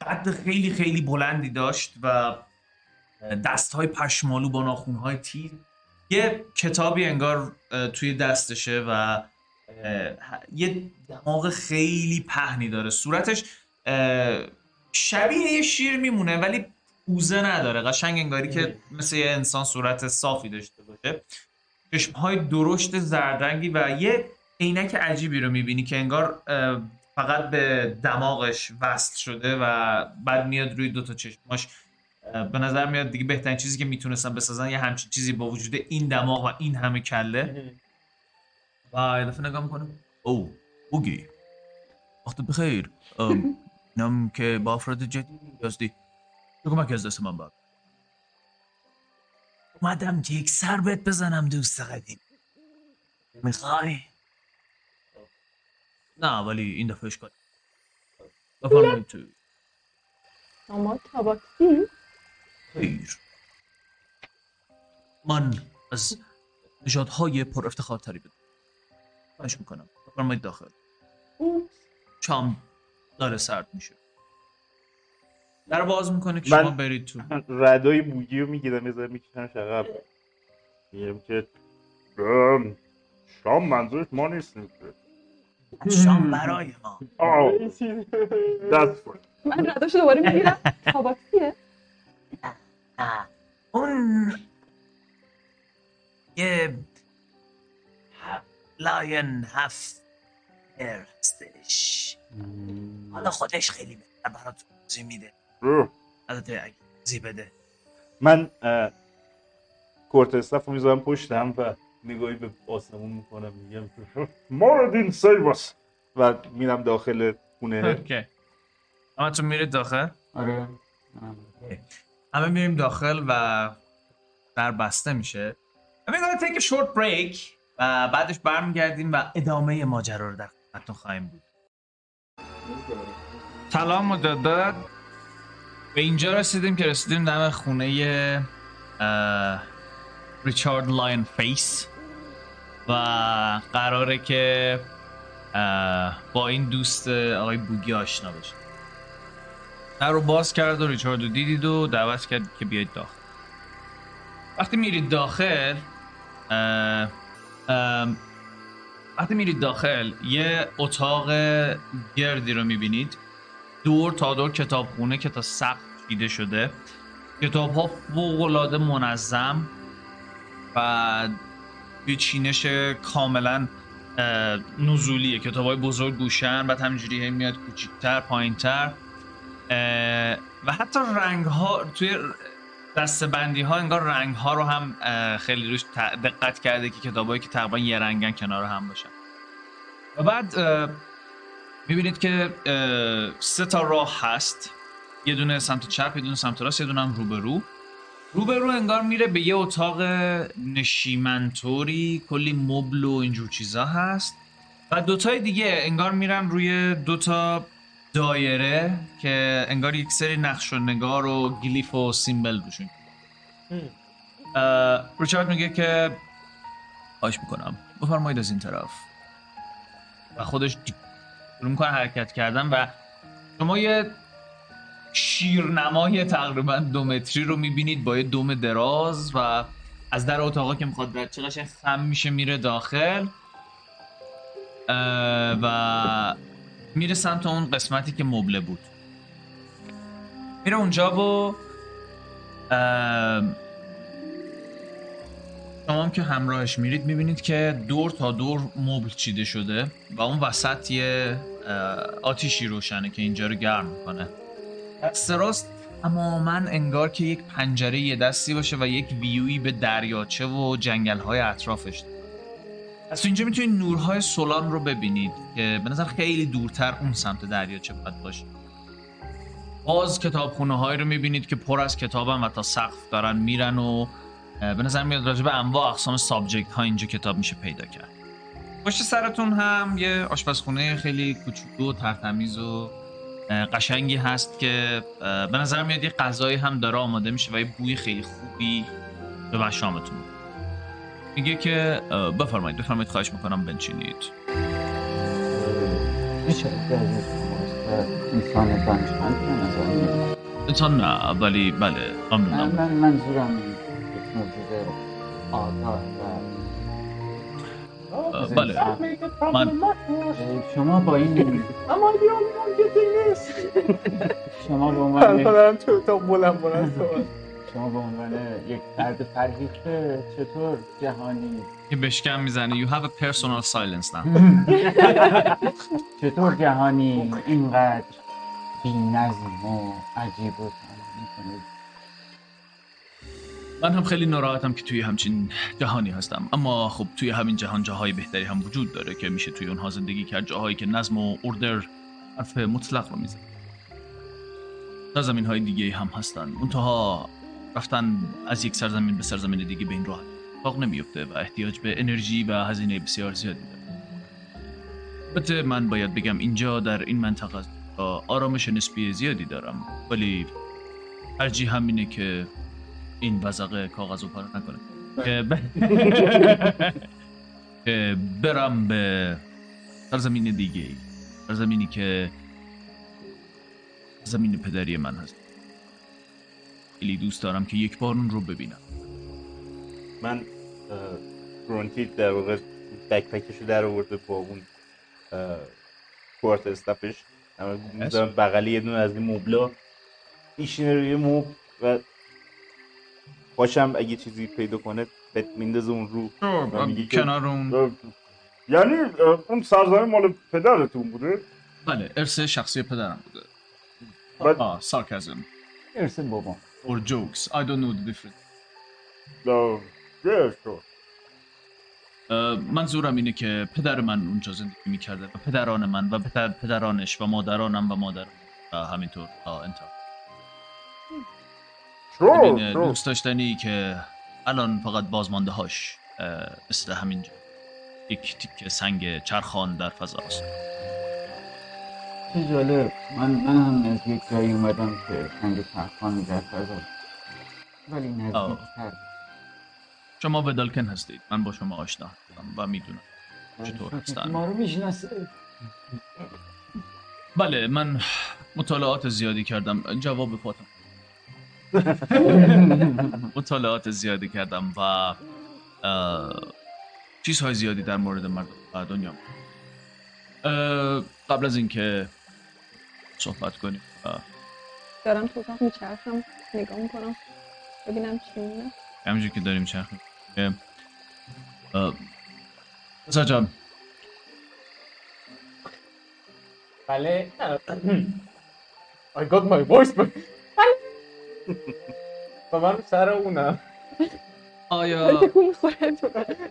قد خیلی خیلی بلندی داشت و دست های پشمالو با ناخون های تیر یه کتابی انگار توی دستشه و یه دماغ خیلی پهنی داره. صورتش شبیه یه شیر میمونه ولی پوزه نداره. قشنگ انگاری که مثل یه انسان صورت صافی داشته باشه. چشم های درشت زردرنگی و یه عینک عجیبی رو می‌بینی که انگار فقط به دماغش وصل شده و بعد میاد روی دوتا چشماش. اه، به نظر میاد دیگه بهترین چیزی که می‌تونستن بسازن یه همچین چیزی با وجود این دماغ و این همه کله. و یه دفعه نگاه می‌کنه او بوگی وقت بخیر. اینم که با افراد جدی یازدی چه کمک از دست من بر اومدم که یک سر بهت بزنم دوست قدیم. می‌خوای؟ نه ولی این دفعه اشکال بفرمایید تو. اما تاباکسی خیر. من از نژادهای پر افتخارتری بدم خواهش می‌کنم. بفرمایید داخل. شام داره سرد میشه. در باز می‌کنه که شما برید تو. ردای بوگی رو می‌گیرم یه ذره میکشنش عقب میگم که ام، شام منظورش ما نیستیم که. شام برای ما. آه. دست کن من رداشو دوباره می‌گیرم. تاباکسیه نه اون یه لاین هفت هستش حالا خودش خیلی بهتر برات توضیح میده. البته اگه توضیح بده. من کورت استف رو می‌ذارم پشتم و نگاهی به آسمون می‌کنم میگم. موردین سیوس و میرم داخل خونه. اوکی. همه تو میرید داخل؟ آره. همه میریم داخل و در بسته میشه. I'm gonna take a short break و بعدش برمیگردیم و ادامه ماجرا رو در خدمتتون خواهیم بود. سلام مجدد. به اینجا رسیدیم که رسیدیم دم خونه ریچارد لاین فیس و قراره که با این دوست آقای بوگی آشنا بشه. در رو باز کرد و ریچارد رو دیدید و دعوت کرد که بیاید داخل. وقتی میرید داخل اه، وقتی میرید داخل یه اتاق گردی رو می‌بینید. دور تا دور کتابخونه که تا سقف چیده شده. کتاب ها منظم. و یه چینش کاملا نزولیه کتاب های بزرگ گوشن بعد همینجوری هی میاد کوچیکتر پایینتر. و حتی رنگ ها توی دسته بندی ها انگار رنگ ها رو هم خیلی روش دقت کرده که کتابایی که تقریبا یه رنگن کنار هم باشن. و بعد می‌بینید که سه تا راه هست. یه دونه سمت چپ یه دونه سمت راست یه دونه هم روبرو. روبرو انگار میره به یه اتاق نشیمنطوری کلی مبل و اینجور چیزا هست. و دوتای دیگه انگار میرن روی دوتا دایره که انگار یک سری نقش و نگار و گلیف و سیمبل روشون. ریچارد میگه که خواهش می‌کنم بفرمایید از این طرف. و خودش شروع می‌کنه حرکت کردن و شما یه شیرنمای تقریبا دو متری رو می‌بینید با یه دوم دراز و از در اتاقا که می‌خواد رد چه خم میشه میره داخل و میره سمت اون قسمتی که مبله بود. میره اونجا و شما هم که همراهش میرید می‌بینید که دور تا دور مبل چیده شده و اون وسط یه آتیشی روشنه که اینجا رو گرم می‌کنه. دست راست تماما انگار که یک پنجره یه دستی باشه و یک ویوی به دریاچه و جنگل های اطرافش. از اینجا می‌تونید نورهای سولان رو ببینید که به نظر خیلی دورتر اون سمت دریاچه باید باشه باز کتابخونه هایی رو می‌بینید که پر از کتابن و تا سقف دارن میرن و به نظر میاد راجع به انواع اقسام سابجکت ها اینجا کتاب میشه پیدا کرد پشت سرتون هم یه آشپزخونه خیلی کوچولو و ترتمیز و قشنگی هست که به نظر میاد یه غذایی هم داره آماده میشه و یه بوی خیلی خوبی به مشامتون. میگه که بفرمایید بفرمایید خواهش می‌کنم بنشینید. میشه انسان دانشمند نه ولی بله من, ممنونم. من منظورم موجود آگاه و بله. من شما با این شما به عنوان دارم تو تا بلند بلند شما به عنوان یک فرد فرهیخته چطور جهانی که بشکم می‌زنه you have a personal silence now. چطور جهانی اینقدر بی نظم و عجیب و می‌کنید من هم خیلی ناراحتم که توی همچین جهانی هستم. اما خب توی همین جهان جاهای بهتری هم وجود داره که میشه توی اونها زندگی کرد. جاهایی که نظم و اردر حرف مطلق رو میزن سرزمین های دیگه هم هستن. منتها رفتن از یک سرزمین به سرزمین دیگه به این راه اتفاق نمیفته و احتیاج به انرژی و هزینه بسیار زیادی داره. البته من باید بگم اینجا در این منطقه آرامش نسبی زیادی دارم. ولی ترجیح همینه که این وزقه کاغذ رو پاره نکنه. که, ب... که برم به سرزمین دیگه ای. سرزمینی که زمین پدری من هست. خیلی دوست دارم که یک بار اون رو ببینم. من اه، گرونتی در واقع بکپکش رو در آورده با اون کوارت استفش. می‌ذارم بغلی یه دونه از این مبلا. میشینه روی مبل و باشم اگه چیزی پیدا کنه بهت میندازه اون رو کنار اون. یعنی اون سرزمین مال پدرتون بوده؟ بله ارث شخصی پدرم بوده. آه سارکازم. ارث بابا. Or jokes. I don't know the difference. اه، yes, sure. منظورم اینه که پدر من اونجا زندگی می‌کرده و پدران من و پدر پدرانش و مادرانم و مادر و همینطور. تا انتها. Sure. دوست داشتنی که الان فقط بازمانده هاش مثل همینجا یک تیک سنگ چرخان در فضاست چه جالب. من من هم از یک جایی اومدم که سنگ چرخان در فضا. ولی نزدیکتر. شما ودالکن هستید. من با شما آشنا هستم و می‌دونم چطور هستن. ما رو می‌شناسه. بله من مطالعات زیادی کردم. جواب فاطمه. مطالعات زیادی کردم و چیزهای زیادی در مورد مردم و دنیا قبل از اینکه صحبت کنیم دارم تو اتاق میچرخم نگاه می‌کنم ببینم چی می‌بینم همینجور که داریم چرخ می‌کنیم. اه، رضا جان بله I got my voice back. و من سر اونم آیا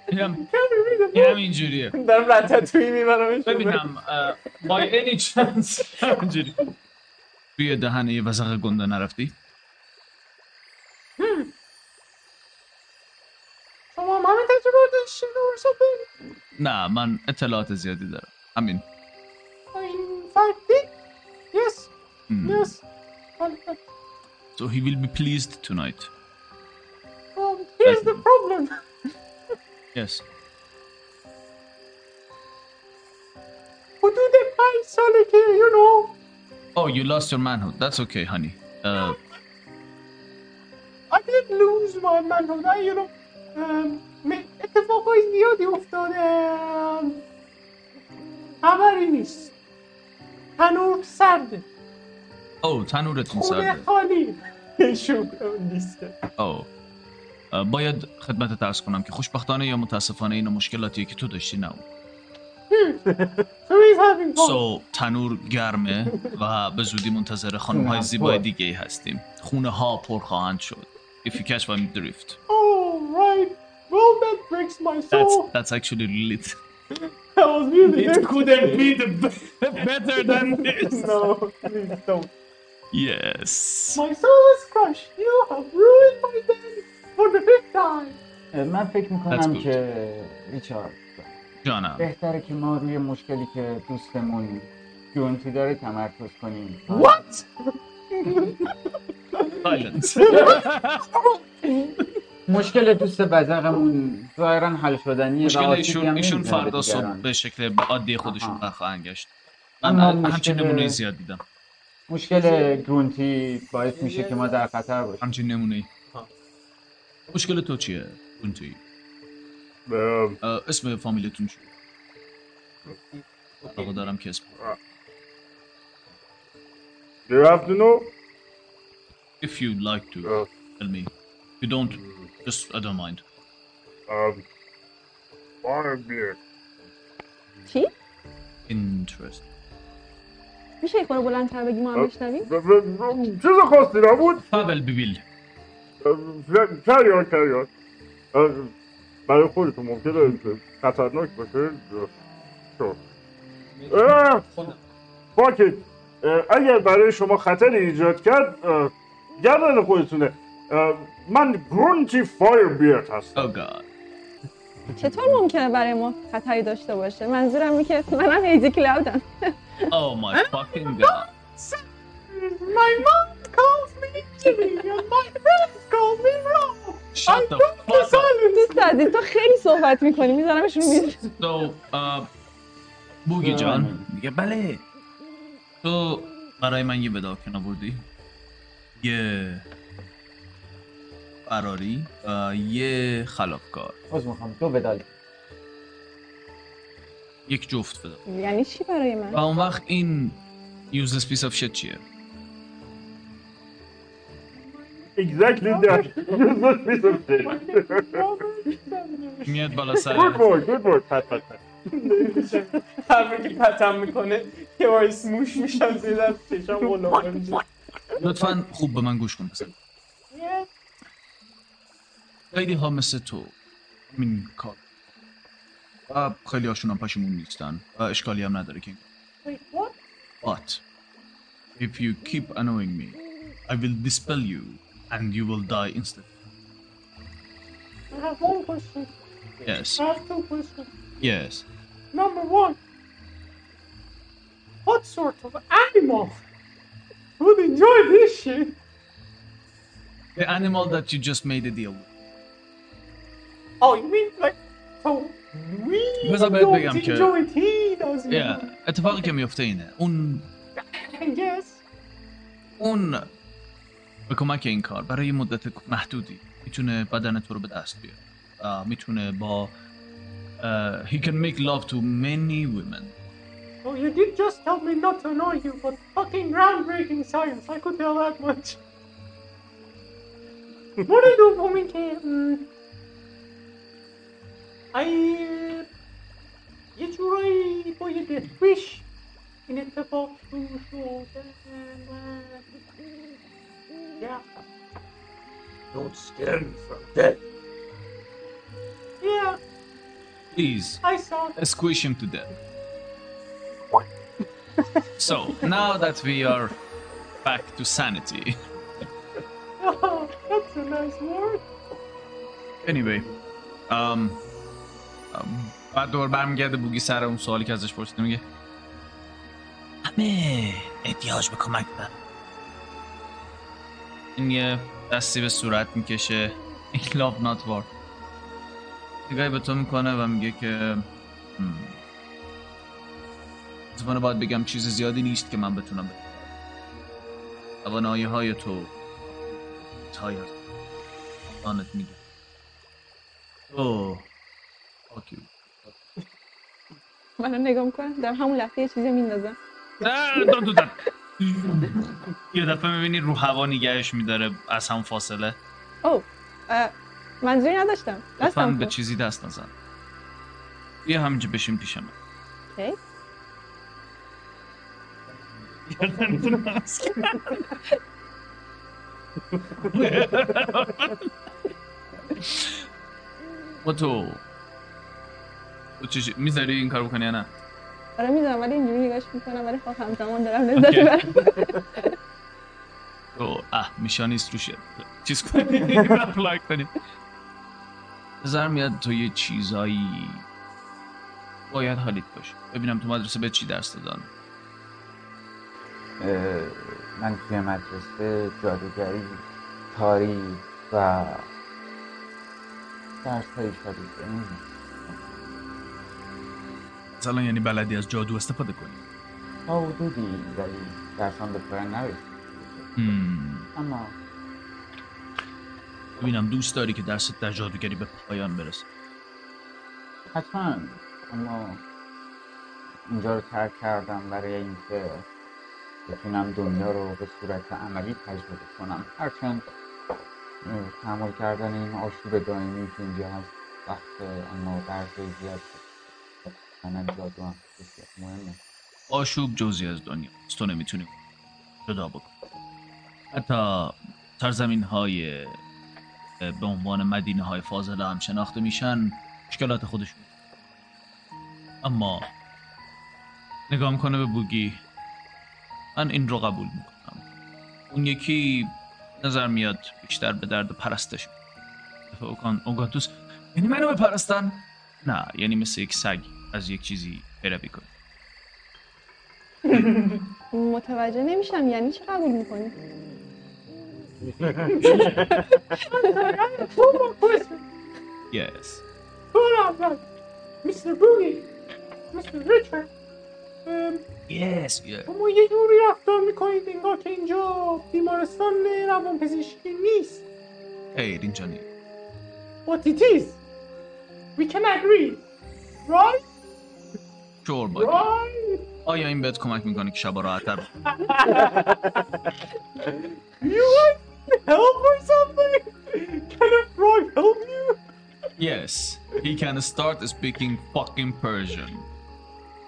اینم اینم اینجوریه دارم رتتوی میبرمش ببینم by any chance همینجوری توی دهن یه وزق گنده نرفتی؟ شما همه تجربه داشتین نه من اطلاعات زیادی دارم همین did yes. Hmm. yes. So he will be pleased tonight. um, here's the problem Yes. حدود پنج ساله که you know Oh, you lost your manhood. That's okay, honey. Uh, I didn't lose my manhood I you know um, می- اتفاقای زیادی افتاده um, خبری نیست تنور سرده oh, تنورتون خونه سرده. Oh. Uh, باید خدمت ارز کنم که خوشبختانه یا متاسفانه این مشکلاتیه که تو داشتی نه اون. So he's having fun So تنور گرمه و به زودی منتظر خانم های زیبای دیگه ای هستیم. خونه ها پر خواهند شد. If you catch my drift. Oh, right. Well, that breaks my That's, soul. that's actually really... That was really It couldn't be the better than this. No, please don't. Yes. My soul is crushed. You have ruined my day for the fifth time. من فکر می‌کنم. که ریچارد جانم. بهتره که ما روی مشکلی که دوستمون جونتی داره تمرکز کنیم What? Silence. مشکل دوست بزرگمون ظاهرا حل شدنیه مشکل ایشون ایشون فردا صبح. به شکل عادی خودشون. برخواهند گشت من همچین نمونه زیاد دیدم مشکل گرونتی باعث میشه که ما در خطر باشیم همچین نمونه مشکل تو چیه؟ اه، اسم فامیلتون چیه؟ آقا دارم که اسم Do you have to know? If you'd like to tell me If you don't just I don't mind um, beer. چی؟ Interest میشه یک بار بلندتر بگی ما هم بشنویم؟ چیز خاصی نبود؟ فابل بیبیل. کریان کریان برای خودتون ممکنه که خطرناک باشه. اه، اگر برای شما خطر ایجاد کرد گردن خودتونه. من گرونتی فایر بیرد هستم. Oh god. چطور ممکنه برای ما خطری داشته باشه؟ منظورم اینه که منم هیزی کلاودم. Oh my fucking god. My mom calls me Jimmy and my friends call me Rob. Shut the fuck up. دوست عزیز تو خیلی صحبت می‌کنی میذارمشون میز So uh, بوگی جان. میگه بله. تو برای من یه بداکن آوردی یه فراری و یه خلافکار. باز می‌خوام تو بدال یک جفت فدا یعنی چی برای من؟ و اون وقت این useless piece of shit چیه Exactly that. Not piece of shit. میاد بالا سر Good boy, good boy. pat, pat, pat. حرفی که پتم می‌کنه یه بار سموش میشم زیر دست چشم قلابه میشه لطفا خوب به من گوش کن پسر خیلی ها مثل تو این کار خیلی هاشون هم پشیمون نیستن و اشکالی هم نداره که این کار. But if you keep annoying me, I will dispel you and you will die instantly. I have one question. Yes, I have two questions. yes. Number one, what sort of animal would enjoy this shit? The animal that you just made a deal with. Oh, you mean like so we بذار بهت don't بگم که- enjoy it, he doesn't. Yeah. اتفاقی که میفته اینه اون I guess. اون به کمک این کار برای مدت محدودی میتونه بدن تو رو به دست بیاره و میتونه با uh, he can make love to many women Oh, you did just tell me not to annoy you, but fucking groundbreaking science, I could tell that much. what do you do for me, I. Uh, it's right, for you did wish. And it's about two shoulders Yeah. Don't scare me from death. Yeah. Please. I saw. That. Squish him to death. so now that we are back to sanity. oh, that's a nice word. Anyway, um, بعد دور برمیگرده بوگی سر اون سوالی که ازش پرسیده میگه. همه احتیاج به کمک دارن. این یه دستی به صورت می‌کشه. این لاف نات وار نگاهی به تو می‌کنه و میگه که هم. متاسفانه باید بگم چیز زیادی نیست که من بتونم بگم. توانایی های تو تای از آنت میگه. اوه آکیو منو نگاه می‌کنم در همون لحظه یه چیزی میندازم نه داد داد داد. یه دفعه می‌بینی رو هوا نگهش میداره از هم فاصله او منظوری نداشتم دستم به چیزی دست نزن بیا همینجا بشین پیش من اوکی. و تو تو چی؟ می‌ذاری این کار بکنی یا نه؟ آره می‌زنم ولی اینجوری نگاش می‌کنم ولی خب همزمان دارم لذت برم تو اه میشانیست روش چیز کنی اپلای کنی نظر میاد تو یه چیزایی. باید حالیت باشه. ببینم تو مدرسه به چی درس دادن. اه، من توی مدرسه جادوگری تاریخ و درس های شبیه. این مثلا یعنی بلدی از جادو استفاده کنی؟ تا حدودی ولی درسان به پایان نرسید. اما ببینم دوست داری که درست در جادوگری به پایان برسه. حتما. اما اینجا رو ترک کردم برای اینکه بتونم دنیا رو به صورت عملی تجربه کنم. هرچند تحمل کردن این آشوب دائمی که اینجا هست وقت اما درس زیاد جادو هم مهمه. آشوب جزی از دنیا تو نمی‌تونی جدا بکن حتی سرزمین های به عنوان مدینه های فاضله هم شناخته میشن مشکلات خودشون. اما نگاه می‌کنه به بوگی. من این رو قبول می‌کنم. اون یکی نظر میاد بیشتر به درد پرستش اوگاتوس یعنی منو بپرستن؟ نه یعنی مثل یک سگ از یک چیزی پیروی کنی متوجه نمیشم یعنی چی قبول می‌کنی. Yes. Hold on, man. Mr. Boogie. Mr. Richard. ام، Yes. Yeah. شما یه جوری رفتار می‌کنید انگار که اینجا بیمارستان روان پزشکی نیست. خیر اینجا نیست What it is. We can agree. Right? شور Right? آیا این بهت کمک می‌کنه که شبا راحتتر بخوابی؟ You want help or something? Can a frog help you? Yes. he can start speaking fucking Persian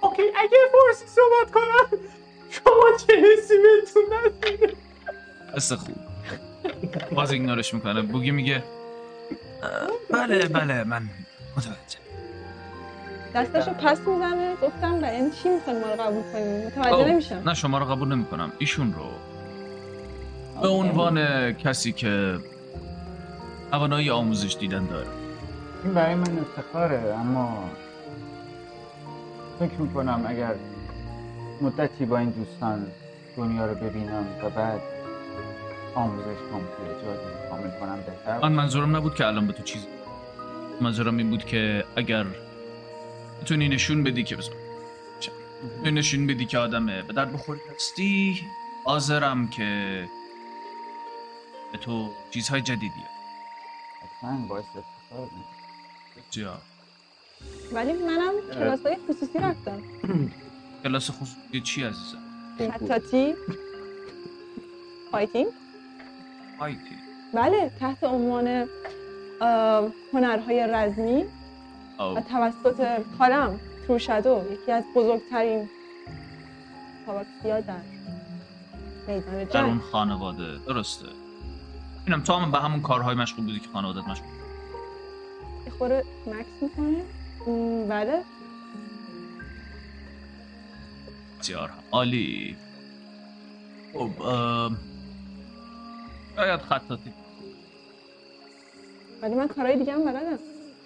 اوکی اگه فارسی صحبت کنم شما چه حسی بهتون نسیده قصه خوب باز ایگنورش می‌کنه بوگی میگه "اه، بله بله من متوجه دستشو پس می‌زنه گفتم و یعنی چی می‌خوان ما رو قبول کنیم. متوجه اوه، نمیشم. نه شما رو قبول نمی‌کنم. ایشون رو. به عنوان کسی که توانایی آموزش دیدن داره. این برای من افتخاره اما فکر می‌کنم اگر مدتی با این دوستان دنیا رو ببینم و بعد آموزش جادی کامل کنم بهتر من منظورم نبود که الان به تو چیز منظورم این بود که اگر بتونی نشون بدی که؟ بتونی نشون بدی که آدمه. به درد بخوری هستی؟ حاضرم که به تو چیزهای جدیدی حتما باعث افتخار ولی منم کلاس های خصوصی رفتم کلاس خصوصی چی عزیزم؟ خطاطی fighting IT بله تحت عنوان هنرهای رزمی. و توسط خالم تورشادو یکی از بزرگترین تاواکسیا در میدان در اون خانواده. درسته. اینم تو هم به همون کارهای مشغول بودی که خانوادت مشغول بود. یه خوره مکس می‌کنه. بله. بسیار عالی. خب شاید خطاطی. ولی من کارهای دیگه هم بلدم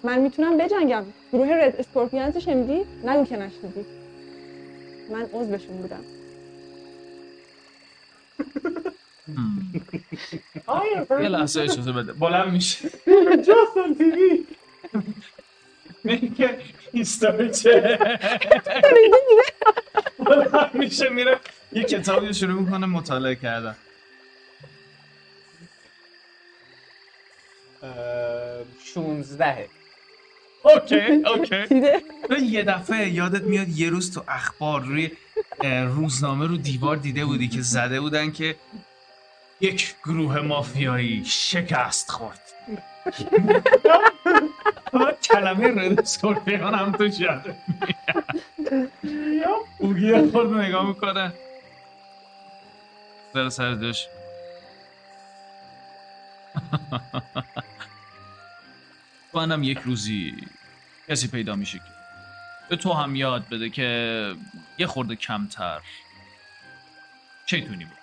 من می‌تونم بجنگم. گروه رد اسکورپیانز شنیدی؟ نگو که نشنیدی. من عضوشون بودم. یه لحظه اجازه بده. بلند میشه. جاستن تیوی. میگه هیستوری چه؟ بلند میشه میره. یه کتابی رو شروع می‌کنه مطالعه کردن. شونزدهه okay okay. یه دفعه یادت میاد یه روز تو اخبار روی روزنامه رو دیوار دیده بودی که زده بودن که یک گروه مافیایی شکست خورد. کلمه Red Scorpion هم تو میاد. اوگی خود نگاه می‌کنه. در سر جاش. منم یک روزی کسی پیدا میشه که به تو هم یاد بده که یه خورده کمتر. چیتونی بود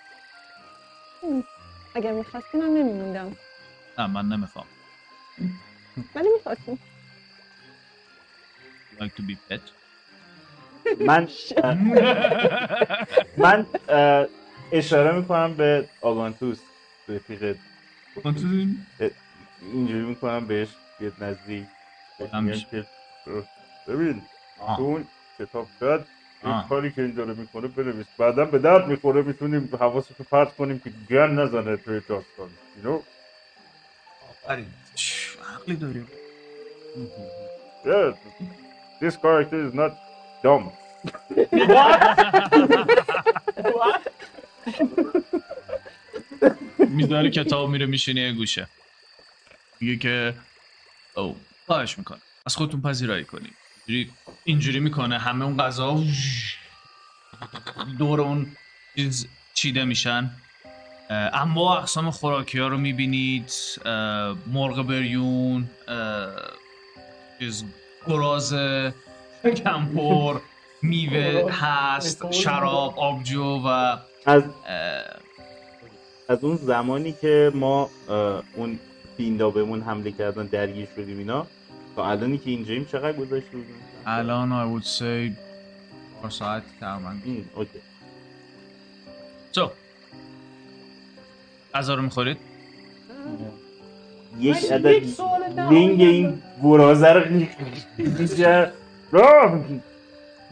اگر می‌خواستیم هم نمیموندم. نه من نمیفهم ولی می‌خواستیم like to be pet? من من اشاره می‌کنم به آگانتوس رفیق اینجوری می‌کنم بهش بیاد نزدیک. که ببین آه. تو اون کتاب شاید این. کاری که این داره می‌کنه بنویس بعدا به درد می‌خوره می‌تونیم حواستو پرت کنیم که گن نزنه توی داستان know? آفرین عقلی داری Yeah, this character is not dumb. می‌ذاره کتاب میره میشینه یه گوشه میگه که او خواهش می‌کنه از خودتون پذیرایی کنید. اینجوری اینجوری می‌کنه. همه اون غذا دور اون چیز چیده میشن. اما اقسام خوراکی ها رو می‌بینید. مرغ بریون چیز گراز کمپر میوه هست شراب آبجو و از از اون زمانی که ما اون فیندا بهمون حمله کردن درگیر شدیم اینا. تا الانی که اینجاییم چقدر گذاشته بودیم الان I would say چهار ساعت تقریبا. اوکی. سو غذا رو می‌خورید؟ یک عدد لنگ این گرازه رو میشه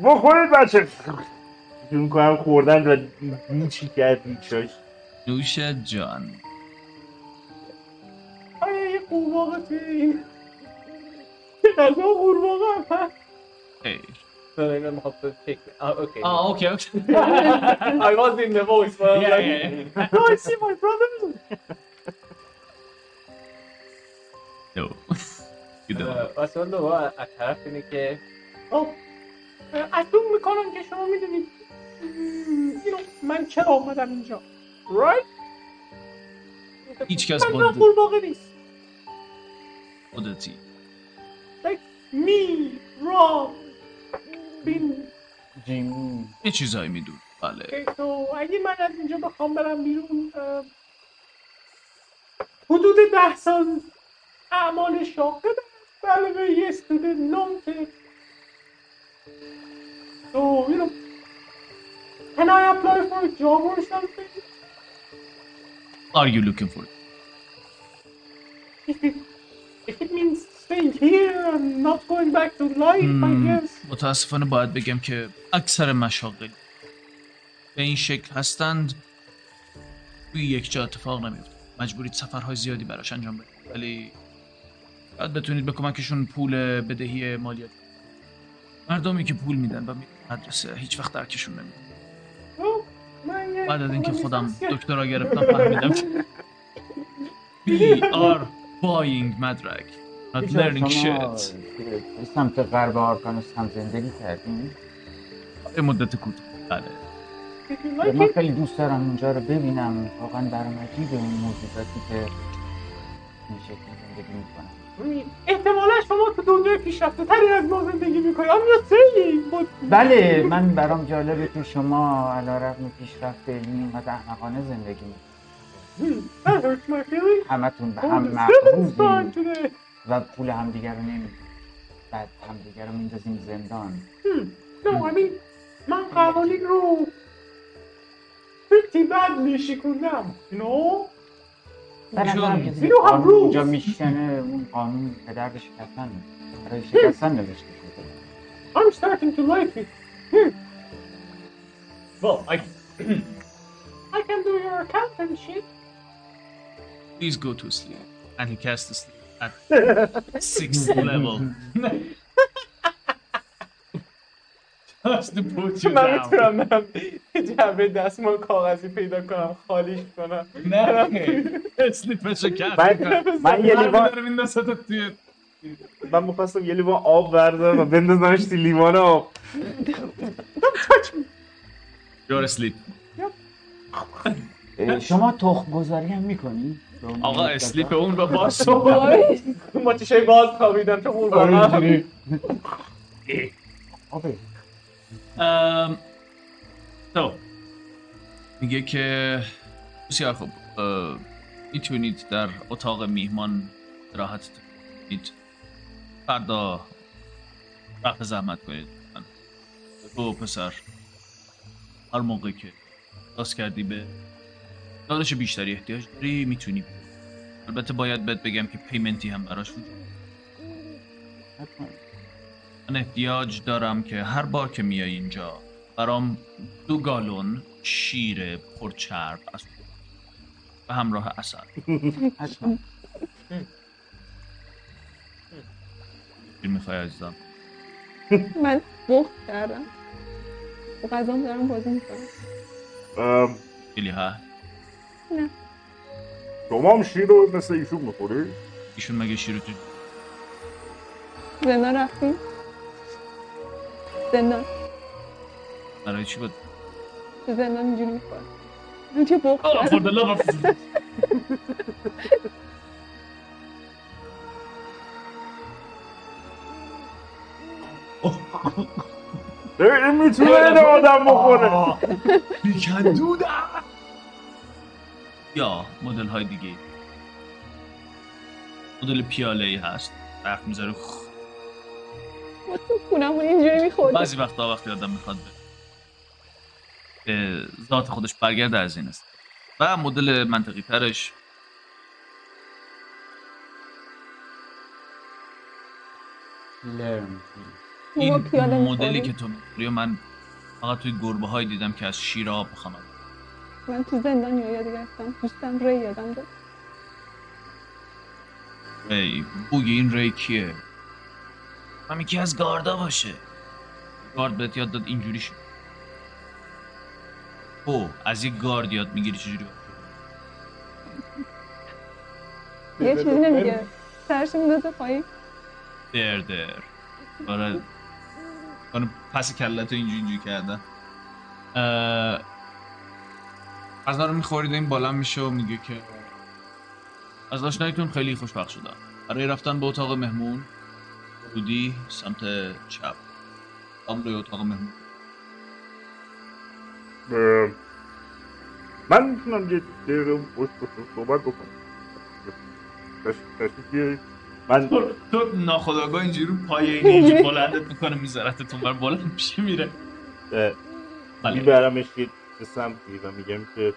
بخورید بچه. شروع می‌کنم خوردن و میچی کرد میچاش. نوش جان. قورباغه توی این غذا قورباغه هم خیر. اینو می‌خواد چک. آه اوکی. آه اوکی I was in the voice but Yeah, like, yeah, oh I see my brother. No. می‌دونم آسمان دوباره از طرف اینه که خب اصلا می‌کنم که شما می‌دونید. من چرا آمدم اینجا؟ رایت هیچ کس من با رفول نیست خودتی می رام بین جیمی. یه چیزایی میدون بله. تو اگه من از اینجا بخوام برم بیرون حدود ده سال اعمال شاقه دارم. به علاوه یه استودنت نام که So, you know, can I apply for a job or something? Are you looking for? It? If it, means staying here and not going back to life, I Hmm, guess. متاسفانه باید بگم که اکثر مشاغل به این شکل هستند. توی یک جا اتفاق نمیفته. مجبورید سفرهای زیادی براش انجام بدید. ولی باید بتونید به کمکشون پول بدهی مالیات. مردمی که پول میدن و مدرسه هیچ وقت درکشون یه بعد از اینکه خودم. دکترا گرفتم فهمیدم We are buying مدرک not learning shit. سمت غرب آرکانوس هم زندگی کردین به مدت کوتاه بله من خیلی دوست دارم اونجا رو ببینم واقعا برام عجیبه اون موجوداتی که این شکلی زندگی می‌کنن احتمالا شما تو دنیای پیشرفته تری از ما زندگی می‌کنید I'm not saying but بله من برام جالبه که شما علا رقم پیشرفت علمی اینقدر احمقانه زندگی می‌کنید همتون به Oh, هم مقروضین today. و پول همدیگر رو نمی‌دید بعد همدیگر رو میندازین زندان Hmm. No, I mean, من قوانین رو pretty badly شکوندم, you know? به نظرم چون- کسی You know how قانون اونجا rules. میشکنه اون قانون به درد شکستن برای شکستن نوشته شده I'm starting to like it. Hmm. Well, I... I can do your accountant shit. Please go to sleep. And he cast to sleep at sixth level. Just to put you من down. می‌تونم برم جعبه دستمال کاغذی پیدا کنم خالیش کنم نه اسلیپشو کست من, من یه لیوان داره میندازه توی من می‌خواستم یه لیوان آب بردارم و بندازمش توی لیوان آب You're asleep. اه، شما تخم گذاری هم می‌کنی؟ آقا اسلیپ اون رو باز. ما چشای باز خوابیدم آبه ام، تو. میگه که بسیار خوب می‌تونید در اتاق میهمان راحت کنید. فردا رفت زحمت کنید. تو پسر هر موقع که احساس کردی به دانش بیشتری احتیاج داری می‌تونی البته باید بهت بگم که پیمنتی هم براش وجود. من احتیاج دارم که هر بار که میای اینجا برام دو گالون شیر پرچرب از به همراه اصل چی می‌خوای عزیزم؟ من بخت کردم. غذام دارم بازی می‌کنم. ام، خیلی ها شما هم شیر رو مثل ایشون می‌خوری؟ ایشون مگه شیر رو تو زندان رفتیم. زندان برای چی بود؟ تو زندان اینجوری چه بخت Oh, for the love of این می‌تونه این آدم بخوره. بیکندودم یا مدل های دیگه. مدل پیاله ای هست. برف می‌ذاره ما تو خونمون اینجوری می‌خوریم بعضی وقتا وقتی آدم می‌خواد به ذات خودش برگرده از این است. و مدل منطقی ترش. این مدلی که تو من فقط توی گربه های دیدم که از شیر آب می‌خوام. من تو زندان یاد گرفتم دوستم ری یادم داد ری بوی این ری کیه هم یکی از گاردا باشه گارد بهت یاد داد اینجوری شد او از یک گارد یاد می‌گیری چجوری یه چیزی نمیگه سرش میندازه پایین در در آره آره پس کلتو اینجوری اینجوری کردن غذا رو می‌خورید و این بالا میشه و میگه که از آشناییتون خیلی خوشبخت شدم. برای رفتن به اتاق مهمون رودی سمت چپ. هم روی اتاق مهمون. من می‌تونم یه دقیقه صحبت بکنم. من تو, تو ناخداگاه اینجوری رو پای این اینجوری بلندت می‌کنه میذارت تو بر بلند میشه میره. بله. میبرمش یه به سمتی و میگم که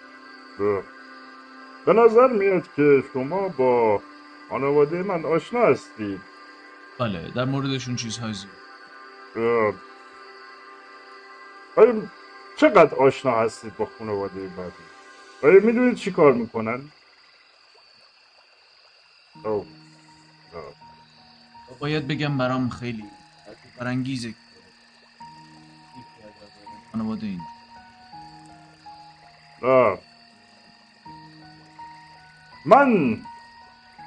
اه، به نظر میاد که شما با خانواده من آشنا هستید بله در موردشون چیزهای زیاد. آیا چقدر آشنا هستید با خانواده بعدی آیا می‌دونید چی کار می‌کنن؟ او. باید بگم برام خیلی برانگیزه خانواده این. آه. من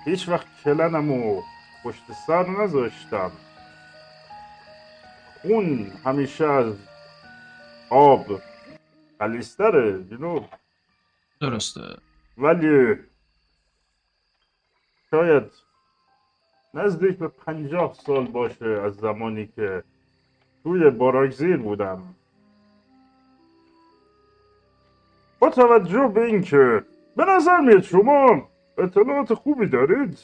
هیچ وقت کلنم و پشت سر نذاشتم خون همیشه از آب you know. درسته ولی شاید نزدیک به پنجاه سال باشه از زمانی که توی باراکزیر بودم با توجه به اینکه به نظر میاد شما اطلاعات خوبی دارید.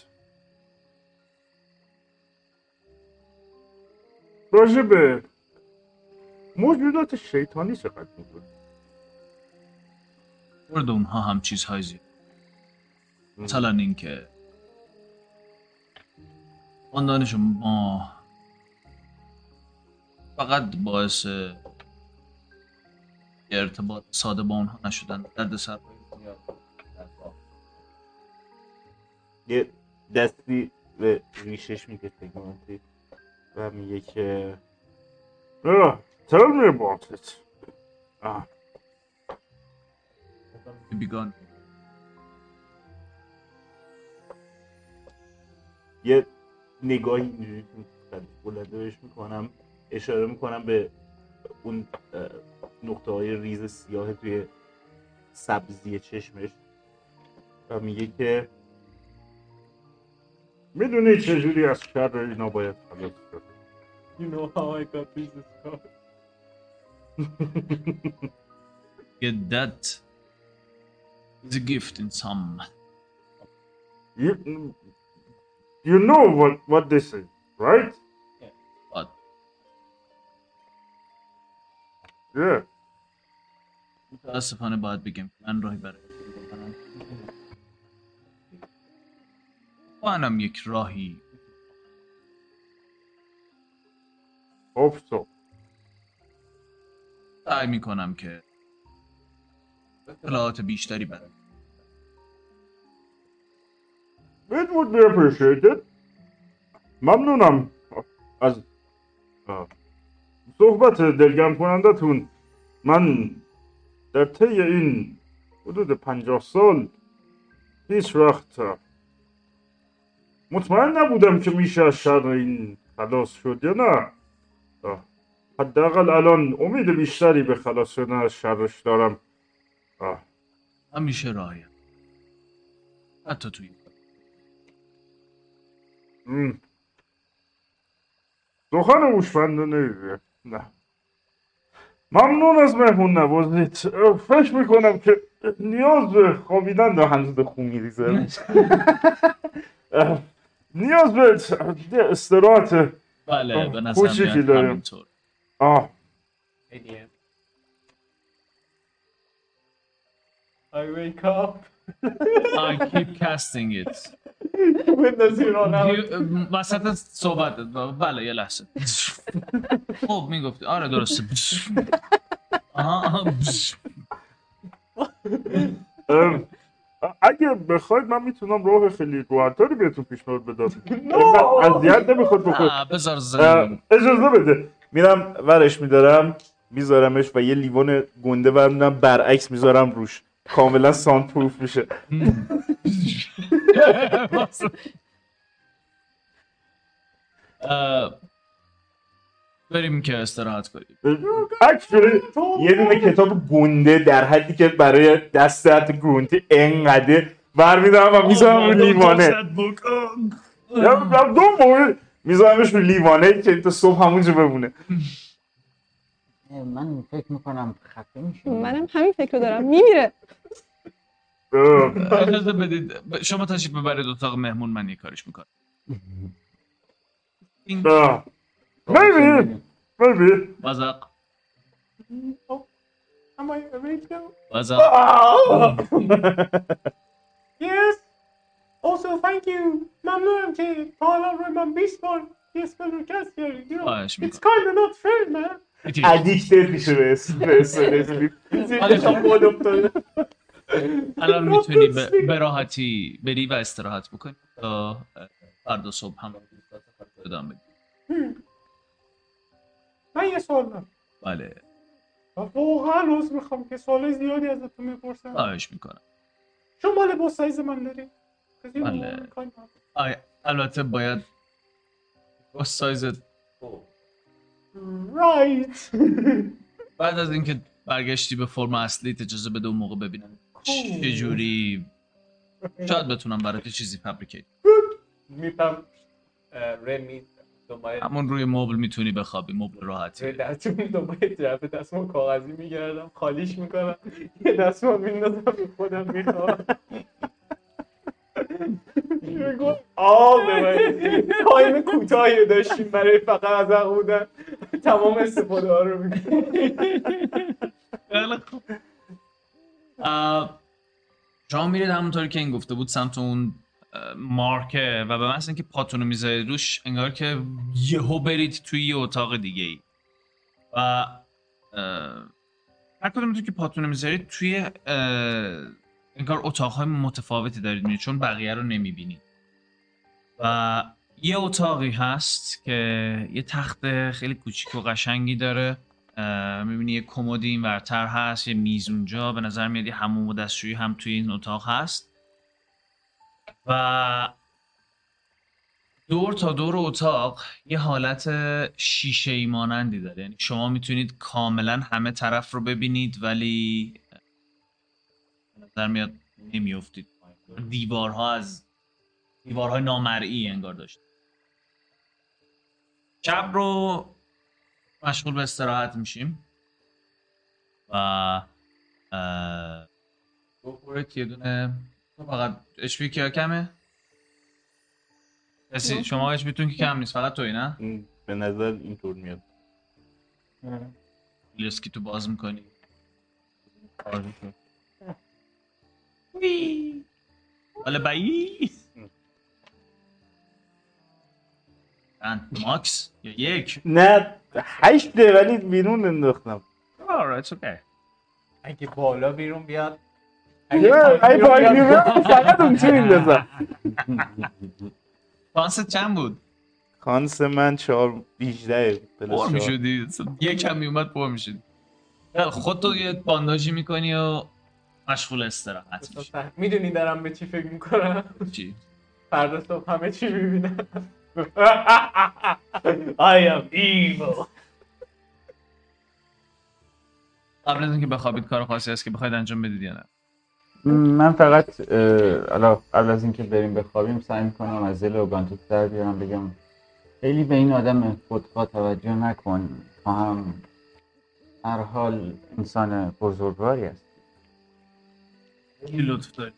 راجع به موجودات شیطانی چقدر می‌کنید مورد اونها هم چیزهای زیاد. مثلا اینکه خاندانش ما فقط باعث ارتباط ساده با اونها نشدن. درد سر یه دستی به ریشش میگه تگمانتی و میگه که Uh, tell me about it. بیگان. یه نگاهی اینجوری بلنده بهش می‌کنم. اشاره می‌کنم به اون نقطه های ریز سیاه توی سبزی چشمش و میگه که می‌دونی چجوری از شر اینا باید خلاص شد You know how I got this scar. get that is a gift in some You, you know what, what this is, right? but Yeah. متاسفانه باید بگم من راهی برای منم یک راهی. Hope so. سعی می‌کنم که اطلاعات بیشتری برم. It would be appreciated. ممنونم. از صحبت دلگرم کنندتون. من در طی این حدود پنجاه سال هیچ وقت مطمئن نبودم که میشه از شر این خلاص شد یا نه حداقل الان امید بیشتری به خلاص شدن از شرش دارم آه. همیشه راهیم حتی توی. سخن هوشمندانه نه ممنون از مهمون نوازید فکر می‌کنم که نیاز به خوابیدن دا هنوز به خون میریزه نیاز به یه استراحت بله به آه، نظر میاد داریم. همینطور آه. I wake up. I keep casting it بندازی وسط صحبت بله یه لحظه. خب می‌گفتی. آره درسته. اگه بخواید من می‌تونم راه خیلی راحتتری بهتون پیشنهاد بدم. اینقدر اذیت نمی‌خواد بکنید آه، بذار اجازه بده. میرم ورش میدارم میذارمش و یه لیوان گنده برمیدارم برعکس می‌ذارم روش. کاملا ساند پروف میشه. بریم که استراحت کنیم. Actually, یه دونه کتاب گنده در حدی که برای دست گرونتی انقدر برمیدارم و می‌ذارم رو لیوانه. دو مورد میذارمش رو لیوانه که تا صبح همونجا بمونه. من فکر می‌کنم خفه میشه منم همین فکر رو دارم. میمیره. اجازه بدید شما تشریف ببرید اتاق مهمون من یه کارش می‌کنم. Maybe, maybe. بازق Am I ready to Yes. Also, thank you. ممنونم که تا حالا روی من 20 بار یه spell رو cast کردی. You know, خواهش it's kind of not fair, man. addicted میشه به اسم به اسم. الان می‌تونی به راحتی بری و استراحت بکنی تا فردا صبح هم ادامه بدی من یه سوال دارم. بله واقعا عذر می‌خوام که سوال زیادی ازتون می‌پرسم. خواهش می‌کنم شما لباس سایز من داری؟ بله. البته باید با سایز Right. بعد از اینکه برگشتی به فرم اصلیت اجازه بده اون موقع ببینم چه جوری شاید بتونم برات چیزی فبریکیت میپم رمی دنبال همون روی مبل می‌تونی بخوابی مبل روی راحتی دستم دنبال جعبه دستمال کاغذی میگردم خالیش می‌کنم یه دستمال میندازم خودم می‌خوام آه به تایم کوتاهی داشتیم برای فقط از بودن. تمام استفاده ها رو می‌کنیم خیلی خوب. شما میرید همونطوری که این گفته بود سمت اون مارکه و به محض اینکه پاتون رو می‌ذارید روش انگار که یهو برید توی یه اتاق دیگه ای و هر کدومتون که پاتون رو می‌ذارید توی انگار اتاقهای متفاوتی دارید میرید چون بقیه رو نمی‌بینید. و یه اتاقی هست که یه تخت خیلی کوچیک و قشنگی داره. می‌بینی یه کمدی این ورتر هست یه میز اونجا به نظر میاد یه حموم و دستشویی هم توی این اتاق هست. و دور تا دور اتاق یه حالت شیشه ای مانندی داره. یعنی شما می‌تونید کاملا همه طرف رو ببینید ولی نظر میاد نمیافتید دیوارها از دیوارهای نامرئی انگار داشت. شب رو مشغول به استراحت میشیم. و بخورید یه دونه فقط اچپی که کمه؟ کسی شما اچپی تون که کم نیست فقط توی نه؟ به نظر اینطور میاد. لیسکی تو باز می‌کنی. حالا بایی. چند؟ ماکس؟ یا یک؟ نه. هشته ولی بیرون انداختم. Okay. اگه بالا بیرون بیاد. ای پایینی بیاد. فقط اون چی میندازم شانست چند بود؟ کانس من چهار بیجده پر. می‌شدی. یک کم میومد پر می‌شدی. خودتو یه بانداجی می‌کنی و مشغول استراحت میشی. می‌دونی دارم به چی فکر می‌کنم. چی؟ فردا صبح همه چی می‌بینم. I am evil. قبل از اینکه بخوابید کار خاصی هست که بخواید انجام بدید یا نه؟ من فقط قبل از اینکه بریم بخوابیم سعی می‌کنم از دل اوگانتوس در بیارم بگم خیلی به این آدم خودخواه توجه نکن. تو هم هر حال انسان بزرگواری است خیلی لطف داری.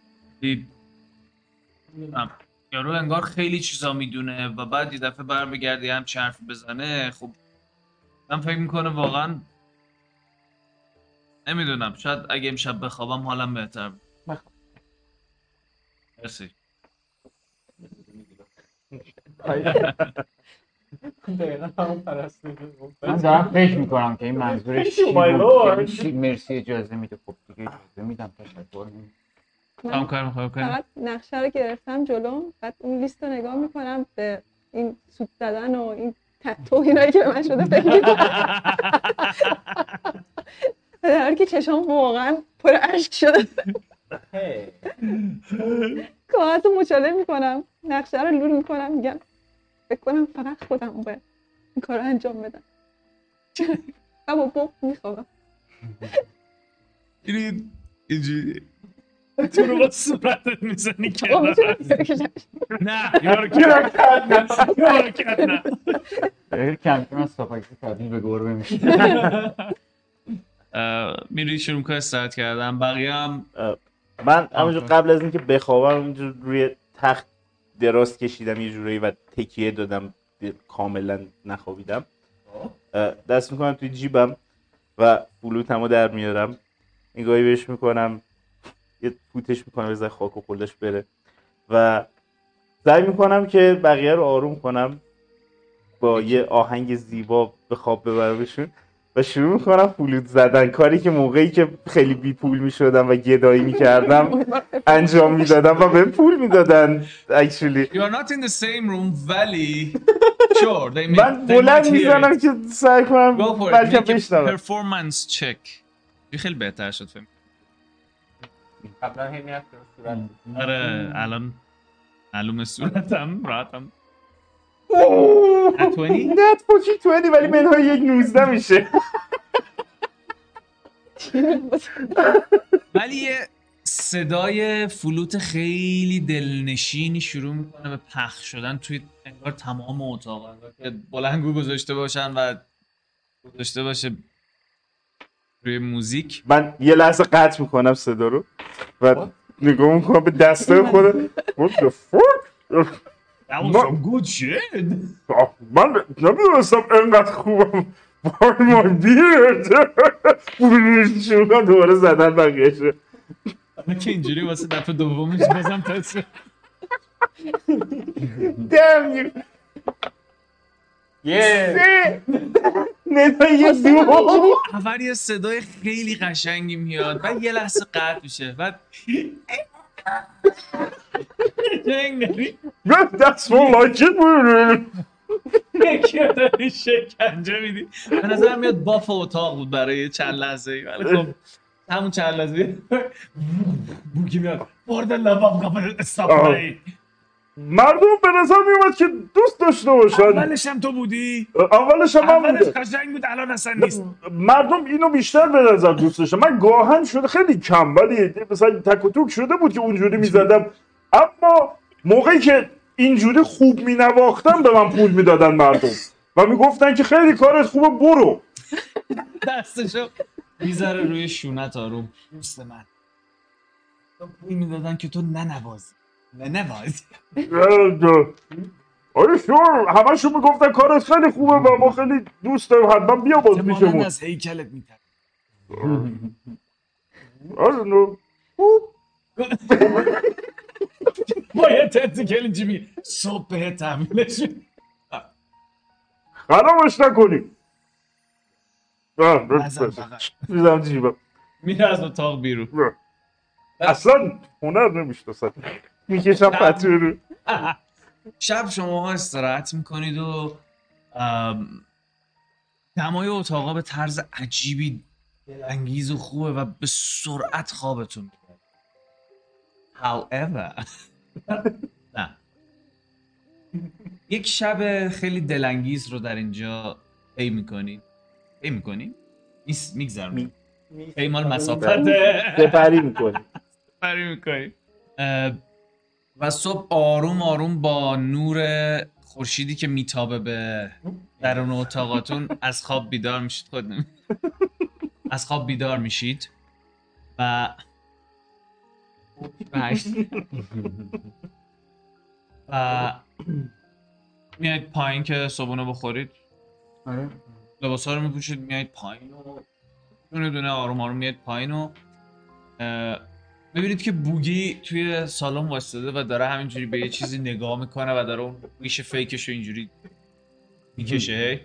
یارو انگار خیلی چیزا می‌دونه و بعد یه دفعه بر بگرده هم حرف بزنه. خب من فکر می‌کنه واقعا نمی‌دونم. شاید اگه امشب بخوابم حالم بهتر. مرسی. من دارم فکر می‌کنم که این منظورش چی بود؟ چی مرسی اجازه میده. خب دیگه اجازه میدم. تشکر. کنی؟ فقط نقشه رو گرفتم جلوم بعد اون لیست رو نگاه می‌کنم به این سود زدن و این توهینایی که به من شده فکر می‌کنم. در حالی که چشام واقعا پر اشک شده. کاغذ رو مچاله می‌کنم نقشه رو لول می‌کنم میگم فکر کنم فقط خودم باید این کار رو انجام بدم. و با بغض می‌خوام اینی اینجوری تو رو با صورتت می‌زنی خب، کنار نه یه حرکت نه یه حرکت نه دقیقه کم کم از ساپاکی تبدیل به گربه میشه میری شروع می‌کنه استارت کردم بقیه هم من همونجور. قبل از اینکه بخوابم اونجور روی تخت دراز کشیدم یه جورایی و تکیه دادم کاملا نخوابیدم. اه، دست می‌کنم توی جیبم و بلوتم رو در میارم. نگاهی بهش می‌کنم. یه فوتش می‌کنم بذار خاک و خلش بره. و سعی می‌کنم که بقیه رو آروم کنم با یه آهنگ زیبا به خواب ببرمشون و شروع می‌کنم فلوت زدن. کاری که موقعی که خیلی بی پول می‌شدم و گدایی می‌کردم انجام می‌دادم و به پول می‌دادن actually. You are not in the same room ولی sure they may, من بلند می‌زنم. که سعی کنم بلکه make بشنوم performance check. یه خیلی بهتر شد فهم قبلا هی می‌رفت به صورت. آره الان معلومه صورتم راحتم. اوه، At 20? نه فوکی 20 ولی منهای یک 19 میشه. ولی یه صدای فلوت خیلی دلنشینی شروع می‌کنه به پخش شدن توی انگار تمام اتاق که بلنگو گذاشته باشن و گذاشته باشه روی موزیک. من یه لحظه قطع می‌کنم صدا رو و نگاه می‌کنم به دسته خودم. What the fuck? That was good shit. آه، من نمی‌دونستم انقدر خوبم. بیرد شروع کنم دوباره زدن بقیهشه من که اینجوری واسه دفعه دومش بازم تست Damn you. سه. ندای یه دو. اول یه صدای خیلی قشنگی میاد. بعد یه لحظه قطع میشه. بعد That's more like it یکی داری شکنجه میدی. به نظرم میاد باف اتاق بود برای چند لحظه ای ولی خب همون چند لحظه بوکی میاد. برد لبام قبل استاپایی. مردم به نظر میومد که دوست داشته باشن. اولش هم تو بودی؟ اولش هم من اولش قشنگ بود الان اصلا نیست. مردم اینو بیشتر به نظر دوست داشتن. من گاهن شده خیلی کم ولی مثلا تک و توک شده بود که اونجوری می‌زدم. اما موقعی که اینجوری خوب مینواختم به من پول می‌دادن مردم. و می‌گفتن که خیلی کارت خوبه برو. دستشو می‌ذاره روی شونت آروم دوست من. تو پول می‌دادن که تو ننوازی. ننوازی آره شور همشون می‌گفتن کارت خیلی خوبه و ما خیلی دوست داریم حتما بیا باز مانند پیشمون از هیکلت میتر آره نو. باید تنتی کلینجی می صبح بهت تحویلش میدم. خرابش نکنی. فقط. میزم جیبم میره از اتاق بیرون. اصلا هنر نمی‌شناسن می‌کشم پتو رو شب شما استراحت می‌کنید و دمای اتاقا به طرز عجیبی دلانگیز و خوبه و به سرعت خوابتون می‌بره. However نه. یک شب خیلی دلانگیز رو در اینجا طی می‌کنید طی می‌کنید میگذرونید طی مال مسافته سپری می‌کنی. فرقی می‌کنی. و صبح آروم آروم با نور خورشیدی که میتابه به درون اتاقاتون از خواب بیدار میشید خود نمی- از خواب بیدار میشید. و و میایید پایین که صبحونه بخورید. آره. لباس رو میپوشید میایید پایین و دونه دونه آروم آروم میایید پایین و ببینید که بوگی توی سالن وایستاده و داره همینجوری به یه چیزی نگاه می‌کنه و داره اون ریش فیکش رو اینجوری می‌کشه هی.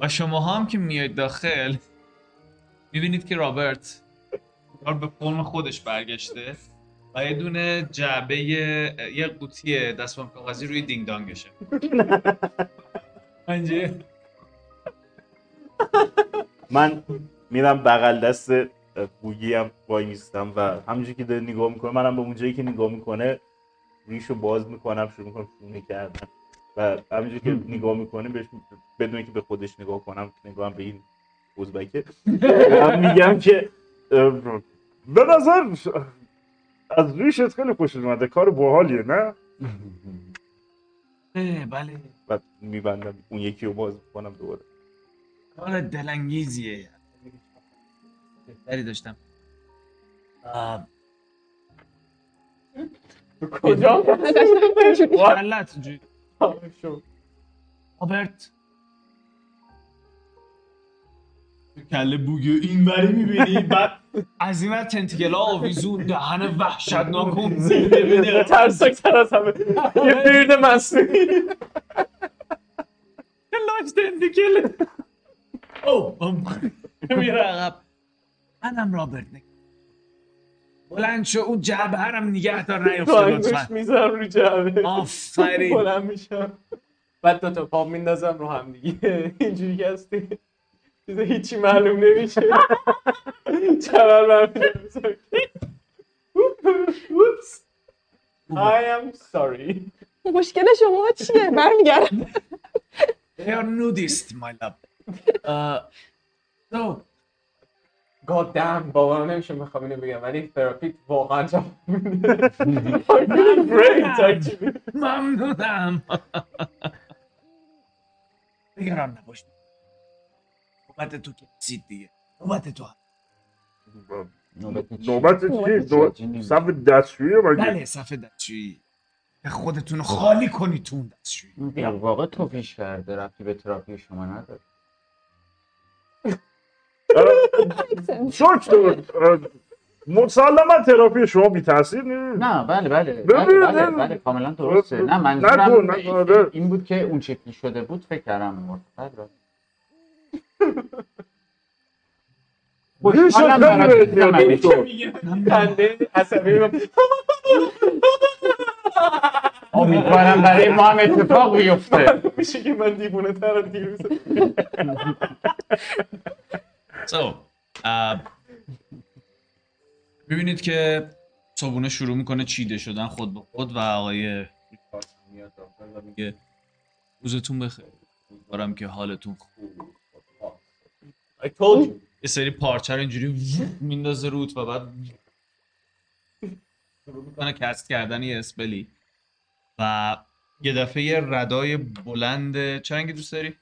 و شما هم که میاید داخل می‌بینید که رابرت کار به فرم خودش برگشته و یه دونه جعبه یه قوطی دستمال کاغذی روی دینگ دانگشه من میرم بغل دست بوگی هم وای میستم و همونجوری که داره نگاه می‌کنه منم به اونجایی که نگاه می‌کنه ریشو باز می‌کنم شروع می‌کنم شونه کردن و همینجور که نگاه می‌کنه بهش بدون اینکه به خودش نگاه کنم نگاه به این ازبکه. میگم که به نظر از ریشت خیلی خوشت اومده کار باحالیه نه؟ بله. و میبندم اون یکی رو باز کنم دوباره. کار دلانگیزیه. بهتری داشتم. کجا؟ غلط شو رابرت کله بوگی این بری می‌بینی بعد از این ور تنتیکلا آویزون دهن وحشتناک اون زنده بده ترسک تر از همه. یه برد مصنوعی لاش تنتیکل او میره عقب. منم رابرت نگ بلند شو اون جعبه هرم نگه دار نیفته لطفا. می‌ذارم رو جعبه آفرین. بلند میشم. بعد دو تا پا میندازم رو هم دیگه. اینجوری که هستی. چیز هیچی معلوم نمیشه. چرا برمیدارم Oops. I am sorry. مشکل شما چیه؟ برمیگردم. They are nudist, my love. Uh, so, God damn باورم نمیشه بخوام اینو بگم ولی تراپی واقعا جواب میده ممنونم. نگران نباش. نوبت تو که رسید دیگه. نوبت تو. نوبت چی؟ صف دستشویی مگه بله صفحه دستشویی. به خودتون رو خالی کنی تو اون دستشویی. در واقع تو پیش کرده رفتی به تراپی شما نداره دکتر اه، مسلما تراپی شما بی تاثیر نیست نه بله بله. بله، بله بله, کاملا درسته. نه منظورم آره. این بود که اون شکلی شده بود فکر کردم مرد بله بله. امیدوارم برای ما هم اتفاق بیفته. میشه که من دیوونه تر دیروز. So, uh, ببینید که صبحونه شروع می‌کنه چیده شدن خود به خود و آقای میاد و میگه روزتون بخیر. امیدوارم که حالتون خوب. I told you. یه سری پارچه رو اینجوری میندازه روت و بعد می‌کنه cast کردن یه spell ی. و یه دفعه یه ردای بلند چه رنگی دوست داری؟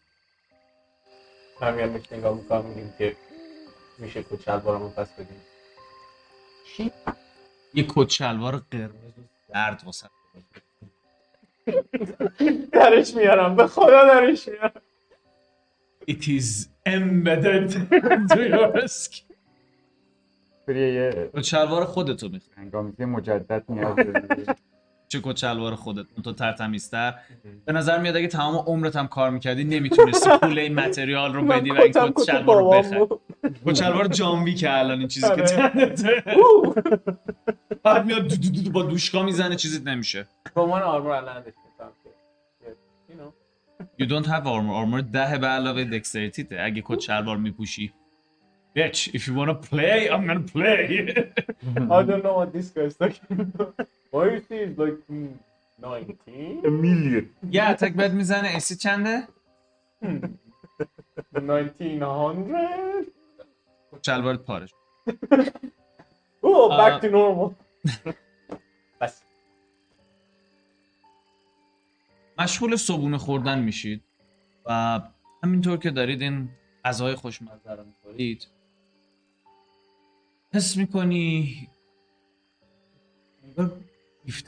نگاه می‌کنم میگیم که میشه کچل بارمون پس بدیم. یه کت شلوار قرمز درد واسه درش میارم به خدا درش میارم. It is embedded into your skin بری یه کت شلوار خودتو می‌خوای. هنگامیزی مجدد نیاز چه کت شلوار خودت؟ تو ترتمیزتر. به نظر میاد اگه تمام عمرت هم کار می‌کردی نمی‌تونستی پول این متریال رو بدی و این کت کت شلوار رو بخری. بود. کت شلوار جانوی که الان این چیزی که آره. تنته بعد میاد دو دو دو با دوشکا می‌زنه چیزیت نمیشه به عنوان آرمور الان you don't have armor armor ده به علاوه دکستریتیته اگه کت شلوار میپوشی Bitch, if you wanna play, I'm gonna play. I don't know what this guy's talking about. Why you see it's like hmm, 19? میلیون یه اتک بد می‌زنه اسی چنده؟ 1900? کت شلوارت پارش. Oh, back Uh, to normal. بس. مشغول صبونه خوردن میشید و همینطور که دارید این غذای خوشمزه رو می‌خورید حس می‌کنی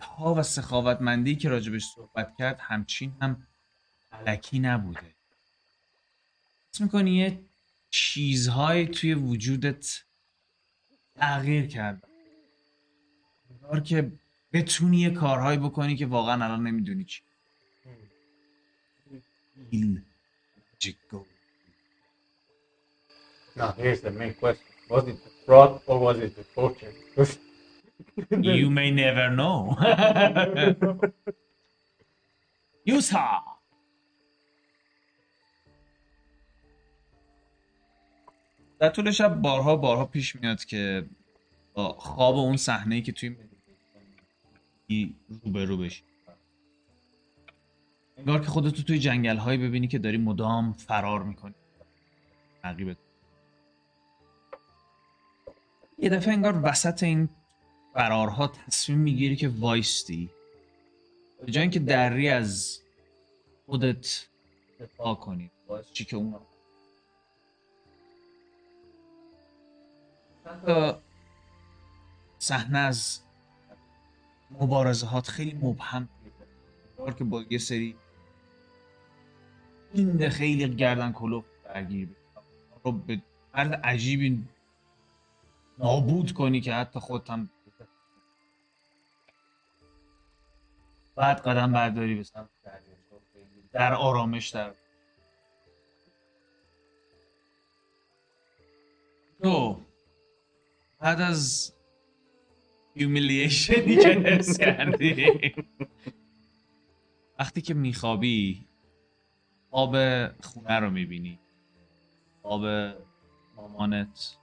ها و سخاوتمندی که راجبش صحبت کرد همچین هم علکی نبوده. حس می‌کنی یه چیزهایی توی وجودت تغییر کرد انگار که بتونی یه کارهایی بکنی که واقعا الان نمی‌دونی چی این. Now here's the main question. Was it the fraud or was it the fortune? You may never know. Yusa! در طول شب بارها بارها پیش میاد که خواب اون صحنه ای که توی مدیتیشن رو بشی انگار که خودتو توی جنگل هایی ببینی که داری مدام فرار می‌کنی. عقیبت. یه دفعه انگار وسط این فرارها تصمیم می‌گیری که وایستی. به جای اینکه دری از خودت دفاع کنی چی که اون صحنه از مبارزه هات خیلی مبهم انگار که با یه سری این خیلی گردن کلوف درگیر. رو به طرز عجیبی نابود کنی که حتی خودت هم بعد قدم برداری به سمت. در آرامش در تو بعد از هیومیلیشنی که حس کردی وقتی که میخوابی آب خونه رو می‌بینی. آب مامانت.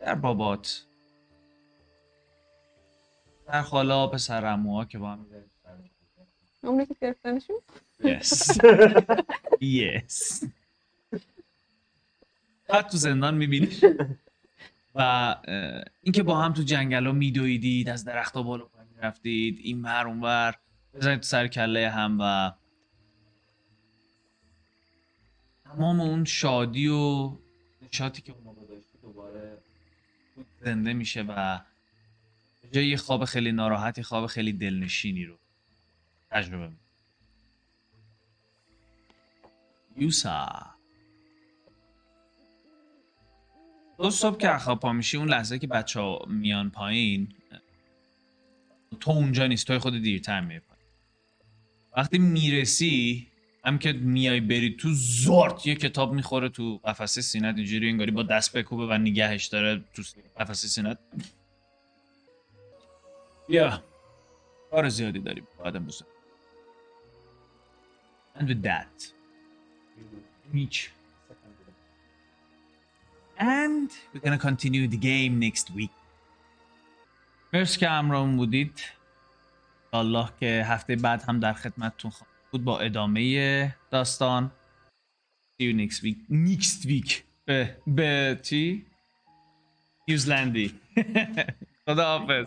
در بابات. در خاله پسر عموها که با هم اونه که گرفتنشون؟ Yes. yes. بعد تو زندان می‌بینی. و اینکه با هم تو جنگل ها میدویدید از درخت ها بالا پایین رفتید این ور اون ور بزنید سر کله هم و تمام اون شادی و نشاطی که اون موقع داشتی دوباره زنده میشه و جای یه خواب خیلی ناراحتی خواب خیلی دلنشینی رو تجربه می‌کنی یوسا دو صبح که از خواب پا میشی اون لحظه که بچه ها میان پایین تو اونجا نیست توی خود دیرتر میای پایین. وقتی می‌رسی هم که میای بری تو زارت یه کتاب می‌خوره تو قفسه سینت اینجوری انگاری با دست بکوبه و نگهش داره تو قفسه سینت. بیا. کار زیادی داریم. باید امروز And with that. Each. And we're gonna continue the game next week. مرسی که همراهمون بودید. الله که هفته بعد هم در خدمتتون خواهم بود با ادامه داستان. See you next week. Next week. به به چی؟ نیوزلندی. خدا حافظ